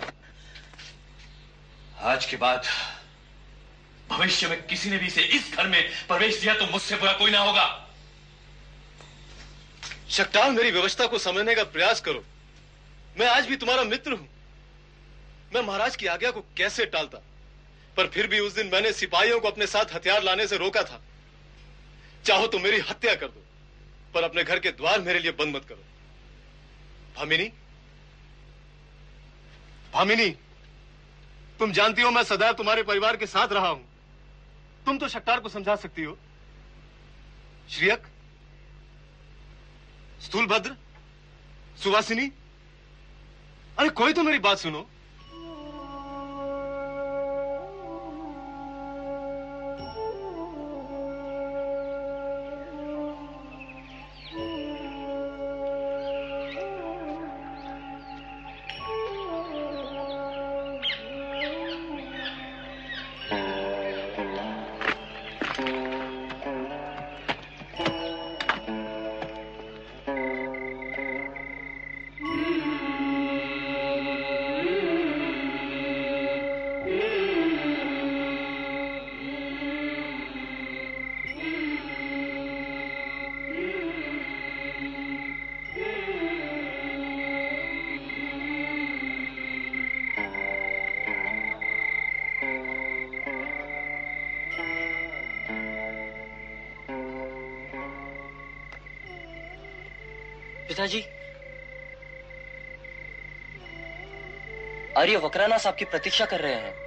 आज के बाद भविष्य में किसी ने भी इसे इस घर में प्रवेश दिया तो मुझसे बुरा कोई ना होगा।
शक्तार मेरी व्यवस्था को समझने का प्रयास करो। मैं आज भी तुम्हारा मित्र हूँ। मैं महाराज की आज्ञा को कैसे टालता? पर फिर भी उस दिन मैंने सिपाहियों को अपने साथ हथियार लाने से रोका था। चाहो तो मेरी हत्या कर दो, पर अपने घर के द्वार मेरे लिए बंद मत करो। भामिनी? भामिनी, तुम जानती हो मैं सदैव तुम्हारे परिवार के साथ रहा हूँ। तुम तो शक्तार को समझा सकती हो। श्रियक? स्थूलभद्र? सुवासिनी? अरे कोई तो मेरी बात सुनो।
पिताजी आर्य साहब की प्रतीक्षा कर रहे हैं।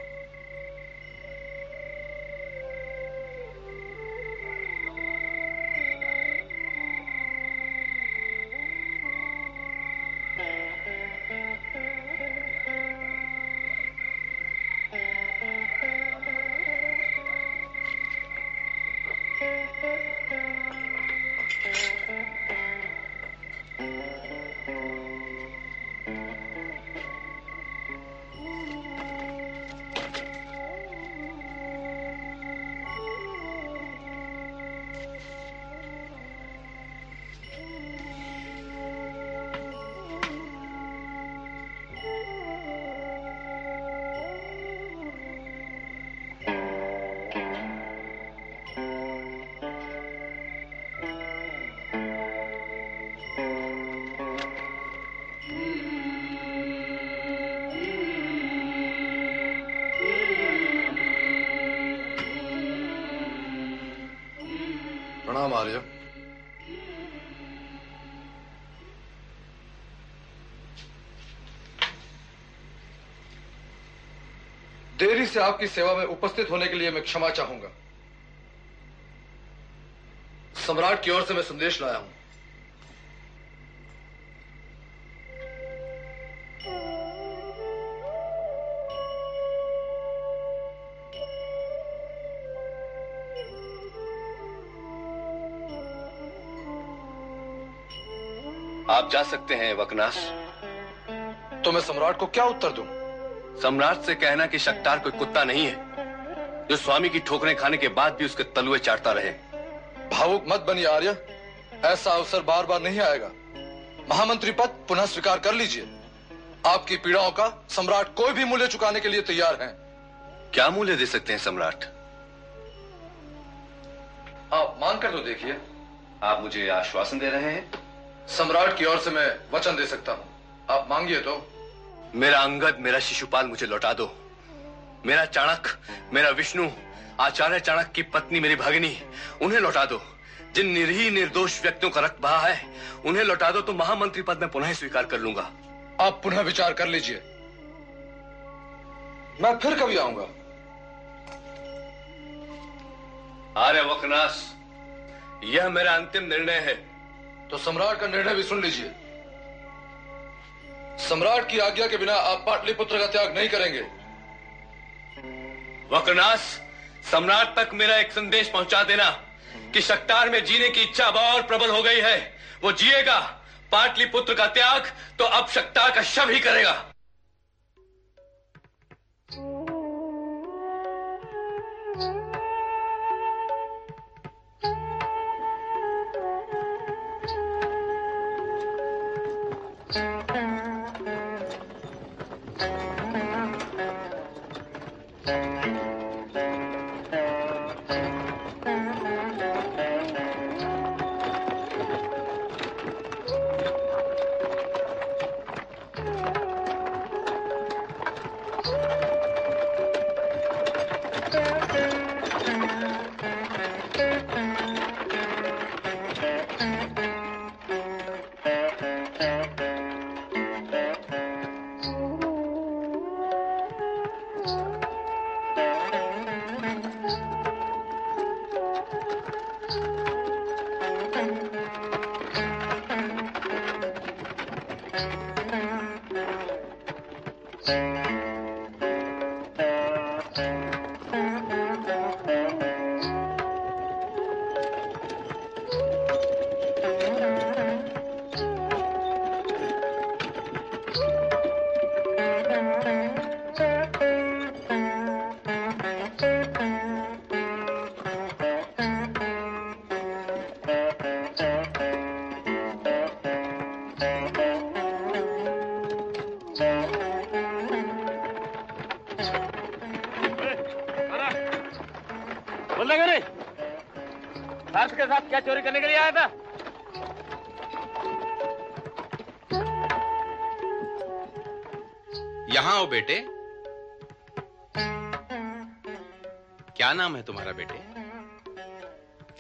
से आपकी सेवा में उपस्थित होने के लिए मैं क्षमा चाहूँगा। सम्राट की ओर से मैं संदेश लाया हूँ।
आप जा सकते हैं वकनास।
तो मैं सम्राट को क्या उत्तर दूँ?
सम्राट से कहना कि शक्तार कोई कुत्ता नहीं है जो स्वामी की ठोकरें खाने के बाद भी उसके तलुए चाटता रहे।
भावुक मत बनिए आर्य। ऐसा अवसर बार बार नहीं आएगा। महामंत्री पद पुनः स्वीकार कर लीजिए। आपकी पीड़ाओं का सम्राट कोई भी मूल्य चुकाने के लिए तैयार हैं।
क्या मूल्य दे सकते हैं सम्राट?
आप मांग कर तो देखिए।
आप मुझे आश्वासन दे रहे हैं?
सम्राट की ओर से मैं वचन दे सकता हूँ। आप मांगिए तो।
मेरा अंगद मेरा शिशुपाल मुझे लौटा दो। मेरा चाणक मेरा विष्णु आचार्य चाणक की पत्नी मेरी भगिनी उन्हें लौटा दो। जिन निरीह निर्दोष व्यक्तियों का रक्त बहा है उन्हें लौटा दो तो महामंत्री पद में पुनः स्वीकार कर लूँगा।
आप पुनः विचार कर लीजिए। मैं फिर कभी आऊँगा।
आर्य वकनास यह मेरा अंतिम निर्णय है।
तो सम्राट का निर्णय भी सुन लीजिए। सम्राट की आज्ञा के बिना आप पाटलिपुत्र का त्याग नहीं करेंगे।
वक्रनाश सम्राट तक मेरा एक संदेश पहुँचा देना कि शक्तार में जीने की इच्छा अब और प्रबल हो गई है। वो जिएगा, पाटलिपुत्र का त्याग तो अब शक्तार का शव ही करेगा।
thing.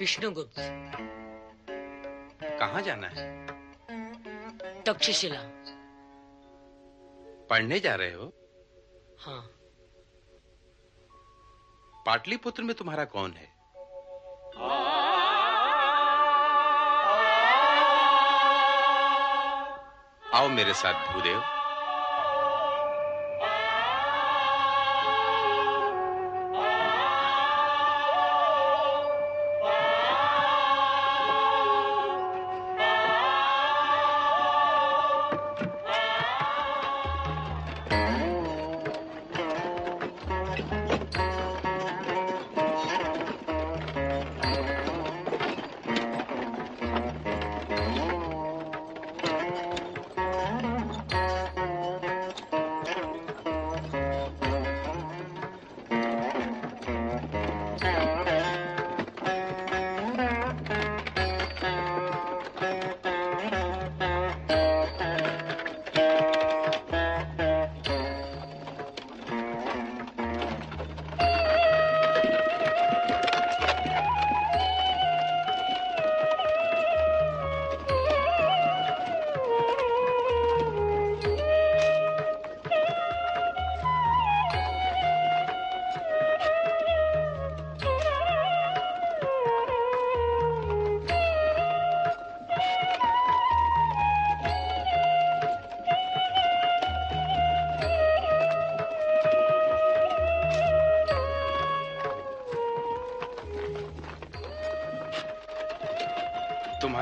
विष्णुगुप्त।
कहाँ जाना है?
तक्षशिला।
पढ़ने जा रहे हो?
हाँ।
पाटलिपुत्र में तुम्हारा कौन है? आओ मेरे साथ भूदेव।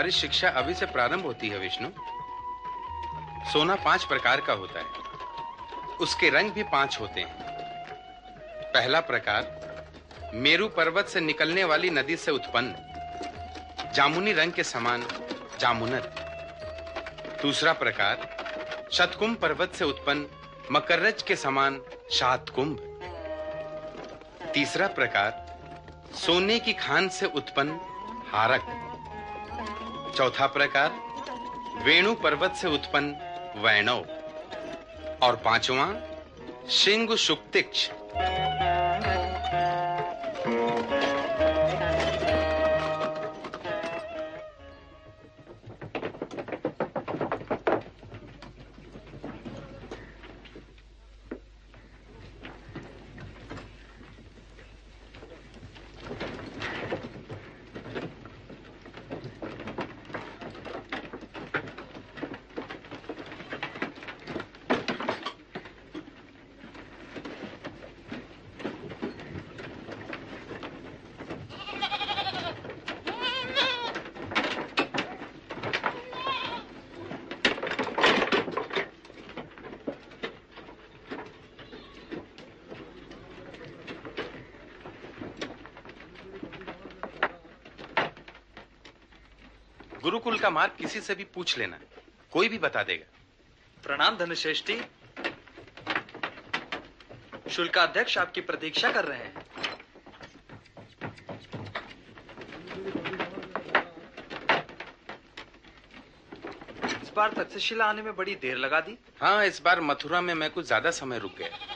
तुम्हारी शिक्षा अभी से प्रारंभ होती है, विष्णु। सोना पाँच प्रकार का होता है। उसके रंग भी पाँच होते हैं। पहला प्रकार, मेरु पर्वत से निकलने वाली नदी से उत्पन्न। जामुनी रंग के समान, जामुनर। दूसरा प्रकार, शतकुंभ पर्वत से उत्पन्न, मकरज के समान शातकुंभ तीसरा प्रकार, सोने की खान से उत्पन्न, हारक। चौथा प्रकार वेणु पर्वत से उत्पन्न वैणव। और पांचवा शिंग शुक्तिक्ष। गुरुकुल का मार्ग किसी से भी पूछ लेना। कोई भी बता देगा।
प्रणाम धनुश्रेष्ठी शुल्काध्यक्ष आपकी प्रतीक्षा कर रहे हैं। इस बार तक्षशिला आने में बड़ी देर लगा दी।
हाँ इस बार मथुरा में मैं कुछ ज़्यादा समय रुक गया।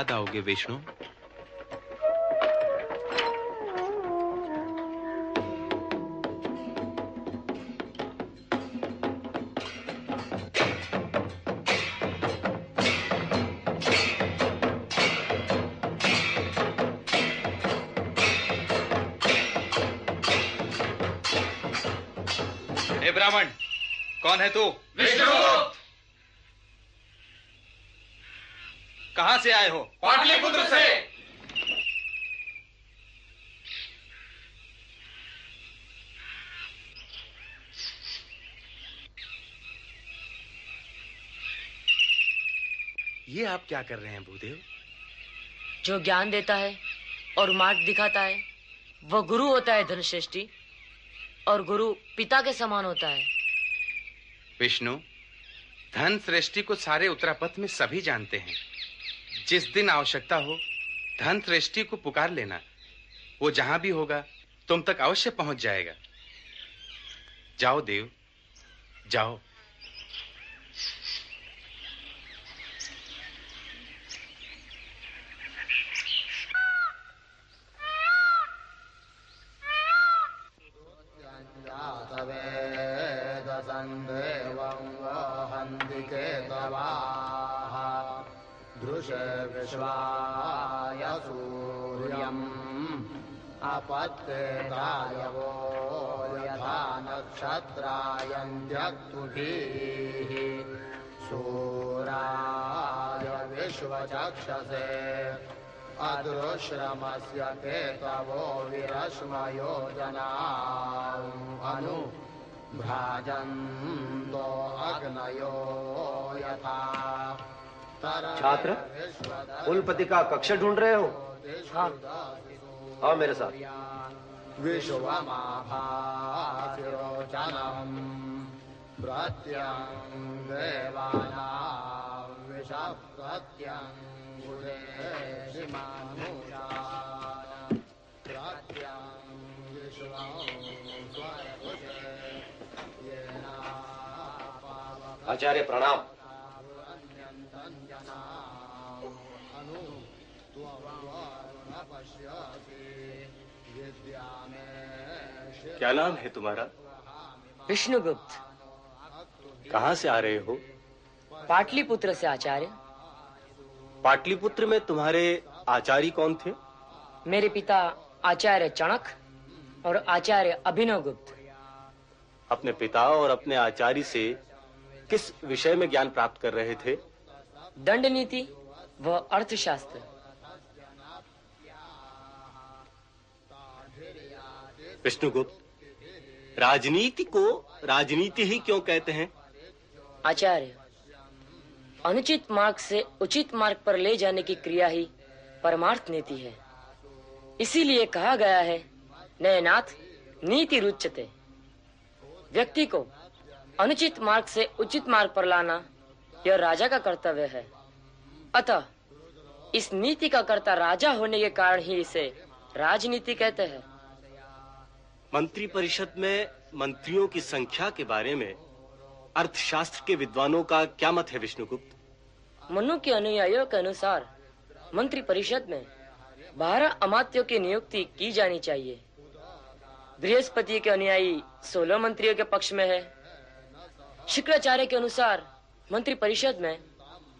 याद आओगे विष्णु? ये आप क्या कर रहे हैं भूदेव?
जो ज्ञान देता है और मार्ग दिखाता है वह गुरु होता है धनश्रेष्ठी और गुरु पिता के समान होता है।
विष्णु धन सृष्टि को सारे उत्तरापथ में सभी जानते हैं। जिस दिन आवश्यकता हो धन सृष्टि को पुकार लेना। वो जहाँ भी होगा तुम तक अवश्य पहुँच जाएगा। जाओ देव। जाओ।
अदृश्रमस्य केतवो विरश्मयो जनाम् अनु भ्राजन्तो अग्नयो यथा।
छात्र कुलपति का कक्ष ढूंढ रहे हो?
हाँ
आओ मेरे साथ।
विश्वमाभातिरोचनम् प्रत्यं देवानां विषप्रत्यं गुरेशिमानुषान्
आचार्य प्रणाम।
क्या नाम है तुम्हारा?
विष्णुगुप्त।
कहाँ से आ रहे हो?
पाटलिपुत्र से आचार्य।
पाटलिपुत्र में तुम्हारे आचार्य कौन थे?
मेरे पिता आचार्य चणक। और आचार्य अभिनव गुप्त।
अपने पिता और अपने आचार्य से किस विषय में ज्ञान प्राप्त कर रहे थे?
दंड नीति व अर्थशास्त्र।
विष्णुगुप्त राजनीति को राजनीति ही क्यों कहते हैं?
आचार्य अनुचित मार्ग से उचित मार्ग पर ले जाने की क्रिया ही परमार्थ नीति है। इसीलिए कहा गया है नयनाथ नीति रुचते व्यक्ति को अनुचित मार्ग से उचित मार्ग पर लाना यह राजा का कर्तव्य है। अतः इस नीति का कर्ता राजा होने के कारण ही इसे राजनीति कहते हैं।
मंत्री परिषद में मंत्रियों की संख्या के बारे में अर्थशास्त्र के विद्वानों का क्या मत है विष्णुगुप्त?
मनु के अनुयायियों के अनुसार मंत्री परिषद में बारह अमात्यों की नियुक्ति की जानी चाहिए। बृहस्पति के अनुयायी सोलह मंत्रियों के पक्ष में है। शुक्राचार्य के अनुसार मंत्री परिषद में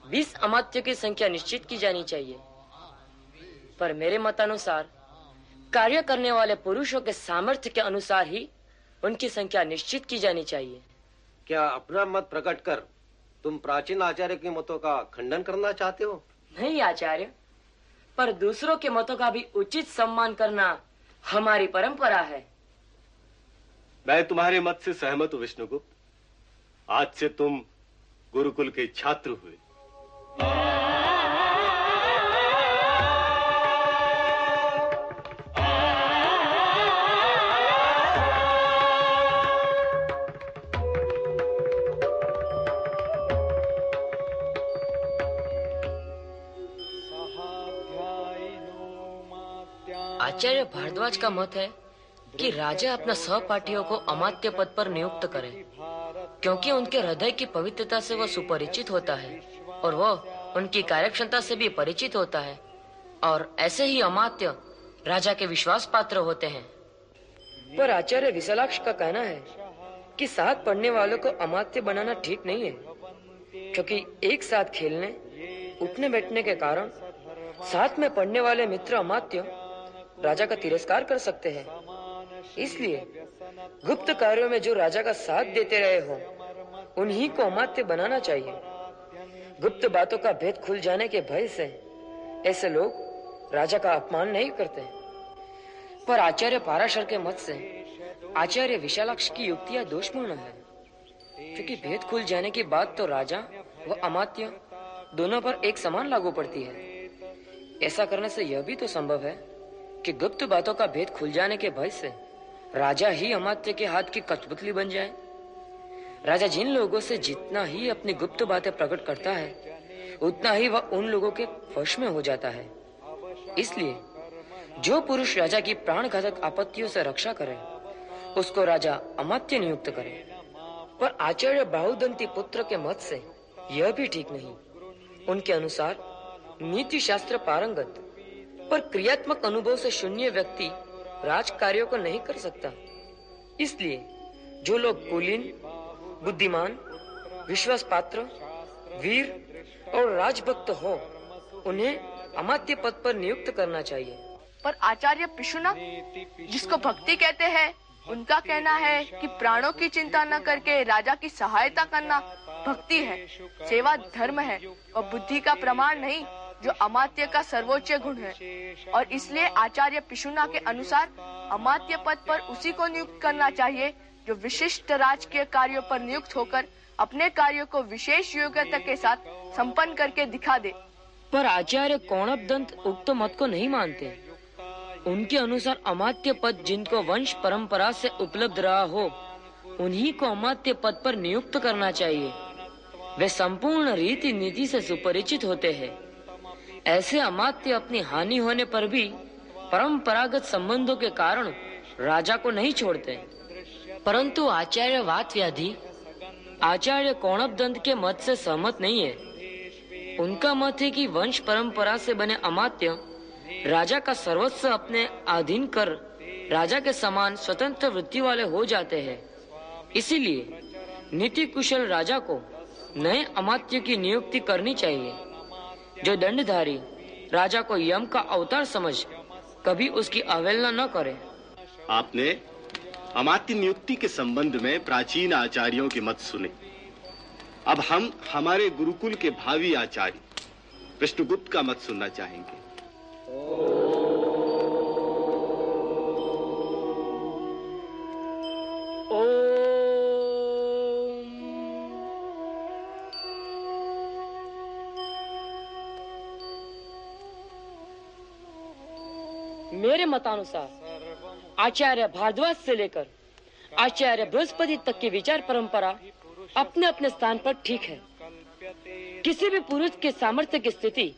बीस अमात्यों की संख्या निश्चित की जानी चाहिए। पर मेरे मतानुसार कार्य करने वाले पुरुषों के सामर्थ्य के अनुसार ही उनकी संख्या निश्चित की जानी चाहिए।
क्या अपना मत प्रकट कर तुम प्राचीन आचार्य के मतों का खंडन करना चाहते हो?
नहीं आचार्य पर दूसरों के मतों का भी उचित सम्मान करना हमारी परंपरा है।
मैं तुम्हारे मत से सहमत हूँ, विष्णुगुप्त। आज से तुम गुरुकुल के छात्र हुए।
आचार्य भारद्वाज का मत है? कि राजा अपना सहपाठियों को अमात्य पद पर नियुक्त करे, क्योंकि उनके हृदय की पवित्रता से वह सुपरिचित होता है और वह
उनकी कार्यक्षमता से भी परिचित होता है। और ऐसे ही अमात्य राजा के विश्वास पात्र होते हैं।
पर आचार्य विशालाक्ष का कहना है कि साथ पढ़ने वालों को अमात्य बनाना ठीक नहीं है, क्योंकि एक साथ खेलने, उठने बैठने के कारण साथ में पढ़ने वाले मित्र अमात्य राजा का तिरस्कार कर सकते हैं। इसलिए गुप्त कार्यों में जो राजा का साथ देते रहे हो, उन्हीं को अमात्य बनाना चाहिए। गुप्त बातों का भेद खुल जाने के भय से ऐसे लोग राजा का अपमान नहीं करते। पर आचार्य पाराशर के मत से आचार्य विशालाक्ष की युक्तियाँ दोषपूर्ण है। क्योंकि भेद खुल जाने की बात तो राजा व अमात्य दोनों पर एक समान लागू पड़ती है। ऐसा करने से यह भी तो संभव है कि गुप्त बातों का भेद खुल जाने के भय से राजा ही अमात्य के हाथ की कठपुतली बन जाए। राजा जिन लोगों से जितना ही अपनी गुप्त बातें प्रकट करता है, उतना ही वह उन लोगों के वश में हो जाता है। इसलिए, जो पुरुष राजा की प्राणघातक आपत्तियों से रक्षा करे, उसको राजा अमात्य नियुक्त करे। पर आचार्य बाहुदंती पुत्र के मत से यह भी ठीक नहीं। उनके अनुसार नीति शास्त्र पारंगत, पर क्रियात्मक अनुभव से शून्य व्यक्ति राज कार्यों को नहीं कर सकता। इसलिए जो लोग कुलीन, बुद्धिमान विश्वास पात्र वीर और राजभक्त हो, उन्हें अमात्य पद पर नियुक्त करना चाहिए।
पर आचार्य पिशुना, जिसको भक्ति कहते हैं, उनका कहना है कि प्राणों की चिंता न करके राजा की सहायता करना भक्ति है, सेवा धर्म है और बुद्धि का प्रमाण नहीं। जो अमात्य का सर्वोच्च गुण है। और इसलिए आचार्य पिशुना के अनुसार अमात्य पद पर उसी को नियुक्त करना चाहिए, जो विशिष्ट राजकीय कार्यों पर नियुक्त होकर अपने कार्यों को विशेष योग्यता के साथ संपन्न करके दिखा दे।
पर आचार्य कौणप दंत उक्त मत को नहीं मानते। उनके अनुसार अमात्य पद जिनको वंश परंपरा से उपलब्ध रहा हो, उन्हीं को अमात्य पद पर नियुक्त करना चाहिए। वे संपूर्ण रीति नीति से सुपरिचित होते हैं। ऐसे अमात्य अपनी हानि होने पर भी परंपरागत संबंधों के कारण राजा को नहीं छोड़ते।
परंतु आचार्य वात व्याधि
आचार्य कौणप दंत के मत से सहमत नहीं है। उनका मत है कि वंश परंपरा से बने अमात्य राजा का सर्वस्व अपने अधीन कर राजा के समान स्वतंत्र वृत्ति वाले हो जाते हैं। इसीलिए नीति कुशल राजा को नए अमात्य की नियुक्ति करनी चाहिए। जो दंडधारी राजा को यम का अवतार समझ कभी उसकी अवहेलना न करे।
आपने अमात्य नियुक्ति के संबंध में प्राचीन आचार्यों के मत सुने। अब हम हमारे गुरुकुल के भावी आचार्य विष्णुगुप्त का मत सुनना चाहेंगे।
मेरे मतानुसार आचार्य भारद्वाज से लेकर आचार्य बृहस्पति तक की विचार परंपरा अपने अपने स्थान पर ठीक है। किसी भी पुरुष के सामर्थ्य की स्थिति,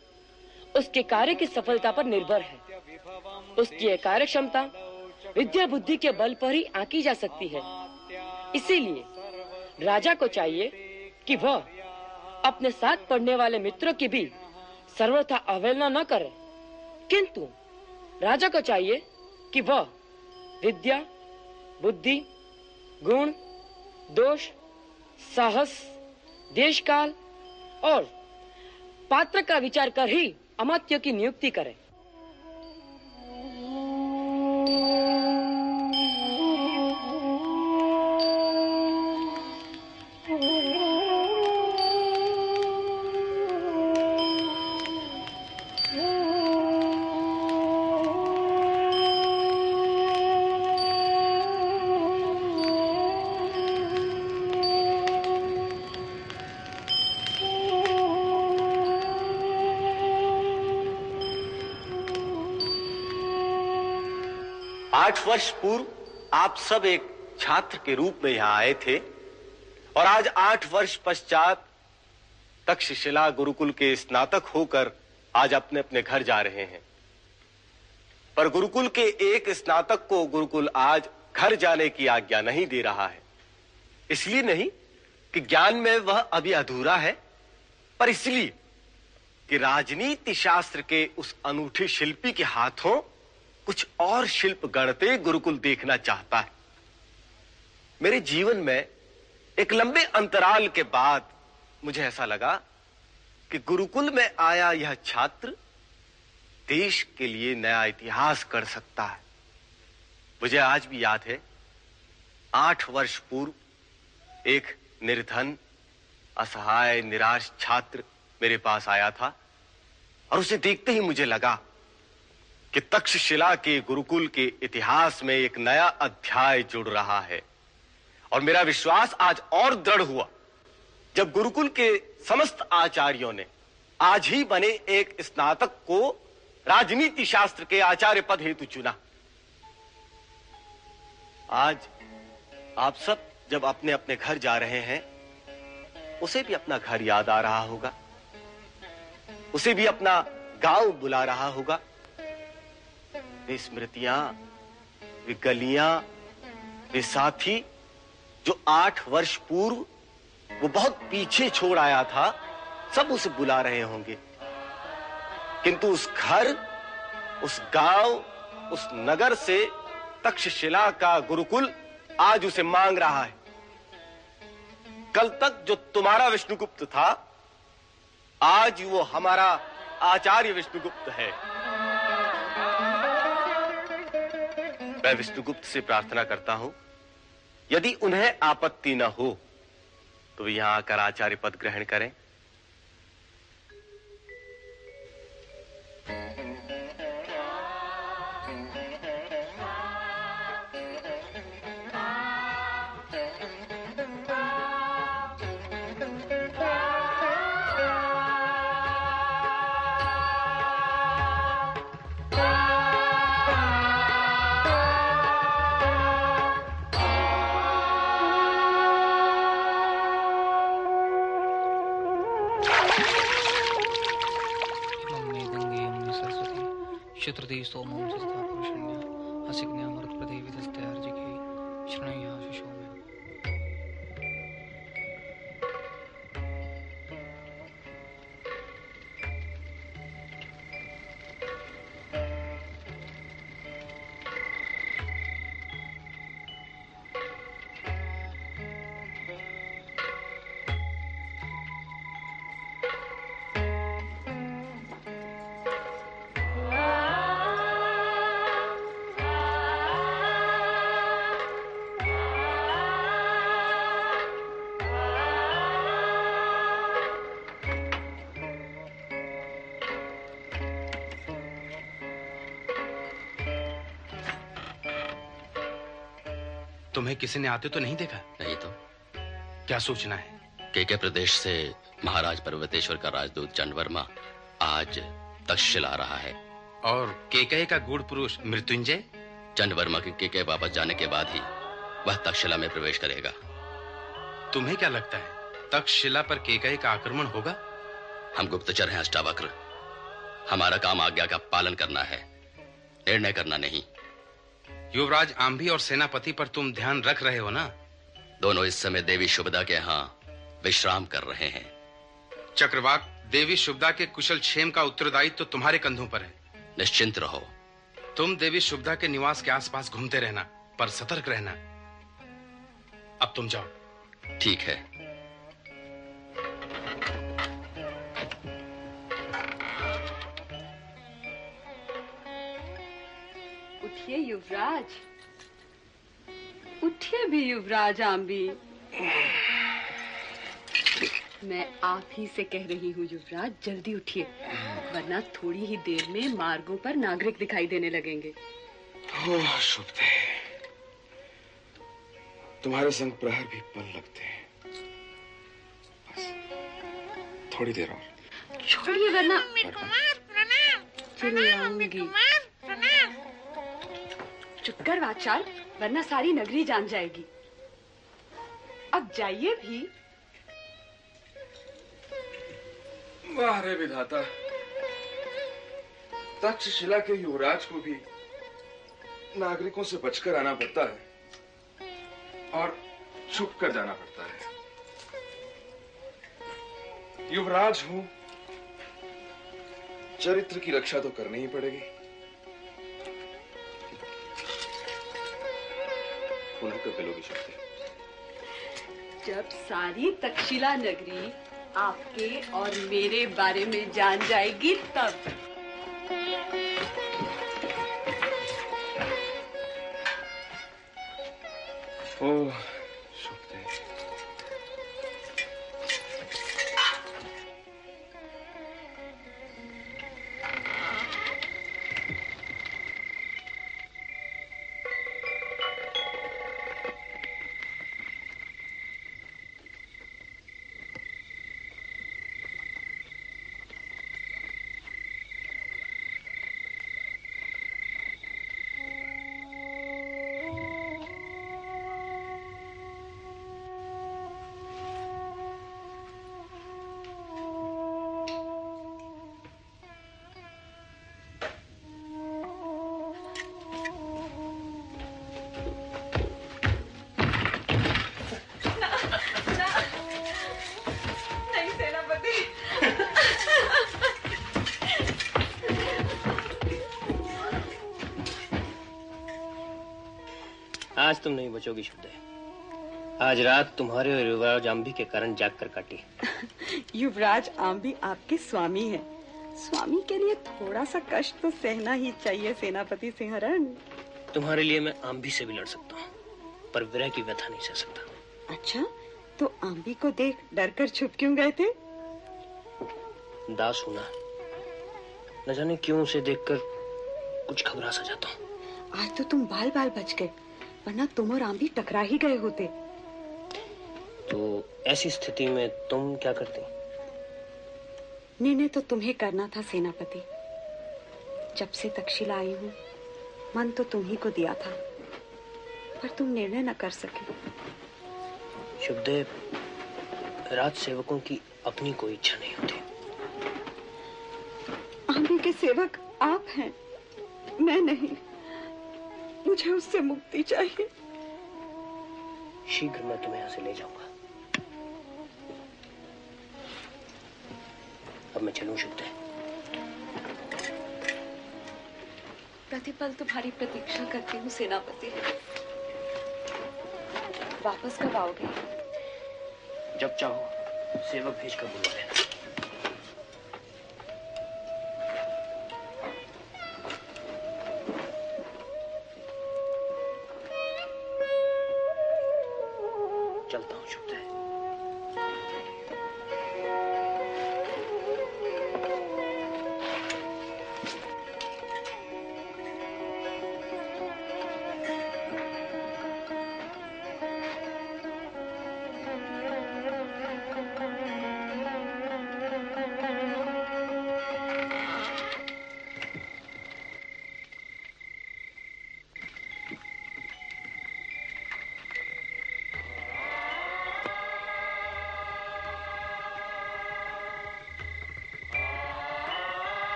उसके कार्य की सफलता पर निर्भर है। उसकी कार्य क्षमता विद्या बुद्धि के बल पर ही आंकी जा सकती है। इसीलिए राजा को चाहिए कि वह अपने साथ पढ़ने वाले मित्रों की भी सर्वथा अवहेलना न करे। किंतु राजा को चाहिए कि वह विद्या, बुद्धि, गुण, दोष, साहस, देशकाल और पात्र का विचार कर ही अमात्य की नियुक्ति करे।
आठ वर्ष पूर्व आप सब एक छात्र के रूप में यहाँ आए थे और आज आठ वर्ष पश्चात तक्षशिला गुरुकुल के स्नातक होकर आज अपने अपने घर जा रहे हैं। पर गुरुकुल के एक स्नातक को गुरुकुल आज घर जाने की आज्ञा नहीं दे रहा है। इसलिए नहीं कि ज्ञान में वह अभी अधूरा है, पर इसलिए कि राजनीति शास्त्र के उस अनूठे शिल्पी के हाथों कुछ और शिल्प गढ़ते गुरुकुल देखना चाहता है। मेरे जीवन में एक लंबे अंतराल के बाद मुझे ऐसा लगा कि गुरुकुल में आया यह छात्र देश के लिए नया इतिहास कर सकता है। मुझे आज भी याद है, आठ वर्ष पूर्व एक निर्धन, असहाय, निराश छात्र मेरे पास आया था और उसे देखते ही मुझे लगा कि तक्षशिला के गुरुकुल के इतिहास में एक नया अध्याय जुड़ रहा है। और मेरा विश्वास आज और दृढ़ हुआ। जब गुरुकुल के समस्त आचार्यों ने आज ही बने एक स्नातक को राजनीति शास्त्र के आचार्य पद हेतु चुना। आज आप सब जब अपने अपने घर जा रहे हैं, उसे भी अपना घर याद आ रहा होगा। उसे भी अपना गाँव बुला रहा होगा। वे स्मृतियाँ, वे गलियाँ, वे साथी, जो आठ वर्ष पूर्व, वो बहुत पीछे छोड़ आया था, सब उसे बुला रहे होंगे। किंतु उस घर, उस गाँव, उस नगर से तक्षशिला का गुरुकुल आज उसे मांग रहा है। कल तक जो तुम्हारा विष्णुगुप्त था, आज वो हमारा आचार्य विष्णुगुप्त है। मैं विष्णुगुप्त से प्रार्थना करता हूँ, यदि उन्हें आपत्ति न हो तो यहाँ आकर आचार्य पद ग्रहण करें।
शुत्रति सोमं सस्ता पुरुषण्य
तुम्हें किसी ने आते तो नहीं देखा?
नहीं तो।
क्या सोचना है?
के के प्रदेश से महाराज पर्वतेश्वर का राजदूत चंड वर्मा आज तक्षशिला आ रहा है।
और केकय का गुड़ पुरुष मृत्युंजय?
चंड वर्मा के के के वापस जाने के बाद ही वह तक्षशिला में प्रवेश करेगा।
तुम्हें क्या लगता है तक्षशिला पर केकय का आक्रमण होगा?
हम गुप्तचर हैं अष्टावक्र। हमारा काम आज्ञा का पालन करना है निर्णय करना नहीं।
युवराज आंभी और सेनापति पर तुम ध्यान रख रहे हो ना?
दोनों इस समय देवी शुभदा के यहाँ विश्राम कर रहे हैं।
चक्रवाक देवी शुभदा के कुशल क्षेम का उत्तरदायित्व तो तुम्हारे कंधों पर है।
निश्चिंत रहो।
तुम देवी शुभदा के निवास के आसपास घूमते रहना पर सतर्क रहना। अब तुम जाओ।
ठीक है।
उठिए युवराज। उठिए भी युवराज आम्बी मैं आप ही से कह रही हूँ युवराज जल्दी उठिए वरना थोड़ी ही देर में मार्गों पर नागरिक दिखाई देने लगेंगे।
ओह शुभ तुम्हारे संग प्रहर भी पल लगते हैं। बस थोड़ी देर और।
छोड़िए वरना चलो आऊँगी। चुप कर वाचाल वरना सारी नगरी जान जाएगी। अब जाइए भी।
वाह रे विधाता। तक्षशिला के युवराज को भी नागरिकों से बचकर आना पड़ता है और छुप कर जाना पड़ता है। युवराज हूँ। चरित्र की रक्षा तो करनी ही पड़ेगी। पुनः कब मिलोगी शक्ति
जब सारी तक्षशिला नगरी आपके और मेरे बारे में जान जाएगी तब।
ओह
नहीं
बचोगी शुद्ध। आज रात तुम्हारे और युवराज आम्भी के कारण जाग कर काटी।
युवराज आम भी आपके स्वामी है। स्वामी के लिए थोड़ा सा कष्ट तो सहना ही चाहिए सेनापति सिंहरण।
तुम्हारे लिए मैं आम्भी से भी लड़ सकता हूँ पर विरह की व्यथा नहीं सह सकता।
अच्छा तो आम्बी को देख डर कर छुप क्यों गए थे?
दास होना न जाने क्यों उसे देखकर कुछ घबरा सा जाता हूँ।
आज तो तुम बाल बाल बच गए। वरना तुम और आम्बी टकरा ही गए होते।
तो ऐसी स्थिति में तुम क्या करती?
निर्णय तो तुम्हें करना था सेनापति। जब से तक्षशिला आई हूँ मन तो तुम ही को दिया था। पर तुम निर्णय न कर सके।
शुभदेव राज सेवकों की अपनी कोई इच्छा नहीं होती।
आम्बी के सेवक आप हैं मैं नहीं। मुझे उससे मुक्ति चाहिए।
शीघ्र मैं तुम्हें यहाँ से ले जाऊँगा। अब मैं चलूँ शुभदेव
प्रतिपल तुम्हारी प्रतीक्षा करती हूँ सेनापति वापस कब आओगे?
जब चाहो सेवक भेज कर बुलवा लेना।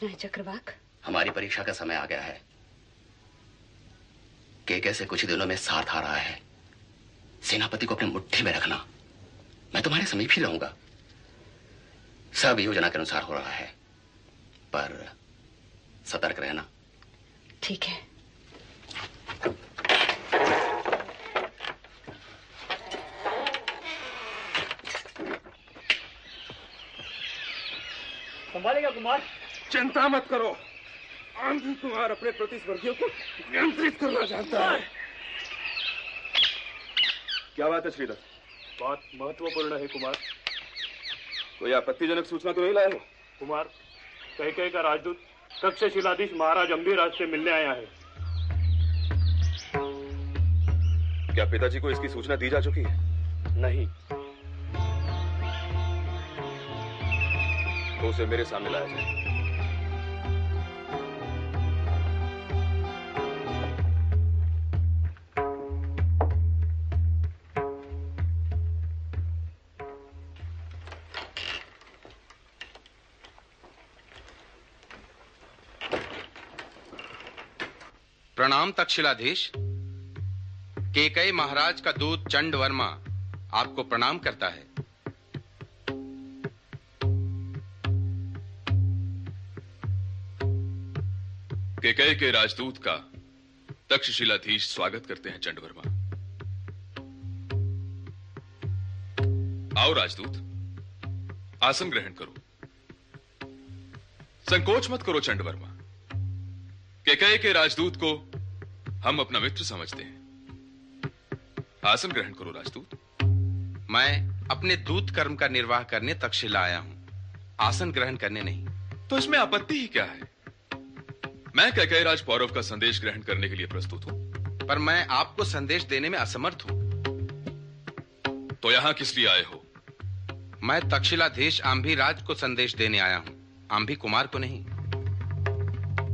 सूचना है चक्रवाक।
हमारी परीक्षा का समय आ गया है। के से कुछ दिनों में साथ आ रहा है। सेनापति को अपने मुट्ठी में रखना। मैं तुम्हारे समीप ही रहूँगा। सब योजना के अनुसार हो रहा है। पर सतर्क रहना।
ठीक है।
मत करो। आंधी कुमार अपने प्रतिस्पर्धियों को नियंत्रित करना चाहता है।
क्या बात है श्रीधर
बात महत्वपूर्ण है कुमार।
कोई आपत्तिजनक सूचना तो नहीं लाए हो?
कुमार कह कह का राजदूत तक्षशिलाधीश महाराज अम्बीराज से मिलने आया है।
क्या पिताजी को इसकी सूचना दी जा चुकी है?
नहीं।
तो उसे मेरे सामने लाया जाए।
प्रणाम तक्षशिलाधीश केकई महाराज का दूत चंड वर्मा आपको प्रणाम करता है।
केकय के राजदूत का तक्षशिलाधीश स्वागत करते हैं चंड वर्मा आओ राजदूत, आसन ग्रहण करो। संकोच मत करो चंडवर्मा। केकय के राजदूत को हम अपना मित्र समझते हैं। आसन ग्रहण करो, राजदूत।
मैं अपने दूत कर्म का निर्वाह करने तक्षशिला आया हूँ। आसन ग्रहण करने नहीं।
तो इसमें आपत्ति ही क्या है? मैं कैकय राज पौरव का संदेश ग्रहण करने के लिए प्रस्तुत हूँ,
पर मैं आपको संदेश देने में असमर्थ हूँ।
तो यहाँ किस लिए आए हो?
मैं तक्षशिलाधीश आंभी राज को संदेश देने आया हूँ। आंभी कुमार को नहीं।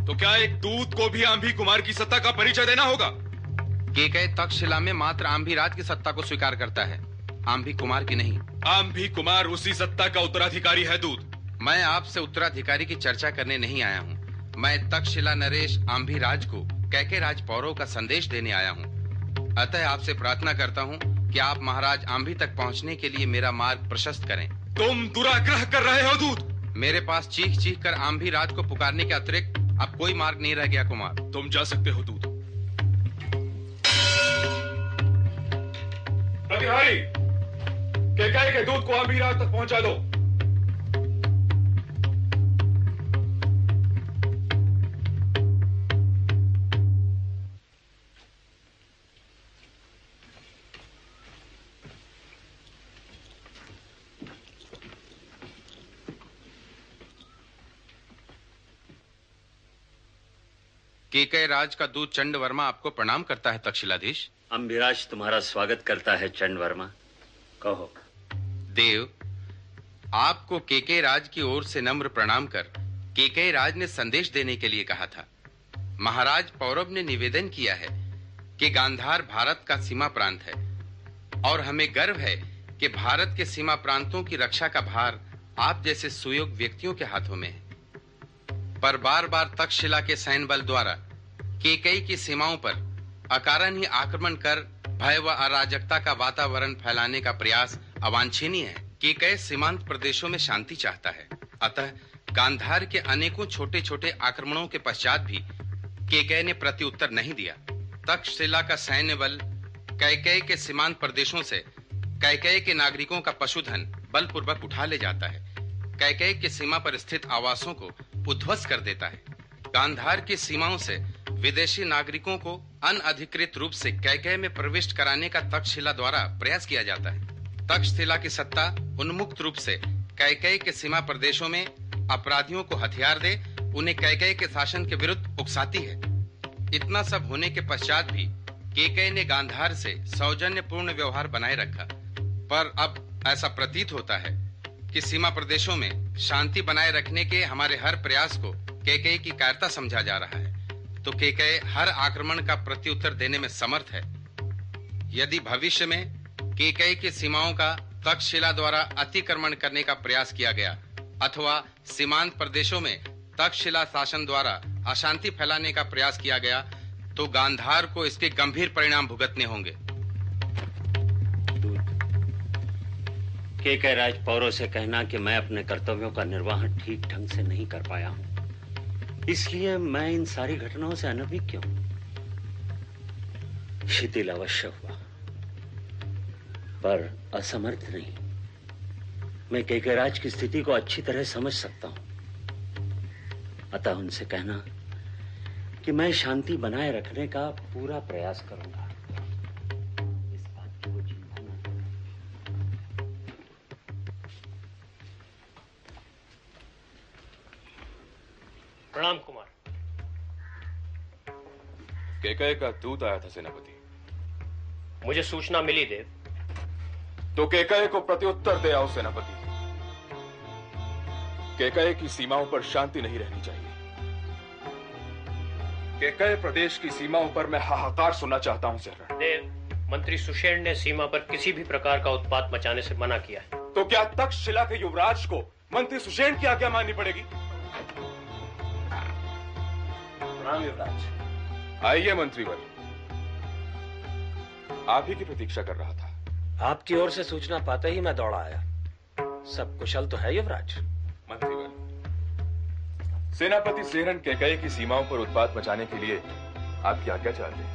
तो क्या एक दूत को भी आंभी कुमार की सत्ता का परिचय देना होगा?
के केकय तक्षशिला में मात्र आंभी राज की सत्ता को स्वीकार करता है। आंभी कुमार की नहीं।
आंभी कुमार उसी सत्ता का उत्तराधिकारी है दूत।
मैं आपसे उत्तराधिकारी की चर्चा करने नहीं आया हूँ। मैं तक्षशिला नरेश आंभी राज को कैके राज पौरव का संदेश देने आया हूँ। अतः आपसे प्रार्थना करता हूँ कि आप महाराज आंभी तक पहुँचने के लिए मेरा मार्ग प्रशस्त करें।
तुम दुराग्रह कर रहे हो दूत।
मेरे पास चीख चीख कर आंभी राज को पुकारने के अतिरिक्त अब कोई मार्ग नहीं रह गया, कुमार।
तुम जा सकते हो दूध प्रतिहारी, के दूध को अभी रात तक पहुँचा दो।
केकय राज का दूत चंड वर्मा आपको प्रणाम करता है तक्षशिलाधीश
अम्बिराज तुम्हारा स्वागत करता है चंड वर्मा। कहो।
देव आपको केके राज की ओर से नम्र प्रणाम कर केके राज ने संदेश देने के लिए कहा था। महाराज पौरव ने निवेदन किया है कि गांधार भारत का सीमा प्रांत है और हमें गर्व है कि भारत के सीमा प्रांतों की रक्षा का भार आप जैसे सुयोग व्यक्तियों के हाथों में है। पर बार बार तक्षशिला के सैन्य बल द्वारा केकई की सीमाओं पर अकारण ही आक्रमण कर भय व अराजकता का वातावरण फैलाने का प्रयास अवांछनीय है केकई सीमांत प्रदेशों में शांति चाहता है। अतः गांधार के अनेकों छोटे छोटे आक्रमणों के पश्चात भी केकय ने प्रत्युत्तर नहीं दिया। तक्षशिला का सैन्य बल कैकय के सीमांत प्रदेशों से कैकय के नागरिकों का पशुधन बलपूर्वक उठा ले जाता है। कैकय की सीमा पर स्थित आवासों को उध्वस्त कर देता है। गांधार की सीमाओं से विदेशी नागरिकों को अनअधिकृत रूप से कैकय में प्रविष्ट कराने का तक्षशिला द्वारा प्रयास किया जाता है। तक्षशिला की सत्ता उन्मुक्त रूप से कैकय के सीमा प्रदेशों में अपराधियों को हथियार दे, उन्हें कैकय के शासन के विरुद्ध उकसाती है। इतना सब होने के पश्चात भी केकय ने गांधार से सौजन्यपूर्ण व्यवहार बनाए रखा। पर अब ऐसा प्रतीत होता है कि सीमा प्रदेशों में शांति बनाए रखने के हमारे हर प्रयास को केकय की कायरता समझा जा रहा है। तो केकय हर आक्रमण का प्रत्युत्तर देने में समर्थ है। यदि भविष्य में केकय की सीमाओं का तक्षशिला द्वारा अतिक्रमण करने का प्रयास किया गया, अथवा सीमांत प्रदेशों में तक्षशिला शासन द्वारा अशांति फैलाने का प्रयास किया गया तो गांधार को इसके गंभीर परिणाम भुगतने होंगे।
के के राज पौरों से कहना कि मैं अपने कर्तव्यों का निर्वाह ठीक ढंग से नहीं कर पाया हूँ। इसलिए मैं इन सारी घटनाओं से अनभिज्ञ हूँ। शिथिल अवश्य हुआ। पर असमर्थ नहीं। मैं केके राज की स्थिति को अच्छी तरह समझ सकता हूँ। अतः उनसे कहना कि मैं शांति बनाए रखने का पूरा प्रयास करूँगा।
प्रणाम कुमार।
केकय का दूत आया था सेनापति।
मुझे सूचना मिली देव।
तो केकय को प्रत्युत्तर दे आओ सेनापति। केकय की सीमाओं पर शांति नहीं रहनी चाहिए। केकय प्रदेश की सीमाओं पर मैं हाहाकार सुनना चाहता हूँ सरदार
देव मंत्री सुषेण ने सीमा पर किसी भी प्रकार का उत्पात मचाने से मना किया है।
तो क्या तक्षशिला के युवराज को मंत्री सुषेण की आज्ञा माननी पड़ेगी?
प्रणाम युवराज
आइए मंत्रीवर आप ही की प्रतीक्षा कर रहा था।
आपकी ओर से सूचना पाते ही मैं दौड़ा आया। सब कुशल तो है युवराज।
मंत्री मंत्रीवर सेनापति सेहरन कैकई की सीमाओं पर उत्पात मचाने के लिए आपकी आज्ञा चाहते हैं।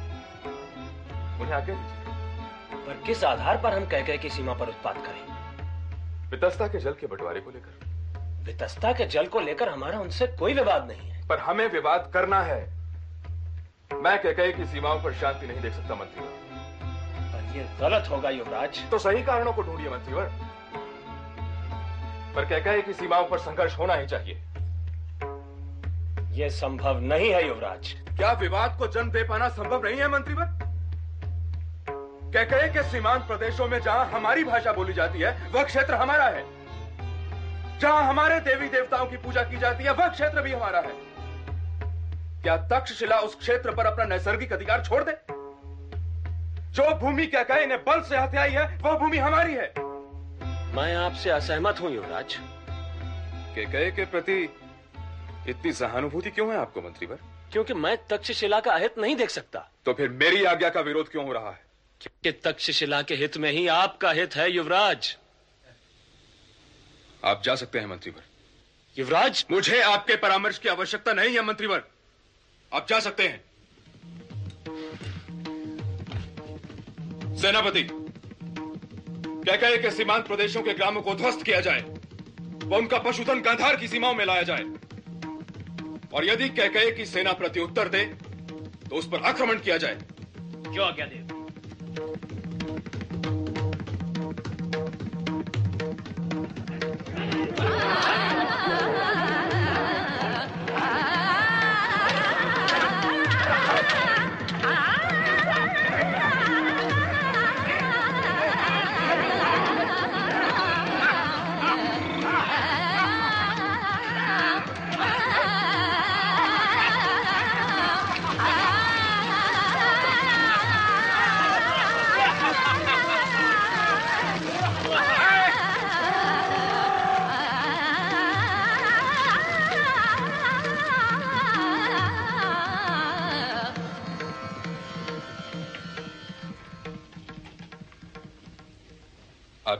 उन्हें आज्ञा दीजिए।
पर किस आधार पर हम कह की सीमा पर उत्पात करें?
वितस्ता के जल के बंटवारे को लेकर।
वितस्ता के जल को लेकर हमारा उनसे कोई विवाद नहीं है।
पर हमें विवाद करना है। मैं कैकई की सीमाओं पर शांति नहीं देख सकता मंत्रीवर
पर यह गलत होगा युवराज।
तो सही कारणों को ढूंढिए मंत्रीवर पर कैकई की सीमाओं पर संघर्ष होना ही चाहिए।
यह संभव नहीं है युवराज।
क्या विवाद को जन्म दे पाना संभव नहीं है मंत्रीवर कैकई के सीमांत प्रदेशों में जहाँ हमारी भाषा बोली जाती है वह क्षेत्र हमारा है। जहाँ हमारे देवी देवताओं की पूजा की जाती है वह क्षेत्र भी हमारा है। क्या तक्षशिला उस क्षेत्र पर अपना नैसर्गिक अधिकार छोड़ दे? जो भूमि कैकई ने बल से हथियाई है वह भूमि हमारी है।
मैं आपसे असहमत हूँ युवराज।
कैकई के प्रति इतनी सहानुभूति क्यों है आपको मंत्री पर
क्योंकि मैं तक्षशिला का अहित नहीं देख सकता।
तो फिर मेरी आज्ञा का विरोध क्यों हो रहा है?
कि तक्षशिला के हित में ही आपका हित है युवराज।
आप जा सकते हैं मंत्री पर
युवराज।
मुझे आपके परामर्श की आवश्यकता नहीं है मंत्रीवर। आप जा सकते हैं। सेनापति कैकई के सीमांत प्रदेशों के ग्रामों को ध्वस्त किया जाए? व उनका पशुधन गांधार की सीमाओं में लाया जाए। और यदि कैकई की सेना प्रत्युत्तर दे तो उस पर आक्रमण किया जाए।
क्यों आज्ञा दे?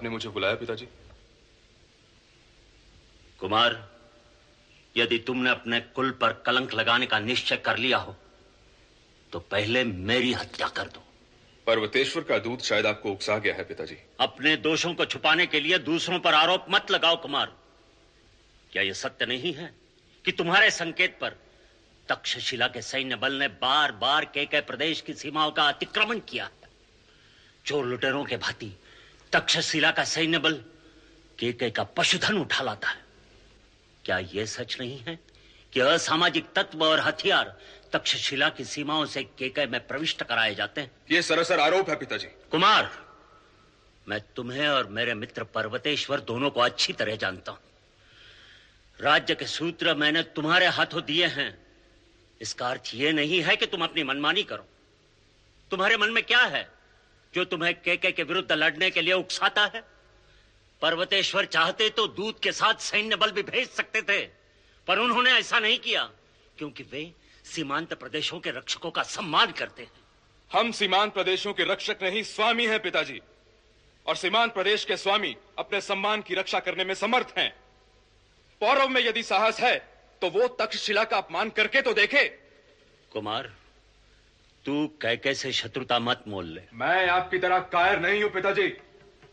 आपने मुझे बुलाया पिताजी?
कुमार यदि तुमने अपने कुल पर कलंक लगाने का निश्चय कर लिया हो तो पहले मेरी हत्या कर दो।
पर्वतेश्वर का दूध शायद आपको उकसा गया है पिताजी।
अपने दोषों को छुपाने के लिए दूसरों पर आरोप मत लगाओ कुमार। क्या यह सत्य नहीं है कि तुम्हारे संकेत पर तक्षशिला के सैन्य बल ने बार बार के के प्रदेश की सीमाओं का अतिक्रमण किया? चोर लुटेरों के भांति तक्षशिला का सैन्य बल केके का पशुधन उठा लाता है। क्या यह सच नहीं है कि असामाजिक तत्व और हथियार तक्षशिला की सीमाओं से केके में प्रविष्ट कराए जाते हैं?
ये सरासर आरोप है पिताजी।
कुमार मैं तुम्हें और मेरे मित्र पर्वतेश्वर दोनों को अच्छी तरह जानता हूँ। राज्य के सूत्र मैंने तुम्हारे हाथों दिए हैं। इसका अर्थ यह नहीं है कि तुम अपनी मनमानी करो। तुम्हारे मन में क्या है? जो तुम्हें केके के विरुद्ध लड़ने के लिए उकसाता है? पर्वतेश्वर चाहते तो दूध के साथ सैन्य बल भी भेज सकते थे पर उन्होंने ऐसा नहीं किया क्योंकि वे सीमांत प्रदेशों के रक्षकों का सम्मान करते हैं।
हम सीमांत प्रदेशों के रक्षक नहीं स्वामी हैं पिताजी और सीमांत प्रदेश के स्वामी अपने सम्मान की रक्षा करने में समर्थ हैं। पौरव में यदि साहस है तो वो तक्षशिला का अपमान करके तो देखे।
कुमार तू कैके से शत्रुता मत मोल ले।
मैं आपकी तरह कायर नहीं हूँ पिताजी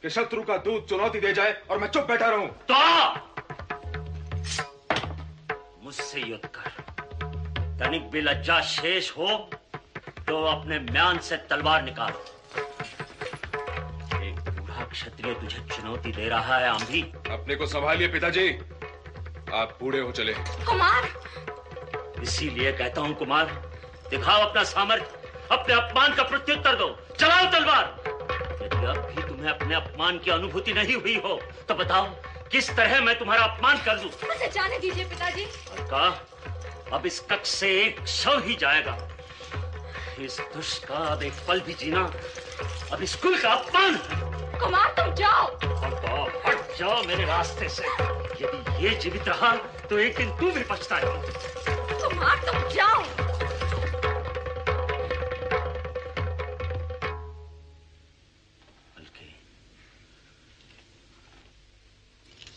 कि शत्रु का दूध चुनौती दे जाए और मैं चुप बैठा रहूँ।
तो! मुझसे युद्ध कर। तनिक भी लज्जा शेष हो तो अपने म्यान से तलवार निकाल। एक बूढ़ा क्षत्रिय तुझे चुनौती दे रहा है आंधी।
अपने को संभालिए पिताजी। आप बूढ़े हो चले।
कुमार!
इसीलिए कहता हूँ कुमार दिखाओ अपना सामर्थ्य अपने अपमान का प्रत्युत्तर दो। चलाओ तलवार। यदि अब भी तुम्हें अपने अपमान की अनुभूति नहीं हुई हो तो बताओ किस तरह मैं तुम्हारा अपमान कर दूँ?
मुझे जाने दीजिए पिताजी।
कहा अब इस कक्ष से एक शव ही जाएगा। इस दुष्ट का अब एक पल भी जीना अब इस कुल का अपमान।
कुमार तुम जाओ।
जाओ हट जाओ मेरे रास्ते से। यदि ये जीवित रहा तो एक दिन तू भी पछताएगा।
कुमार तुम जाओ।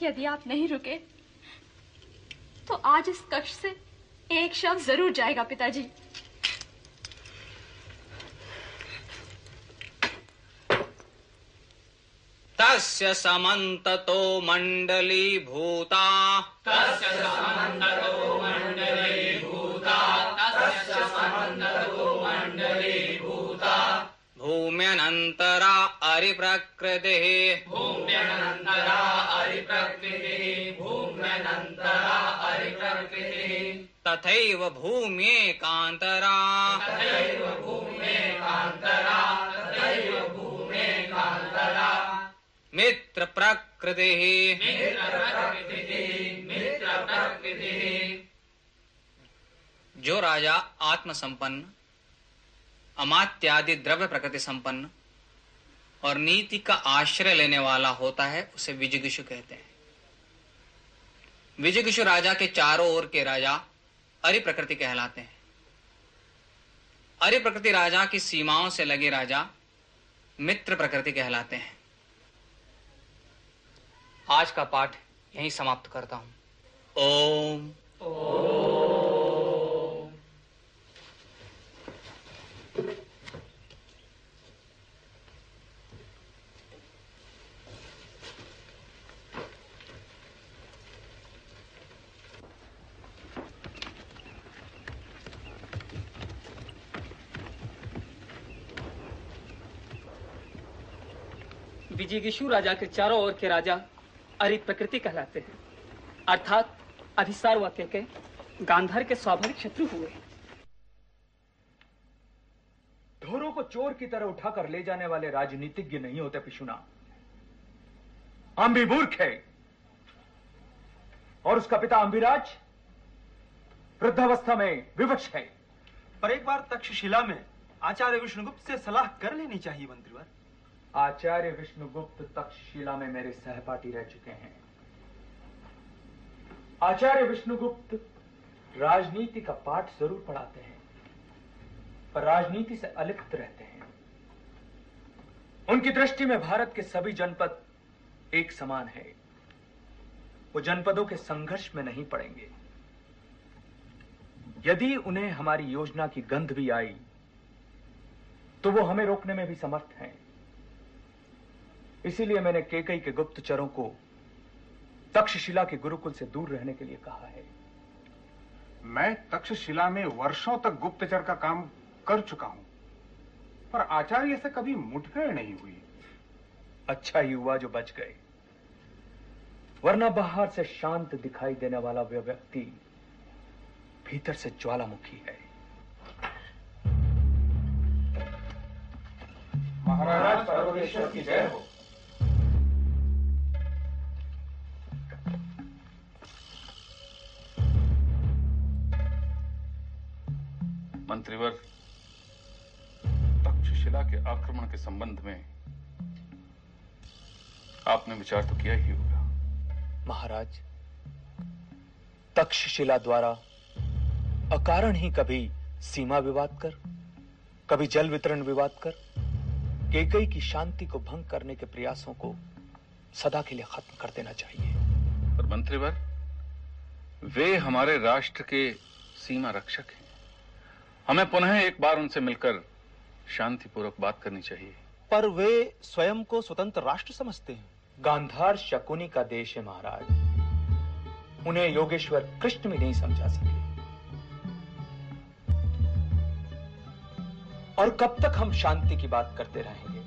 यदि आप नहीं रुके तो आज इस कक्ष से एक शव ज़रूर जाएगा पिताजी।
तस्य समन्ततो मण्डलीभूता
तस्य समन्ततो मण्डलीभूता तस्य समन्ततो मण्डलीभूता
भूम्यनन्तरा अरिप्रकृतिः।
भूम्यनन्तरा अरिप्रकृतिः। भूम्यनन्तरा अरिप्रकृतिः।
तथैव भूम्येकान्तरा।
तथैव भूम्येकान्तरा। तथैव भूम्येकान्तरा।
मित्रप्रकृतिः।
मित्रप्रकृतिः। मित्रप्रकृतिः।
जो राजा आत्मसंपन्न अमात्यादि द्रव्य प्रकृति संपन्न और नीति का आश्रय लेने वाला होता है उसे विजिगिषु कहते हैं। विजिगिषु राजा के चारों ओर के राजा अरि प्रकृति कहलाते हैं। अरि प्रकृति राजा की सीमाओं से लगे राजा मित्र प्रकृति कहलाते हैं। आज का पाठ यहीं समाप्त करता हूँ। ओम, ओम।
विजयगिशु राजा के चारों ओर के राजा अरि प्रकृति कहलाते हैं। अर्थात अभिसार व के गांधार के स्वाभाविक शत्रु हुए।
ढोरों को चोर की तरह उठाकर ले जाने वाले राजनीतिज्ञ नहीं होते पिशुना। अम्बी मूर्ख है। और उसका पिता अंबिराज वृद्धावस्था में विवश है।
पर एक बार तक्षशिला में आचार्य विष्णुगुप्त से सलाह कर लेनी चाहिए मंत्रीवर।
आचार्य विष्णुगुप्त तक्षशिला में मेरे सहपाठी रह चुके हैं। आचार्य विष्णुगुप्त राजनीति का पाठ ज़रूर पढ़ाते हैं, पर राजनीति से अलिप्त रहते हैं। उनकी दृष्टि में भारत के सभी जनपद एक समान है। वो जनपदों के संघर्ष में नहीं पड़ेंगे। यदि उन्हें हमारी योजना की गंध भी आई तो वो हमें रोकने में भी समर्थ हैं। इसीलिए मैंने केकई के गुप्तचरों को तक्षशिला के गुरुकुल से दूर रहने के लिए कहा है।
मैं तक्षशिला में वर्षों तक गुप्तचर का काम कर चुका हूँ पर आचार्य से कभी मुठभेड़ नहीं हुई।
अच्छा ही हुआ जो बच गए। वरना बाहर से शांत दिखाई देने वाला वह व्यक्ति भीतर से ज्वालामुखी है।
महाराज पर्वतेश्वर की जय हो।
मंत्रीवर तक्षशिला के आक्रमण के संबंध में आपने विचार तो किया ही होगा।
महाराज तक्षशिला द्वारा अकारण ही कभी सीमा विवाद कर कभी जल वितरण विवाद कर केकई की शांति को भंग करने के प्रयासों को सदा के लिए खत्म कर देना चाहिए।
पर मंत्रीवर वे हमारे राष्ट्र के सीमा रक्षक हैं। हमें पुनः एक बार उनसे मिलकर शांतिपूर्वक बात करनी चाहिए।
पर वे स्वयं को स्वतंत्र राष्ट्र समझते हैं। गांधार शकुनी का देश है महाराज। उन्हें योगेश्वर कृष्ण भी नहीं समझा सके। और कब तक हम शांति की बात करते रहेंगे?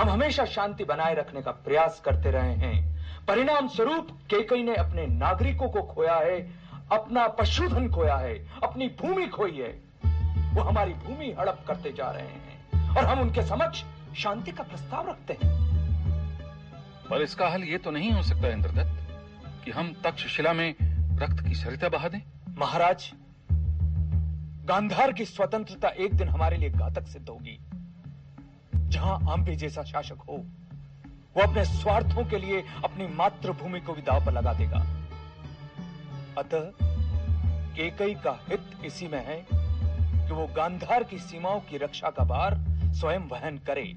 हम हमेशा शांति बनाए रखने का प्रयास करते रहे हैं। परिणाम स्वरूप केकई ने अपने नागरिकों को खोया है। अपना पशुधन खोया है अपनी भूमि खोई है। वो हमारी भूमि हड़प करते जा रहे हैं और हम उनके समक्ष शांति का प्रस्ताव रखते हैं।
पर इसका हल ये तो नहीं हो सकता इंद्रदत्त कि हम तक्षशिला में रक्त की सरिता बहा दें।
महाराज गांधार की स्वतंत्रता एक दिन हमारे लिए घातक सिद्ध होगी। जहाँ आम्बे जैसा शासक हो वो अपने स्वार्थों के लिए अपनी मातृभूमि को भी दाव पर लगा देगा। अतः केकई का हित इसी में है कि वो गांधार की सीमाओं की रक्षा का भार स्वयं वहन करे।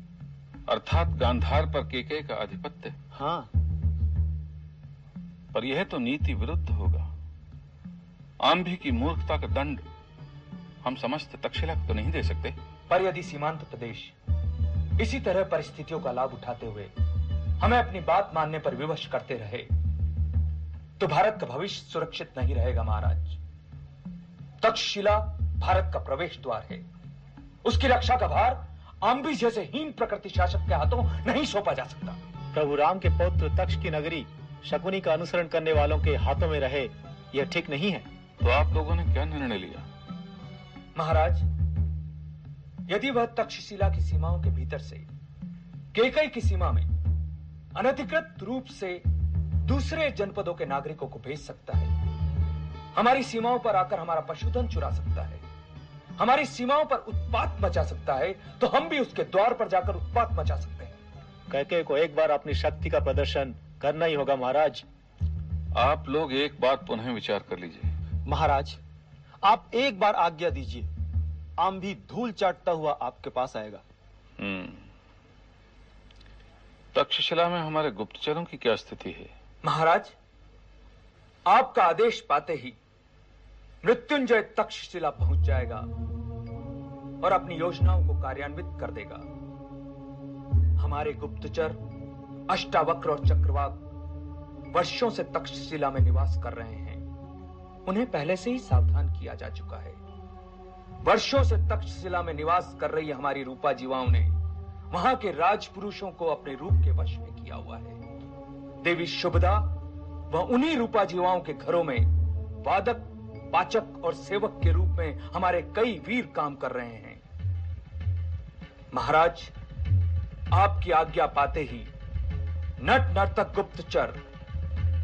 अर्थात गांधार पर केके का आधिपत्य।
हाँ।
पर यह तो नीति विरुद्ध होगा। आंभी की मूर्खता का दंड हम समस्त तक्षशिला को तो नहीं दे सकते।
पर यदि सीमांत प्रदेश इसी तरह परिस्थितियों का लाभ उठाते हुए हमें अपनी बात मानने पर विवश करते रहे तो भारत का भविष्य सुरक्षित नहीं रहेगा महाराज। तक्षशिला भारत का प्रवेश द्वार है। उसकी रक्षा का भार आंबी जैसे हीन प्रकृति शासक के हाथों नहीं सौंपा जा सकता।
प्रभु राम के पौत्र तक्ष की नगरी शकुनी का अनुसरण करने वालों के हाथों में रहे यह ठीक नहीं है।
तो आप लोगों ने क्या निर्णय लिया?
महाराज यदि वह तक्षशिला की सीमाओं के भीतर से केकई की सीमा में अनधिकृत रूप से दूसरे जनपदों के नागरिकों को भेज सकता है। हमारी सीमाओं पर आकर हमारा पशुधन चुरा सकता है। हमारी सीमाओं पर उत्पात मचा सकता है तो हम भी उसके द्वार पर जाकर उत्पात मचा सकते हैं।
कैके को एक बार अपनी शक्ति का प्रदर्शन करना ही होगा महाराज।
आप लोग एक बात पुनः विचार कर लीजिए।
महाराज आप एक बार आज्ञा दीजिए। आम भी धूल चाटता हुआ आपके पास आएगा।
हम्म। तक्षशिला में हमारे गुप्तचरों की क्या स्थिति है?
महाराज, आपका आदेश पाते ही मृत्युंजय तक्षशिला पहुँच जाएगा और अपनी योजनाओं को कार्यान्वित कर देगा। हमारे गुप्तचर अष्टावक्र और चक्रवाक वर्षों से तक्षशिला में निवास कर रहे हैं। उन्हें पहले से ही सावधान किया जा चुका है। वर्षों से तक्षशिला में निवास कर रही हमारी रूपा जीवाओं ने वहाँ के राजपुरुषों को अपने रूप के वश में किया हुआ है। देवी शुभदा वह उन्हीं रूपा जीवाओं के घरों में वादक पाचक और सेवक के रूप में हमारे कई वीर काम कर रहे हैं। महाराज आपकी आज्ञा पाते ही नट नर्तक गुप्तचर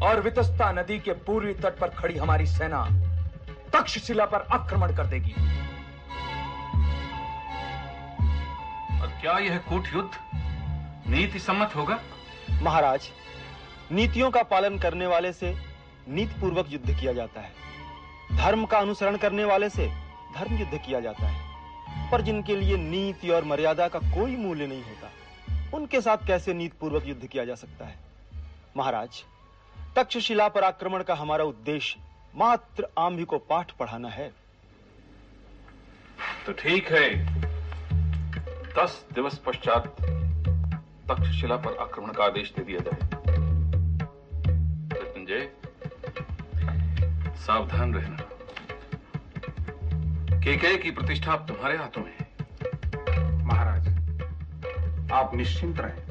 और वितस्ता नदी के पूर्वी तट पर खड़ी हमारी सेना तक्षशिला पर आक्रमण कर देगी।
और क्या यह कूट युद्ध नीति सम्मत होगा?
महाराज नीतियों का पालन करने वाले से नीति पूर्वक युद्ध किया जाता है। धर्म का अनुसरण करने वाले से धर्म युद्ध किया जाता है। पर जिनके लिए नीति और मर्यादा का कोई मूल्य नहीं होता, उनके साथ कैसे नीति पूर्वक युद्ध किया जा सकता है? महाराज, तक्षशिला पर आक्रमण का हमारा उद्देश्य मात्र आम्भी को पाठ पढ़ाना है।
तो ठीक है। दस दिवस पश्चात तक्षशिला पर आक्रमण का आदेश दे दिया जाए। मृत्युंजय सावधान रहना। केकय की प्रतिष्ठा अब तुम्हारे हाथों में है?
महाराज, आप निश्चिंत रहें।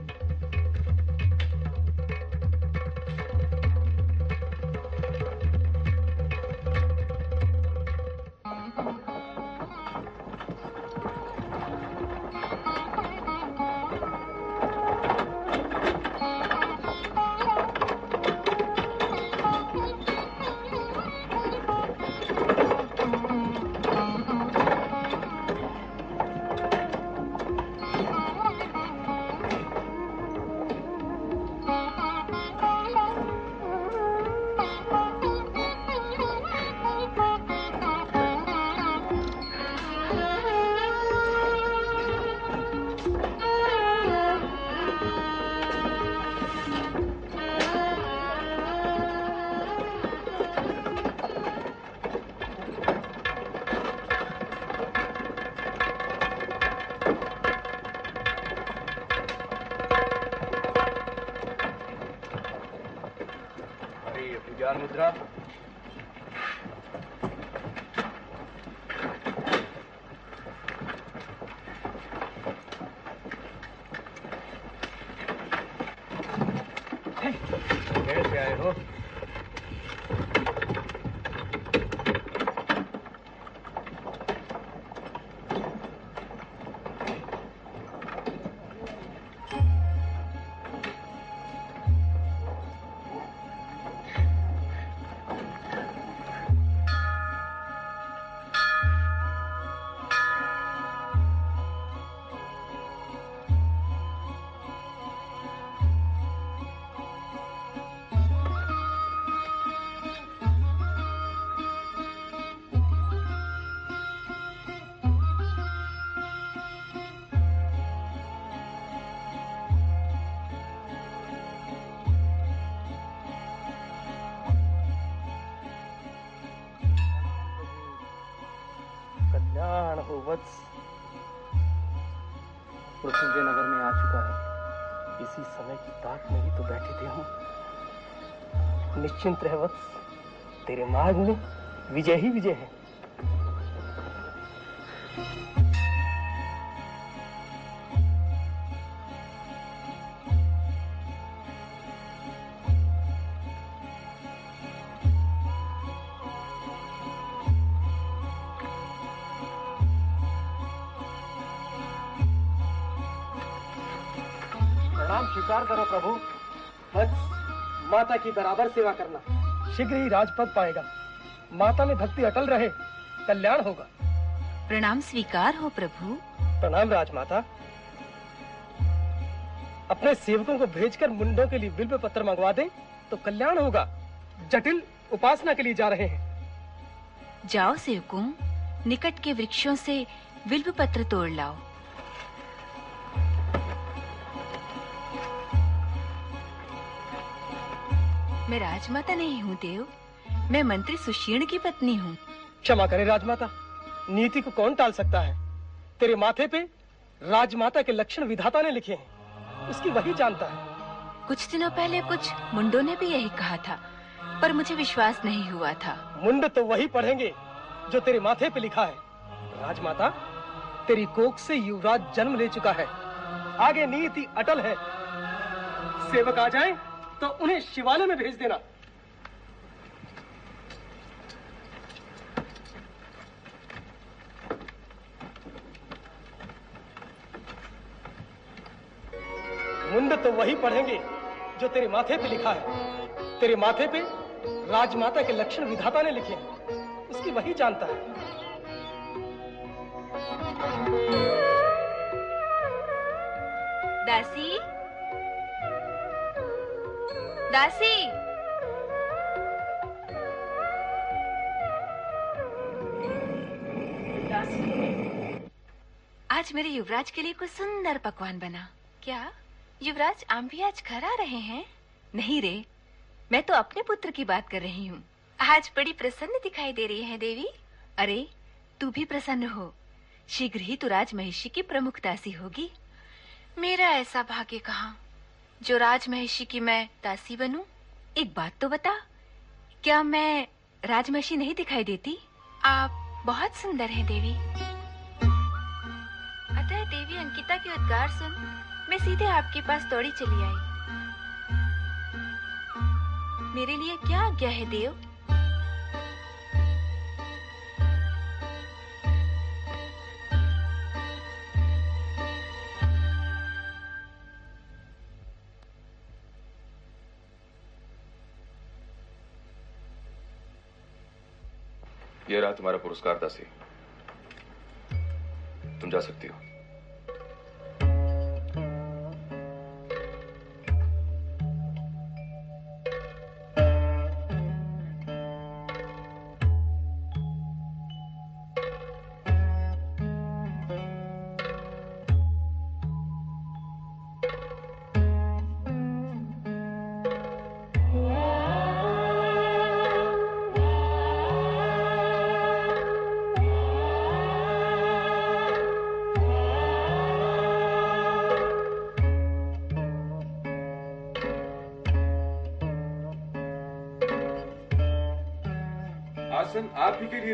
निश्चिंत रह वत्स तेरे मार्ग में विजय ही विजय है। माता की बराबर सेवा करना। शीघ्र ही राजपद पाएगा। माता में भक्ति अटल रहे कल्याण होगा।
प्रणाम स्वीकार हो प्रभु।
प्रणाम राजमाता। अपने सेवकों को भेजकर मुंडों के लिए बिल्व पत्र मंगवा दें तो कल्याण होगा। जटिल उपासना के लिए जा रहे हैं।
जाओ सेवकों निकट के वृक्षों से विल्व पत्र तोड़ लाओ। मैं राजमाता नहीं हूँ देव। मैं मंत्री सुशीर्ण की पत्नी हूँ।
क्षमा करे राजमाता। नीति को कौन टाल सकता है? तेरे माथे पे राजमाता के लक्षण विधाता ने लिखे हैं। उसकी वही जानता है।
कुछ दिनों पहले कुछ मुंडों ने भी यही कहा था पर मुझे विश्वास नहीं हुआ था।
मुंड तो वही पढ़ेंगे जो तेरे माथे पे लिखा है। राजमाता तेरी कोख से युवराज जन्म ले चुका है। आगे नीति अटल है। सेवक आ जाएँ। तो उन्हें शिवालय में भेज देना। मुंड तो वही पढ़ेंगे जो तेरे माथे पे लिखा है। तेरे माथे पे राजमाता के लक्षण विधाता ने लिखे हैं। उसकी वही जानता है।
दासी दासी। आज मेरे युवराज के लिए कुछ सुंदर पकवान बना। क्या? युवराज आम भी आज घर आ रहे हैं? नहीं रे मैं तो अपने पुत्र की बात कर रही हूँ। आज बड़ी प्रसन्न दिखाई दे रही है देवी। अरे तू भी प्रसन्न हो। शीघ्र ही तू राज महिषी की प्रमुख दासी होगी। मेरा ऐसा भाग्य कहाँ? जो राज महर्षि की मैं दासी बनूं? एक बात तो बता। क्या मैं राजमहिषी नहीं दिखाई देती? आप बहुत सुंदर हैं, देवी। अतः देवी अंकिता के उद्गार सुन, मैं सीधे आपके पास दौड़ी चली आई। मेरे लिए क्या आज्ञा है, देव?
रहा तुम्हारा पुरस्कार दासी। तुम जा सकती हो।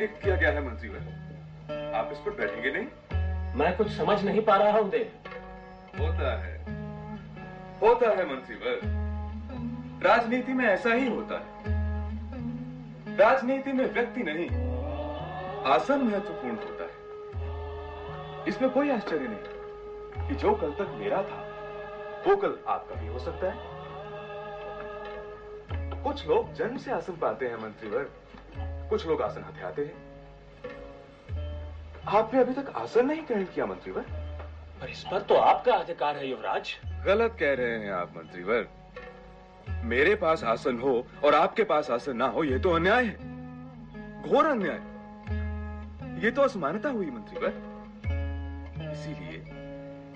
लिए किया गया है मंत्रीवर आप इस पर बैठेंगे नहीं?
मैं कुछ समझ नहीं पा रहा हूँ देव।
होता है। होता है मंत्रीवर राजनीति में ऐसा ही होता है। राजनीति में व्यक्ति नहीं आसन महत्वपूर्ण होता है। इसमें कोई आश्चर्य नहीं कि जो कल तक मेरा था वो कल आपका भी हो सकता है। कुछ लोग जन्म से आसन पाते हैं मंत्रीवर कुछ लोग आसन हथियाते हैं। आपने अभी तक आसन नहीं ग्रहण किया मंत्रीवर।
पर इस पर तो आपका अधिकार है युवराज।
गलत कह रहे हैं आप मंत्रीवर। मेरे पास आसन हो और आपके पास आसन ना हो यह तो अन्याय है। घोर अन्याय। ये तो असमानता हुई मंत्रीवर। इसीलिए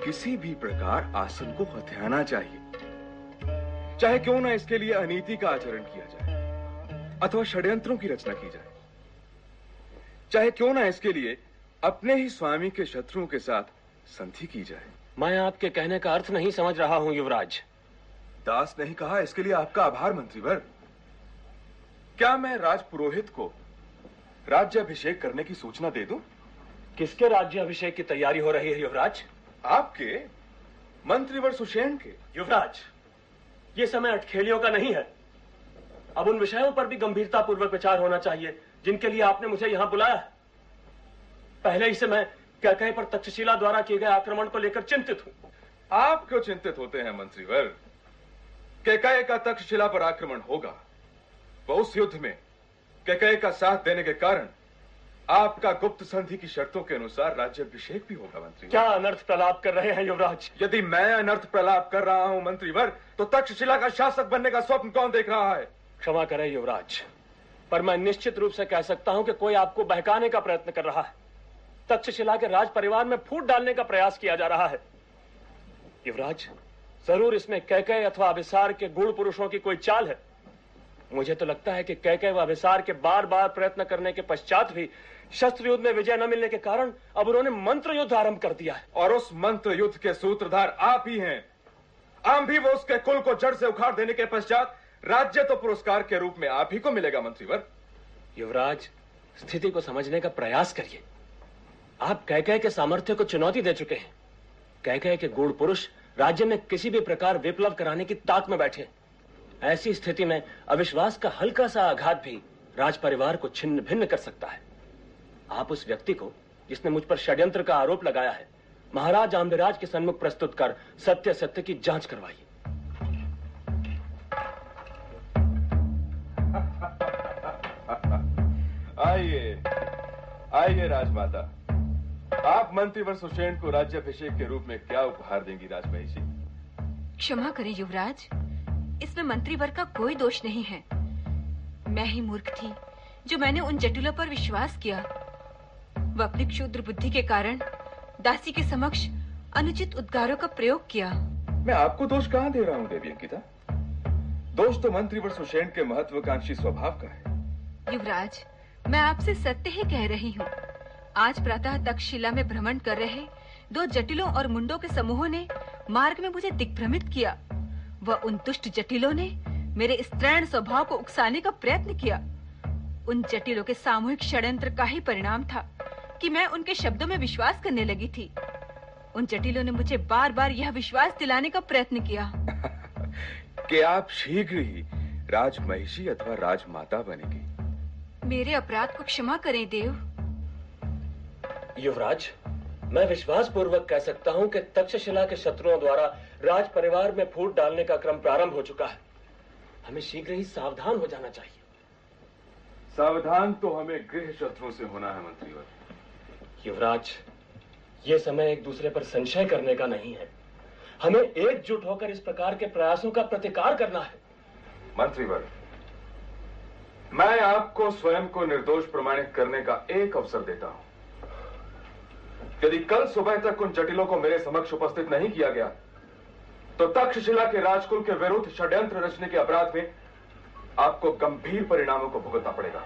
किसी भी प्रकार आसन को हथियाना चाहिए। चाहे क्यों ना इसके लिए अनीति का आचरण किया जाए। अथवा षड्यंत्रों की रचना की जाए। चाहे क्यों ना इसके लिए अपने ही स्वामी के शत्रुओं के साथ संधि की जाए।
मैं आपके कहने का अर्थ नहीं समझ रहा हूँ युवराज।
दास नहीं कहा इसके लिए आपका आभार मंत्रीवर। क्या मैं राज पुरोहित को राज्याभिषेक करने की सूचना दे दूँ?
किसके राज्याभिषेक की तैयारी हो रही है युवराज?
आपके मंत्रीवर सुषेण के।
युवराज ये समय अटखेलियों का नहीं है। अब उन विषयों पर भी गंभीरता पूर्वक विचार होना चाहिए जिनके लिए आपने मुझे यहाँ बुलाया। पहले ही से मैं कैकई पर तक्षशिला द्वारा किए गए आक्रमण को लेकर चिंतित हूँ।
आप क्यों चिंतित होते हैं मंत्रीवर? कैकय का तक्षशिला पर आक्रमण होगा। वो उस युद्ध में कैकय का साथ देने के कारण आपका गुप्त संधि की शर्तों के अनुसार राज्याभिषेक भी होगा मंत्री
क्या अनर्थ प्रलाप कर रहे हैं युवराज?
यदि मैं अनर्थ प्रलाप कर रहा हूँ मंत्रीवर तो तक्षशिला का शासक बनने का स्वप्न कौन देख रहा है?
क्षमा करें युवराज, पर मैं निश्चित रूप से कह सकता हूँ कि कोई आपको बहकाने का प्रयत्न कर रहा है। तक्षशिला के राज परिवार में फूट डालने का प्रयास किया जा रहा है। युवराज, ज़रूर इसमें कैके अथवा अभिसार के गुण पुरुषों की कोई चाल है। मुझे तो लगता है कि कैके व अभिसार के बार बार प्रयत्न करने के पश्चात भी शस्त्र युद्ध में विजय न मिलने के कारण अब उन्होंने मंत्र युद्ध आरंभ कर दिया है।
और उस मंत्र युद्ध के सूत्रधार आप ही हैं। आम भी वो उसके कुल को जड़ से उखाड़ देने के पश्चात राज्य तो पुरस्कार के रूप में आप ही को मिलेगा, मंत्रीवर।
युवराज, स्थिति को समझने का प्रयास करिए। आप कह कह के सामर्थ्य को चुनौती दे चुके हैं। कह कह के गुण पुरुष राज्य में किसी भी प्रकार विप्लव कराने की ताक में बैठे ऐसी स्थिति में अविश्वास का हल्का सा आघात भी राज परिवार को छिन्न भिन्न कर सकता है। आप उस व्यक्ति को, जिसने मुझ पर षड्यंत्र का आरोप लगाया है, महाराज आम्बिराज के सन्मुख प्रस्तुत कर सत्य सत्य की जाँच करवाइए।
आइए। आइए राजमाता। आप मंत्रीवर सुषेण को राज्याभिषेक के रूप में क्या उपहार देंगी राजमहिषी
क्षमा करें युवराज इसमें मंत्रीवर का कोई दोष नहीं है। मैं ही मूर्ख थी जो मैंने उन जटिलों पर विश्वास किया। वह अपनी क्षुद्र बुद्धि के कारण दासी के समक्ष अनुचित उद्गारों का प्रयोग किया।
मैं आपको दोष कहाँ दे रहा हूँ देवी अंकिता? दोष तो मंत्रीवर सुषेण के महत्वाकांक्षी स्वभाव का है।
युवराज मैं आपसे सत्य ही कह रही हूँ। आज प्रातः तक्षशिला में भ्रमण कर रहे दो जटिलों और मुंडों के समूहों ने मार्ग में मुझे दिग्भ्रमित किया। वह उन दुष्ट जटिलों ने मेरे स्त्रैण स्वभाव को उकसाने का प्रयत्न किया। उन जटिलों के सामूहिक षड्यंत्र का ही परिणाम था कि मैं उनके शब्दों में विश्वास करने लगी थी। उन जटिलों ने मुझे बार बार यह विश्वास दिलाने का प्रयत्न किया।
कि आप शीघ्र ही राजमहिषी अथवा राजमाता बनेगी।
मेरे अपराध को क्षमा करें देव।
युवराज मैं विश्वास पूर्वक कह सकता हूँ कि तक्षशिला के शत्रुओं द्वारा राज परिवार में फूट डालने का क्रम प्रारंभ हो चुका है। हमें शीघ्र ही सावधान हो जाना चाहिए।
सावधान तो हमें गृह शत्रु से होना है मंत्रीवर।
युवराज ये समय एक दूसरे पर संशय करने का नहीं है। हमें एकजुट होकर इस प्रकार के प्रयासों का प्रतिकार करना है।
मंत्रीवर मैं आपको स्वयं को निर्दोष प्रमाणित करने का एक अवसर देता हूँ। यदि कल सुबह तक उन जटिलों को मेरे समक्ष उपस्थित नहीं किया गया तो तक्षशिला के राजकुल के विरुद्ध षड्यंत्र रचने के अपराध में आपको गंभीर परिणामों को भुगतना पड़ेगा।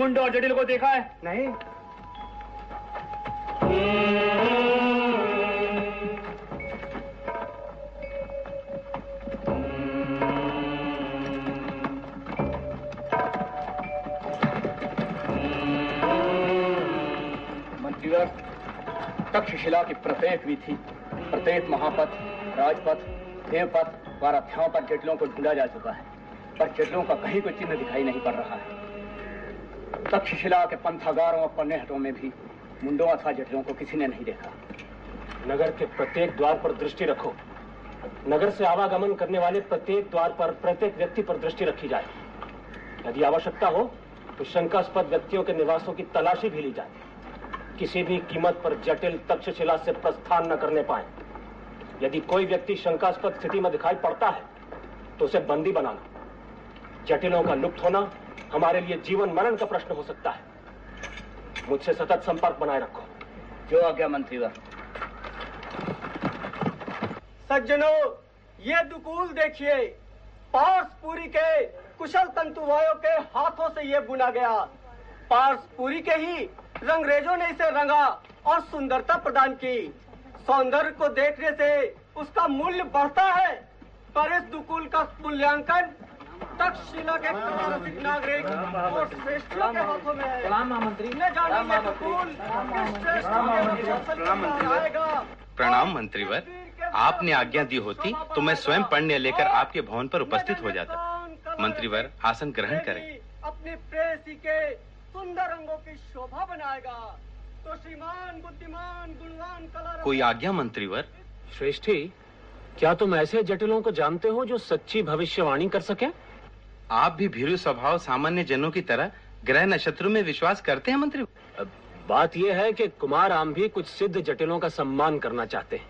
मुंडो और जटिल को देखा है।
नहीं।
मंत्रीवर तक्षशिला की प्रत्येक भी थी प्रत्येक महापथ राजपथ देवपथ व रथों पर जटिलों को ढूंढा जा चुका है। पर जटिलों का कहीं कोई चिन्ह दिखाई नहीं पड़ रहा है। तक्षशिला के पंथागारों और पन्नेहटों में भी मुंडों अथवा जटिलों को किसी ने नहीं देखा।
नगर के प्रत्येक द्वार पर दृष्टि रखो। नगर से आवागमन करने वाले प्रत्येक द्वार पर प्रत्येक व्यक्ति पर दृष्टि रखी जाए। यदि आवश्यकता हो तो शंकास्पद व्यक्तियों के निवासों की तलाशी भी ली जाए। किसी भी कीमत पर जटिल तक्षशिला से प्रस्थान न करने पाए। यदि कोई व्यक्ति शंकास्पद स्थिति में दिखाई पड़ता है तो उसे बंदी बनाना। जटिलों का लुप्त होना हमारे लिए जीवन मरण का प्रश्न हो सकता है। मुझसे सतत संपर्क बनाए रखो।
जो आज्ञा मंत्रीवर
सज्जनों ये दुकूल देखिए पार्सपुरी के कुशल तंतुवायों के हाथों से ये बुना गया। पार्सपुरी के ही रंगरेजों ने इसे रंगा और सुंदरता प्रदान की। सौंदर्य को देखने से उसका मूल्य बढ़ता है पर इस दुकूल का मूल्यांकन तक्षशिला के रसिक नागरिक और श्रेष्ठों के हाथों में है
मंत्री
न जाने ये दुकूल किस श्रेष्ठों के हाथों आएगा?
प्रणाम मंत्रीवर। आपने आज्ञा दी होती तो मैं स्वयं पढ़ने लेकर आपके भवन पर उपस्थित हो जाता। मंत्रीवर आसन ग्रहण करें।
अपने प्रेसी के सुंदर अंगों की शोभा बनाएगा। तो श्रीमान बुद्धिमान गुणवान कला
कोई आज्ञा मंत्रीवर?
श्रेष्ठी क्या तुम ऐसे जटिलों को जानते हो जो सच्ची भविष्यवाणी कर सके?
आप भी भीरु स्वभाव सामान्य जनों की तरह ग्रह नक्षत्रों में विश्वास करते हैं मंत्री?
बात यह है कि कुमार आम भी कुछ सिद्ध जटिलों का सम्मान करना चाहते हैं।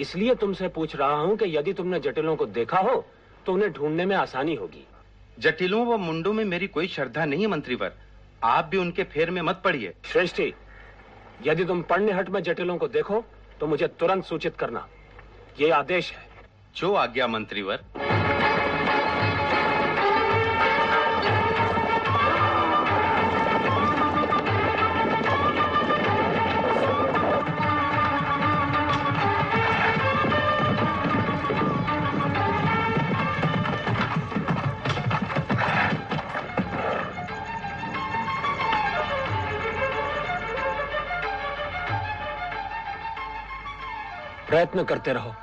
इसलिए तुमसे पूछ रहा हूँ कि यदि तुमने जटिलों को देखा हो तो उन्हें ढूँढने में आसानी होगी।
जटिलों व मुंडों में मेरी कोई श्रद्धा नहीं है मंत्रीवर। आप भी उनके फेर में मत पड़िए।
श्रेष्ठी यदि तुम पढ़ने हट में जटिलों को देखो तो मुझे तुरंत सूचित करना। ये आदेश है।
जो आज्ञा मंत्रीवर।
प्रयत्न करते रहो।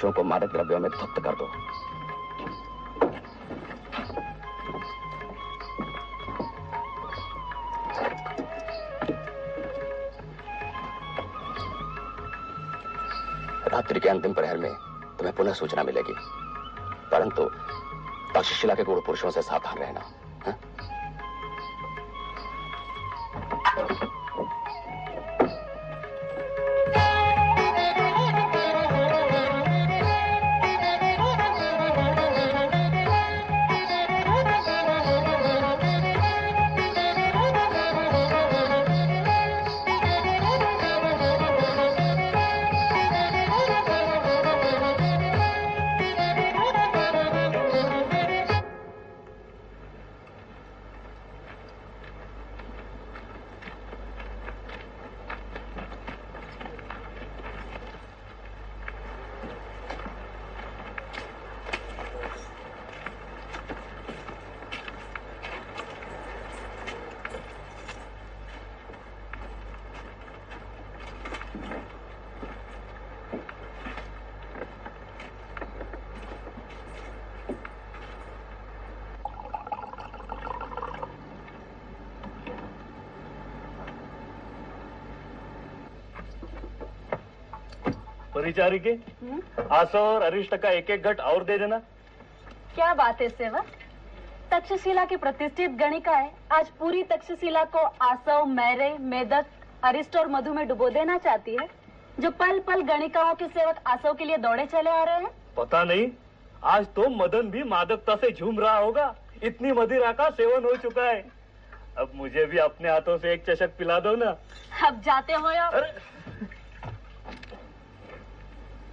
राजपुरुषों को मादक द्रव्यों में धुप्त कर दो रात्रि के अंतिम प्रहर में तुम्हें पुनः सूचना मिलेगी परंतु तक्षशिला के गुरु पुरुषों से सावधान रहना हाँ?
परिचारिके आसो और अरिष्ट का एक एक घट और दे देना।
क्या बात है सेवक? तक्षशिला की प्रतिष्ठित गणिकाएँ आज पूरी तक्षशिला को आसव मैरे मेदक अरिष्ट और मधु में डुबो देना चाहती है जो पल पल गणिकाओं के सेवक आसव के लिए दौड़े चले आ रहे हैं।
पता नहीं आज तो मदन भी मादकता से झूम रहा होगा। इतनी मदिरा का सेवन हो चुका है। अब मुझे भी अपने हाथों से एक चशक पिला दो ना।
अब जाते हो या स्वागत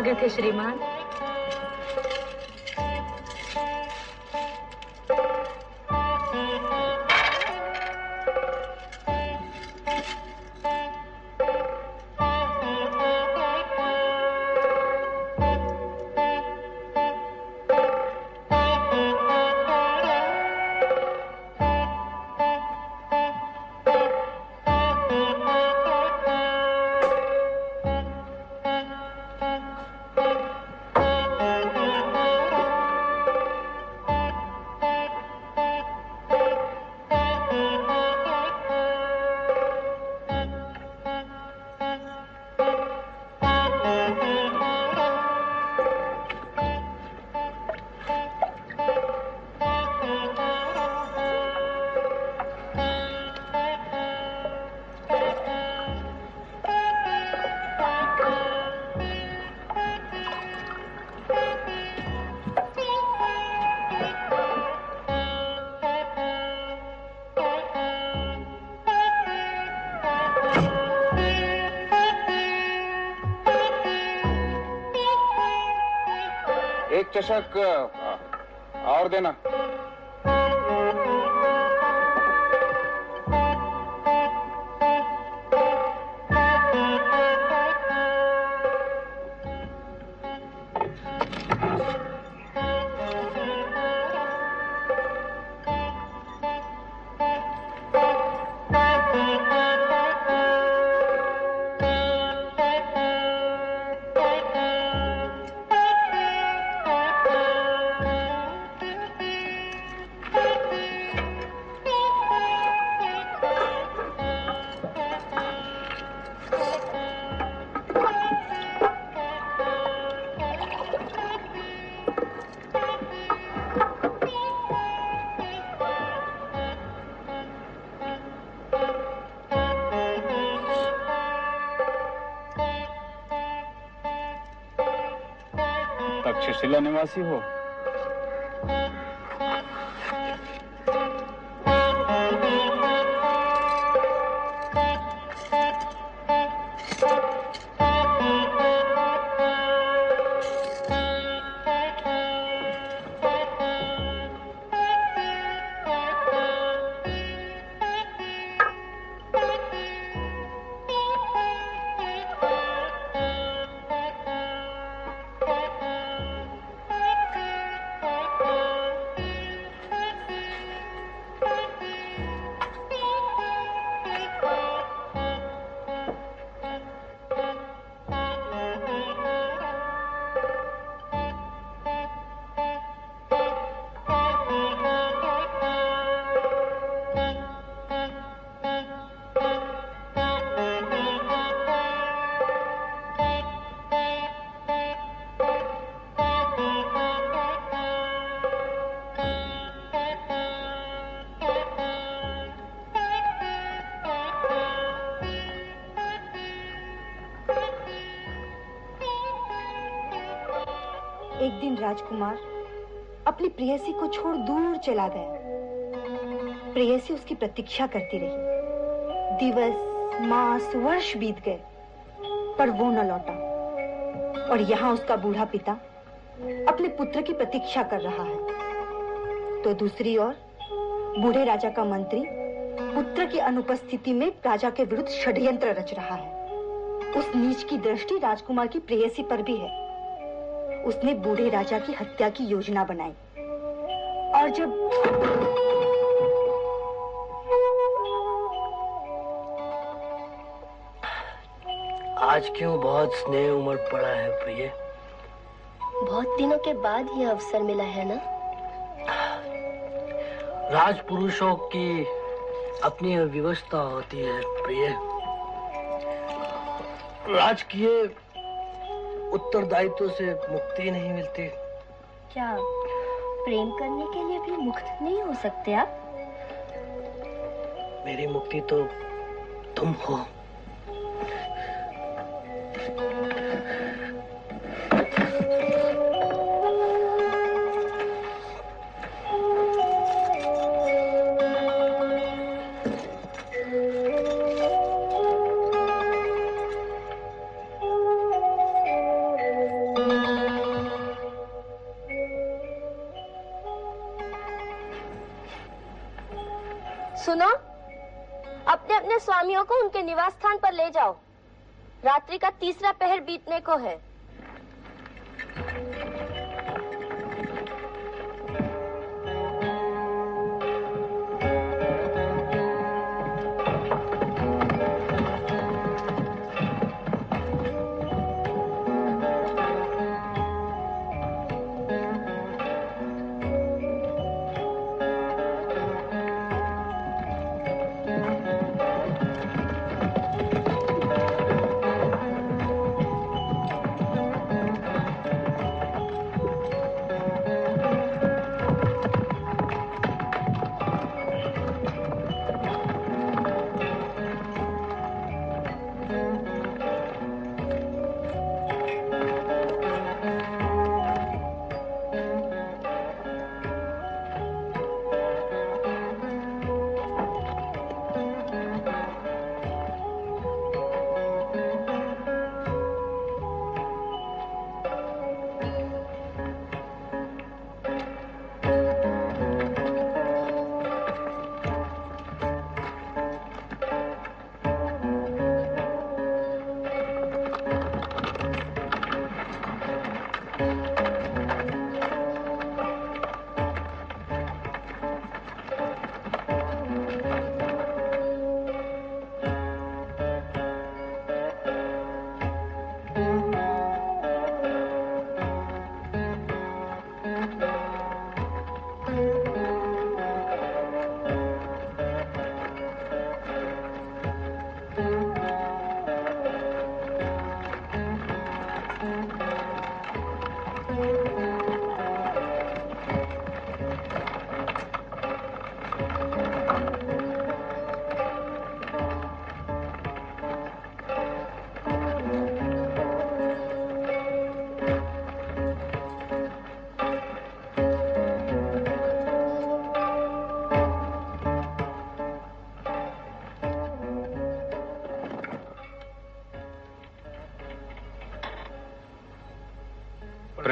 है श्रीमान
थे चशक
Başak निवासी हो।
राजकुमार अपनी प्रेयसी को छोड़ दूर चला गया। प्रेयसी उसकी प्रतीक्षा करती रही। दिवस, मास, वर्ष बीत गए, पर वो न लौटा। और यहाँ उसका बूढ़ा पिता अपने पुत्र की प्रतीक्षा कर रहा है। तो दूसरी ओर, बूढ़े राजा का मंत्री
पुत्र की अनुपस्थिति में राजा के विरुद्ध षड्यंत्र रच रहा है। उस नीच की दृष्टि राजकुमार की प्रेयसी पर भी है। उसने बूढ़े राजा की हत्या की योजना बनाई। और जब
आज क्यों बहुत स्नेह उमड़ पड़ा है प्रिय?
बहुत दिनों के बाद ये अवसर मिला है ना?
राजपुरुषों की अपनी व्यवस्था होती है प्रिय। राजकीय उत्तरदायित्व से मुक्ति नहीं मिलती।
क्या प्रेम करने के लिए भी मुक्त नहीं हो सकते आप?
मेरी मुक्ति तो तुम हो।
को है।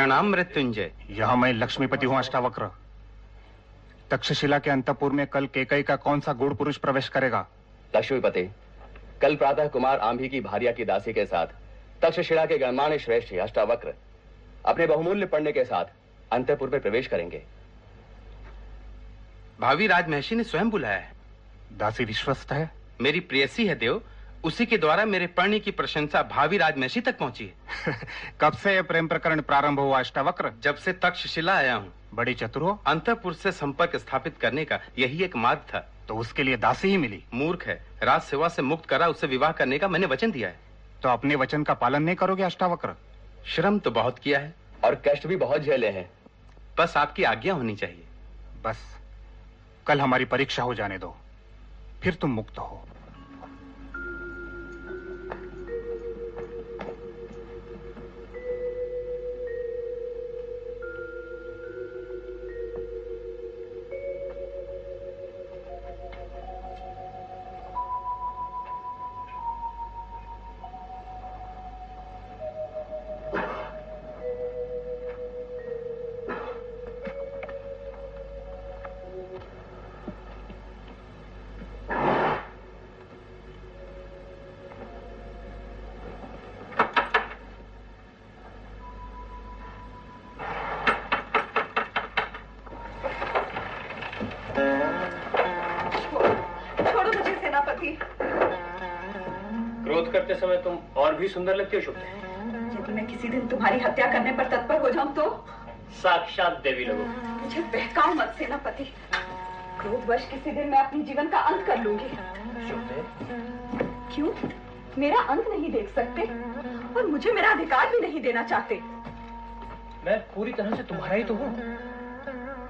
प्रणाम मृत्युंजय।
यह मैं लक्ष्मीपति हूँ अष्टावक्र। तक्षशिला के अंतपुर में कल केकई का कौन सा गुड़ पुरुष प्रवेश करेगा?
लक्ष्मीपति कल प्रातः कुमार आंभी की भारिया की दासी के साथ तक्षशिला के गणमान्य श्रेष्ठ अष्टावक्र अपने बहुमूल्य पढ़ने के साथ अंतपुर में प्रवेश करेंगे।
भावी राजमहर्षि ने स्वयं बुलाया है।
दासी विश्वस्त है।
मेरी प्रेयसी है देव उसी के द्वारा मेरे पढ़ने की प्रशंसा भावी राजमहर्षि तक पहुँची है।
कब से यह प्रेम प्रकरण प्रारंभ हुआ अष्टावक्र?
जब से तक्षशिला आया हूँ।
बड़ी चतुर हो।
अंतपुर से संपर्क स्थापित करने का यही एक मार्ग था।
तो उसके लिए दासी ही मिली।
मूर्ख है। राज सेवा से मुक्त करा उससे विवाह करने का मैंने वचन दिया है।
तो अपने वचन का पालन नहीं करोगे अष्टावक्र?
श्रम तो बहुत किया है।
और कष्ट भी बहुत झेले हैं।
बस आपकी आज्ञा होनी चाहिए।
बस कल हमारी परीक्षा हो जाने दो। फिर तुम मुक्त हो।
भी सुंदर लगती हो शुभ
यदि मैं किसी दिन तुम्हारी हत्या करने पर तत्पर हो जाऊँ तो?
साक्षात देवी लोगों।
मुझे बहकाओ मत सेनापति क्रोधवश किसी दिन मैं अपने जीवन का अंत कर लूँगी। क्यों? मेरा अंत नहीं देख सकते और मुझे मेरा अधिकार भी नहीं देना चाहते।
मैं पूरी तरह से तुम्हारा ही तो हूँ।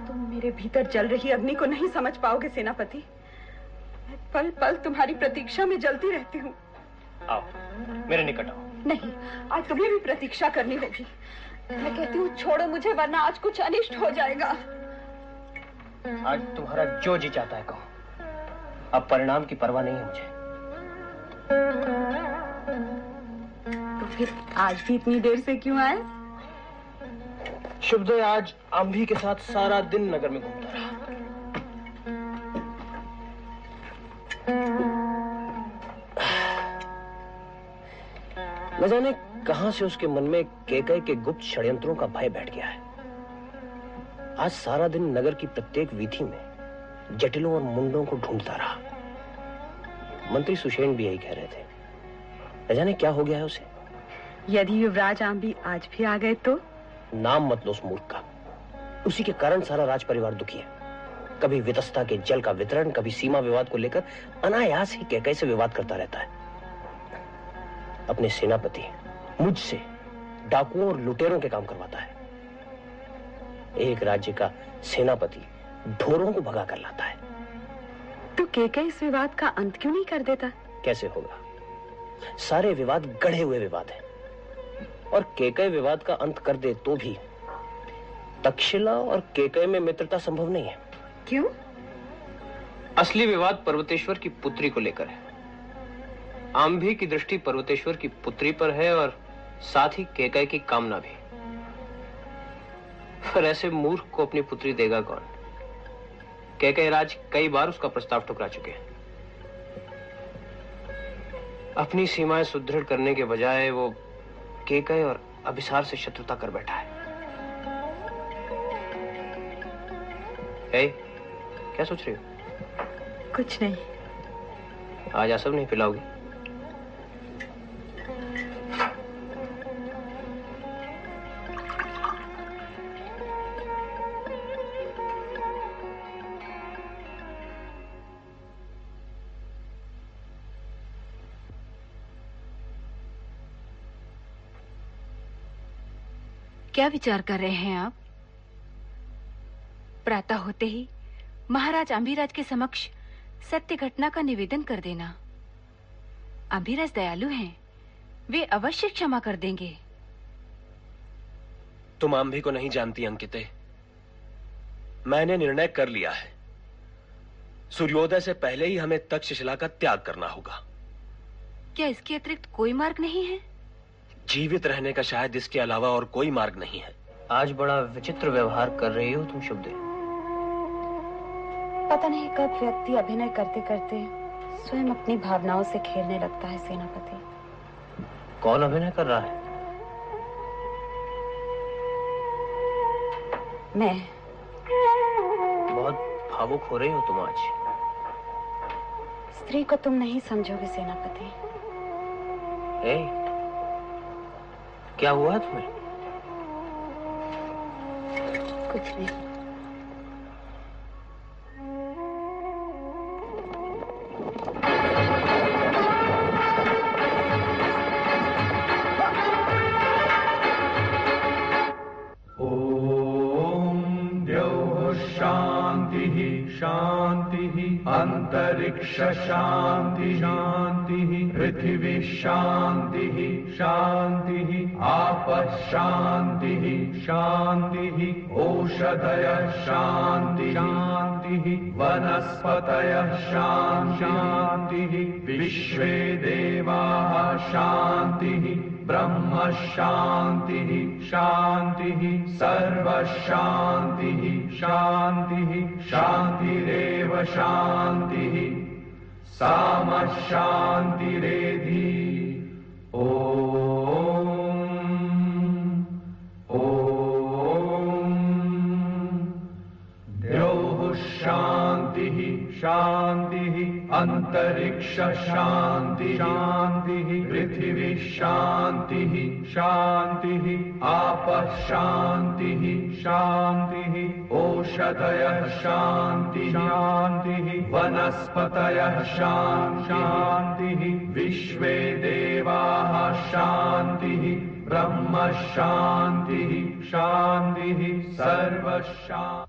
तुम मेरे भीतर जल रही अग्नि को नहीं समझ पाओगे सेनापति। मैं पल पल तुम्हारी प्रतीक्षा में जलती रहती हूँ।
मेरे निकट आओ।
नहीं आज तुम्हें भी प्रतीक्षा करनी होगी। मैं कहती हूँ छोड़ो मुझे वरना आज कुछ अनिष्ट हो जाएगा।
आज तुम्हारा जो जी चाहता है कहो। अब परिणाम की परवाह नहीं है मुझे।
तो फिर आज भी इतनी देर से क्यों आए?
शुभदय आज आंभी के साथ सारा दिन नगर में घूमता रहा। न जाने कहाँ से उसके मन में केकई के गुप्त षड्यंत्रों का भय बैठ गया है। आज सारा दिन नगर की प्रत्येक वीथी में जटिलों और मुंडों को ढूंढता रहा। मंत्री सुषेण भी यही कह रहे थे। न जाने क्या हो गया है उसे।
यदि युवराज आम्बी आज भी आ गए तो?
नाम मत लो उस मूर्ख का। उसी के कारण सारा राज परिवार दुखी है। कभी वितस्ता के जल का वितरण कभी सीमा विवाद को लेकर अनायास ही कैकई से विवाद करता रहता है। अपने सेनापति मुझसे डाकुओं और लुटेरों के काम करवाता है। एक राज्य का सेनापति ढोरों को भगा कर लाता है।
तो केके इस विवाद का अंत क्यों नहीं कर देता?
कैसे होगा? सारे विवाद गढ़े हुए विवाद हैं। और केकय विवाद का अंत कर दे तो भी तक्षशिला और केकय में मित्रता संभव नहीं है।
क्यों?
असली विवाद पर्वतेश्वर की पुत्री को लेकर है। आंभी की दृष्टि पर्वतेश्वर की पुत्री पर है और साथ ही केकय की कामना भी। पर ऐसे मूर्ख को अपनी पुत्री देगा कौन? केकय राज कई बार उसका प्रस्ताव ठुकरा चुके हैं। अपनी सीमाएँ सुदृढ़ करने के बजाय वो केकय और अभिसार से शत्रुता कर बैठा है। ए, क्या सोच रही हो?
कुछ नहीं।
आज आसब नहीं पिलाओगी?
क्या विचार कर रहे हैं आप? प्रातः होते ही महाराज अंबिराज के समक्ष सत्य घटना का निवेदन कर देना। अंबिराज दयालु हैं। वे अवश्य क्षमा कर देंगे।
तुम आंभी को नहीं जानती अंकिते। मैंने निर्णय कर लिया है। सूर्योदय से पहले ही हमें तक्षशिला का त्याग करना होगा।
क्या इसके अतिरिक्त कोई मार्ग नहीं है?
जीवित रहने का शायद इसके अलावा और कोई मार्ग नहीं है। आज बड़ा विचित्र व्यवहार कर रही हो तुम शुभ
पता नहीं कब व्यक्ति अभिनय करते करते स्वयं अपनी भावनाओं से खेलने लगता है सेनापति।
कौन अभिनय कर रहा है?
मैं।
बहुत भावुक हो रही हो तुम आज।
स्त्री को तुम नहीं समझोगे सेनापति।
ए, क्या हुआ तुम्हें?
कुछ नहीं।
शांति शान्तिः अन्तरिक्ष शान्ति शान्तिः पृथिवी शान्तिः शान्तिः आपः शान्तिः शान्तिः ओषधयः शान्ति शान्तिः वनस्पतयः शान्तिः विश्वे देवाः शान्तिः ब्रह्म शान्तिः शान्तिः सर्वशान्तिः शान्तिः शान्तिरेव शान्तिः साम शान्तिरेधि ॐ। ॐ द्यौः शान्ति। शान्तिः अन्तरिक्ष शान्ति। शान्तिः पृथिवी शान्तिः। शांति शान्तिः। शान्तिः ओषधयः शान्ति। शान्तिः वनस्पतयः शान्तिः। विश्वे देवाः शान्तिः ब्रह्म शांति शान्तिः। सर्वशान्ति।